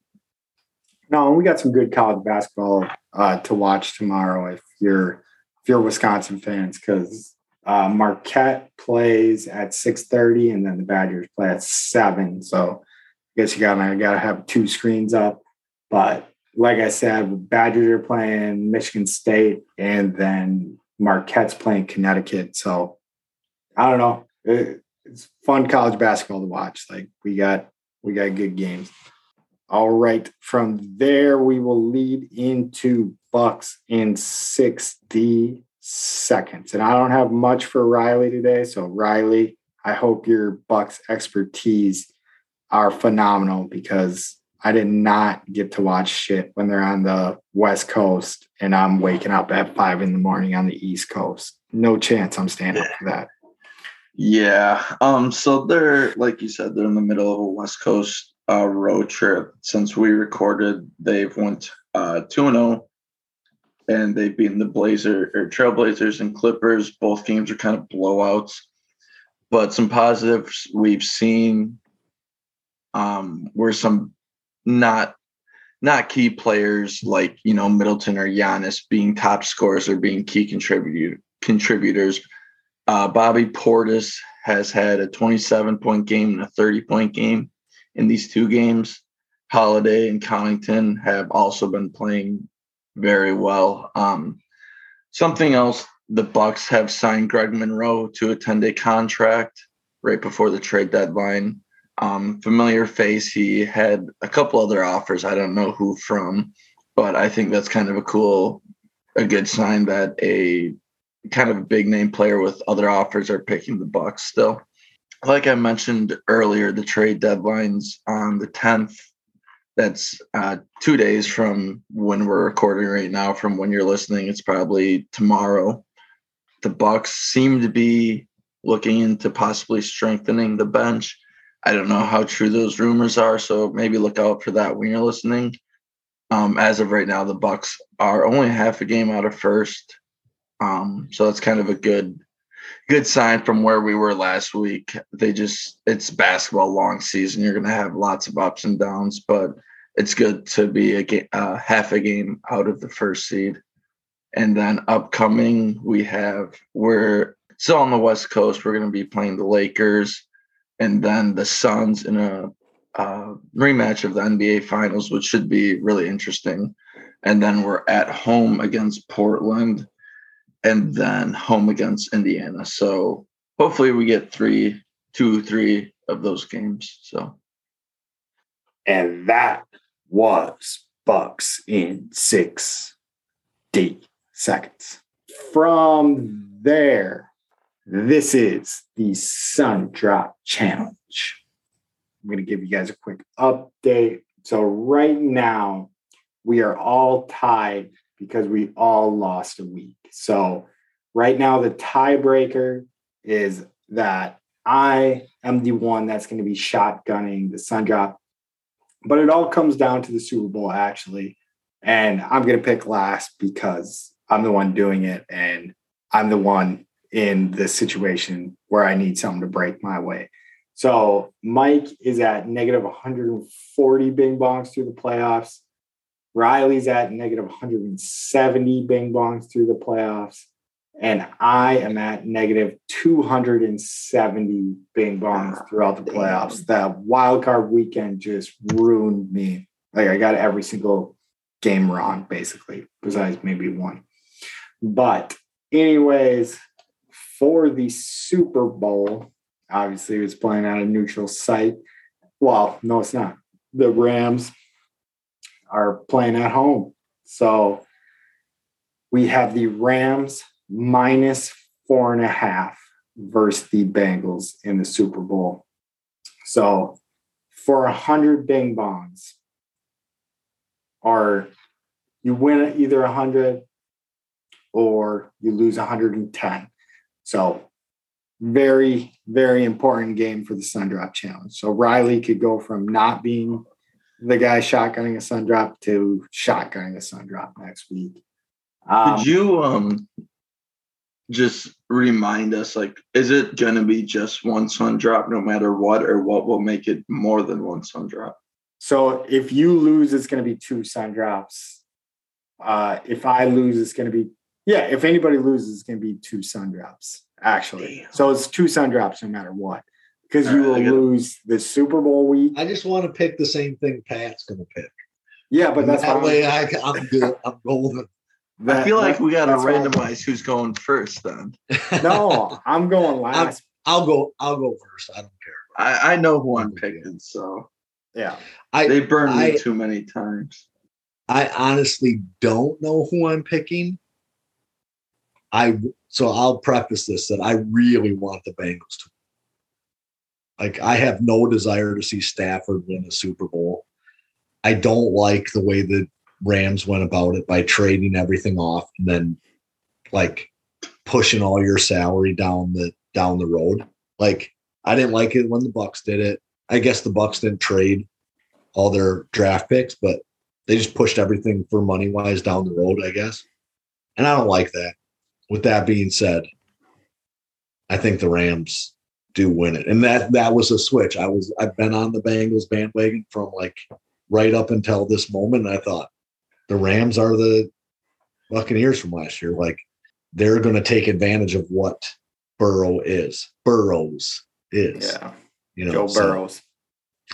No, we got some good college basketball uh, to watch tomorrow if you're you're Wisconsin fans because uh, Marquette plays at six thirty and then the Badgers play at seven. So I guess you gotta gotta have two screens up. But like I said, Badgers are playing Michigan State, and then Marquette's playing Connecticut. So I don't know. It, it's fun college basketball to watch. Like we got we got good games. All right. From there, we will lead into Bucks in 60 seconds. And I don't have much for Riley today. So Riley, I hope your Bucks expertise are phenomenal because I did not get to watch shit when they're on the West Coast and I'm waking up at five in the morning on the East Coast. No chance I'm standing for that. Yeah. Um, so they're like you said, they're in the middle of a West Coast uh, road trip. Since we recorded, they've went uh two and they've beaten the Blazer or Trailblazers and Clippers. Both games are kind of blowouts, but some positives we've seen um, were some not not key players like you know Middleton or Giannis being top scorers or being key contributor contributors. Uh, Bobby Portis has had a 27 point game and a 30 point game in these two games. Holiday and Connaughton have also been playing very well. Um, something else, the Bucks have signed Greg Monroe to a 10 day contract right before the trade deadline um, familiar face. He had a couple other offers. I don't know who from, but I think that's kind of a cool, a good sign that a kind of big name player with other offers are picking the Bucks still. Like I mentioned earlier, the trade deadline's on the 10th. That's uh, two days from when we're recording right now. From when you're listening, it's probably tomorrow. The Bucks seem to be looking into possibly strengthening the bench I don't know how true those rumors are, so maybe look out for that when you're listening. Um, as of right now, the Bucks are only half a game out of first, um, so that's kind of a good good sign from where we were last week. They just it's basketball long season. You're going to have lots of ups and downs, but it's good to be a game, uh, half a game out of the first seed. And then upcoming, we have we're still on the West Coast. We're going to be playing the Lakers, and then the Suns in a uh, rematch of the NBA Finals, which should be really interesting. And then we're at home against Portland and then home against Indiana. So hopefully we get three, two, three of those games. So, and that was Bucks in six D seconds. From there, this is the Sun Drop Challenge. I'm going to give you guys a quick update. So, right now, we are all tied because we all lost a week. So right now, the tiebreaker is that I am the one that's going to be shotgunning the sun drop. But it all comes down to the Super Bowl, actually. And I'm going to pick last because I'm the one doing it and I'm the one in the situation where I need something to break my way. So Mike is at negative 140 bing bongs through the playoffs. Riley's at negative 170 bing bongs through the playoffs. And I am at negative 270 bing bongs ah, throughout the playoffs. That wild card weekend just ruined me. Like I got every single game wrong, basically, besides maybe one. But, anyways, for the Super Bowl, obviously it's playing at a neutral site. Well, no, it's not. The Rams are playing at home. So we have the Rams minus four and a half versus the Bengals in the Super Bowl. So for a hundred bing bongs, are you win either a hundred or you lose 110. So very, very important game for the Sun Drop Challenge. So Riley could go from not being the guy shotgunning a sun drop to shotgunning a sun drop next week. Um, Could you um just remind us like is it gonna be just one sun drop no matter what or what will make it more than one sun drop? So if you lose, it's gonna be two sun drops. Uh if I lose, it's gonna be yeah, if anybody loses, it's gonna be two sun drops, actually. Damn. So it's two sun drops no matter what because you will lose the Super Bowl week. I just want to pick the same thing Pat's going to pick. Yeah, but and that's that way I, am good. I'm golden. That, I feel like we got to randomize who's going first. Then *laughs* no, I'm going last. i will go. I'll go first. I don't care. I, I know who I'm picking. So yeah, I, they burned I, me too many times. I honestly don't know who I'm picking. I so I'll preface this that I really want the Bengals to like I have no desire to see Stafford win a Super Bowl. I don't like the way the Rams went about it by trading everything off and then like pushing all your salary down the down the road. Like I didn't like it when the Bucks did it. I guess the Bucks didn't trade all their draft picks, but they just pushed everything for money wise down the road, I guess. And I don't like that. With that being said, I think the Rams do win it. And that that was a switch. I was I've been on the Bengals bandwagon from like right up until this moment. I thought the Rams are the Buccaneers from last year. Like they're going to take advantage of what Burrow is. Burrows is. Yeah. You know, Joe Burrows.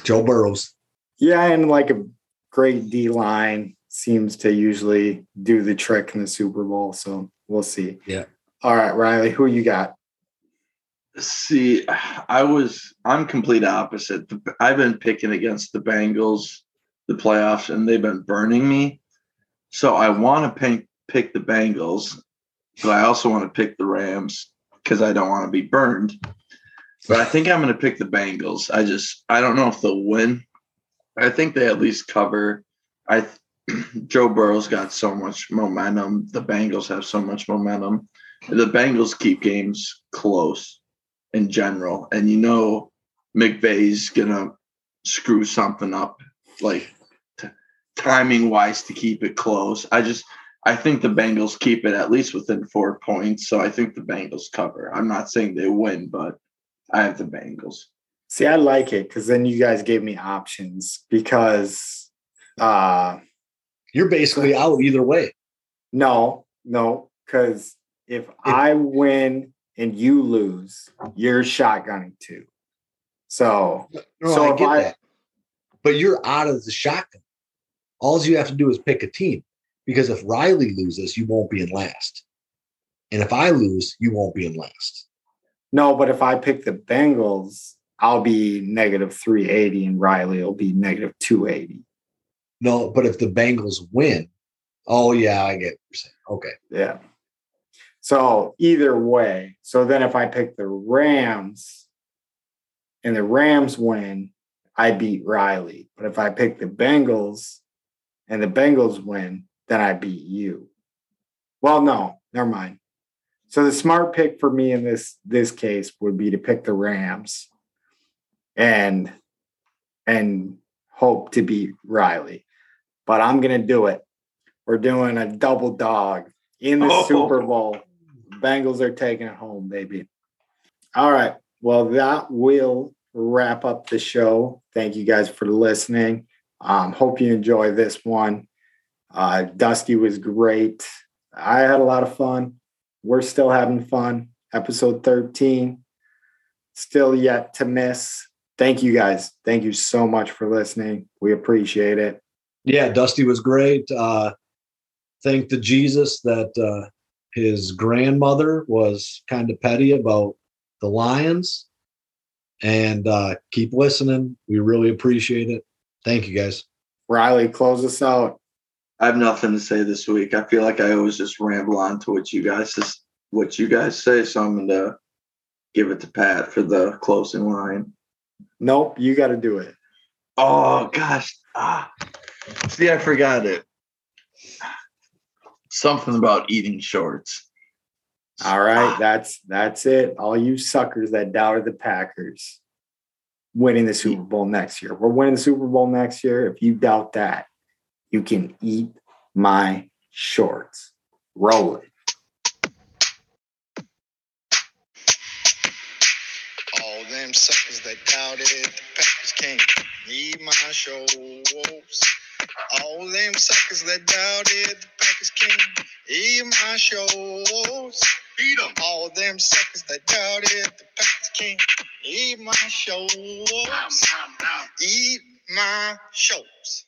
Joe Burrows. Yeah, and like a great D line seems to usually do the trick in the Super Bowl. So we'll see. Yeah. All right, Riley, who you got? See, I was I'm complete opposite. I've been picking against the Bengals, the playoffs, and they've been burning me. So I want to pick the Bengals, but I also want to pick the Rams because I don't want to be burned. But I think I'm going to pick the Bengals. I just I don't know if they'll win. I think they at least cover. I *clears throat* Joe Burrow's got so much momentum. The Bengals have so much momentum. The Bengals keep games close in general. And you know, McVay's gonna screw something up, like timing wise, to keep it close. I just I think the Bengals keep it at least within four points. So I think the Bengals cover. I'm not saying they win, but I have the Bengals. See, I like it because then you guys gave me options because uh You're basically out either way. no, no, because if I win and you lose, you're shotgunning too. So No, So I get I- that. But you're out of the shotgun. All you have to do is pick a team. Because if Riley loses, you won't be in last. And if I lose, you won't be in last. no, but if I pick the Bengals, I'll be negative 380 and Riley will be negative 280. No, but if the Bengals win, oh yeah, I get what you're saying. Okay. Yeah. So either way, so then if I pick the Rams and the Rams win, I beat Riley. But if I pick the Bengals and the Bengals win, then I beat you. Well, no, never mind. So the smart pick for me in this this case would be to pick the Rams and and hope to beat Riley. But I'm gonna do it. We're doing a double dog in the Oh. Super Bowl. Bengals are taking it home, baby. All right. Well, that will wrap up the show. Thank you guys for listening. Um, hope you enjoy this one. Uh, Dusty was great. I had a lot of fun. We're still having fun. Episode 13, still yet to miss. Thank you guys. Thank you so much for listening. We appreciate it. Yeah, Dusty was great. Uh thank the Jesus that uh his grandmother was kind of petty about the Lions. And uh keep listening. We really appreciate it. Thank you guys. Riley, close us out. I have nothing to say this week. I feel like I always just ramble on to what you guys just what you guys say. So I'm gonna give it to Pat for the closing line. Nope, you got to do it. Oh gosh. Ah. See, I forgot it. Something about eating shorts. All right, that's that's it. All you suckers that doubted the Packers winning the Super Bowl next year. We're winning the Super Bowl next year. If you doubt that, you can eat my shorts. Roll it. All them suckers that doubted the Packers can't eat my shorts. All them suckers that doubted the Packers can't eat my shows. Beat 'em. All them suckers that doubted the Packers can't eat my shows. Eat my shows.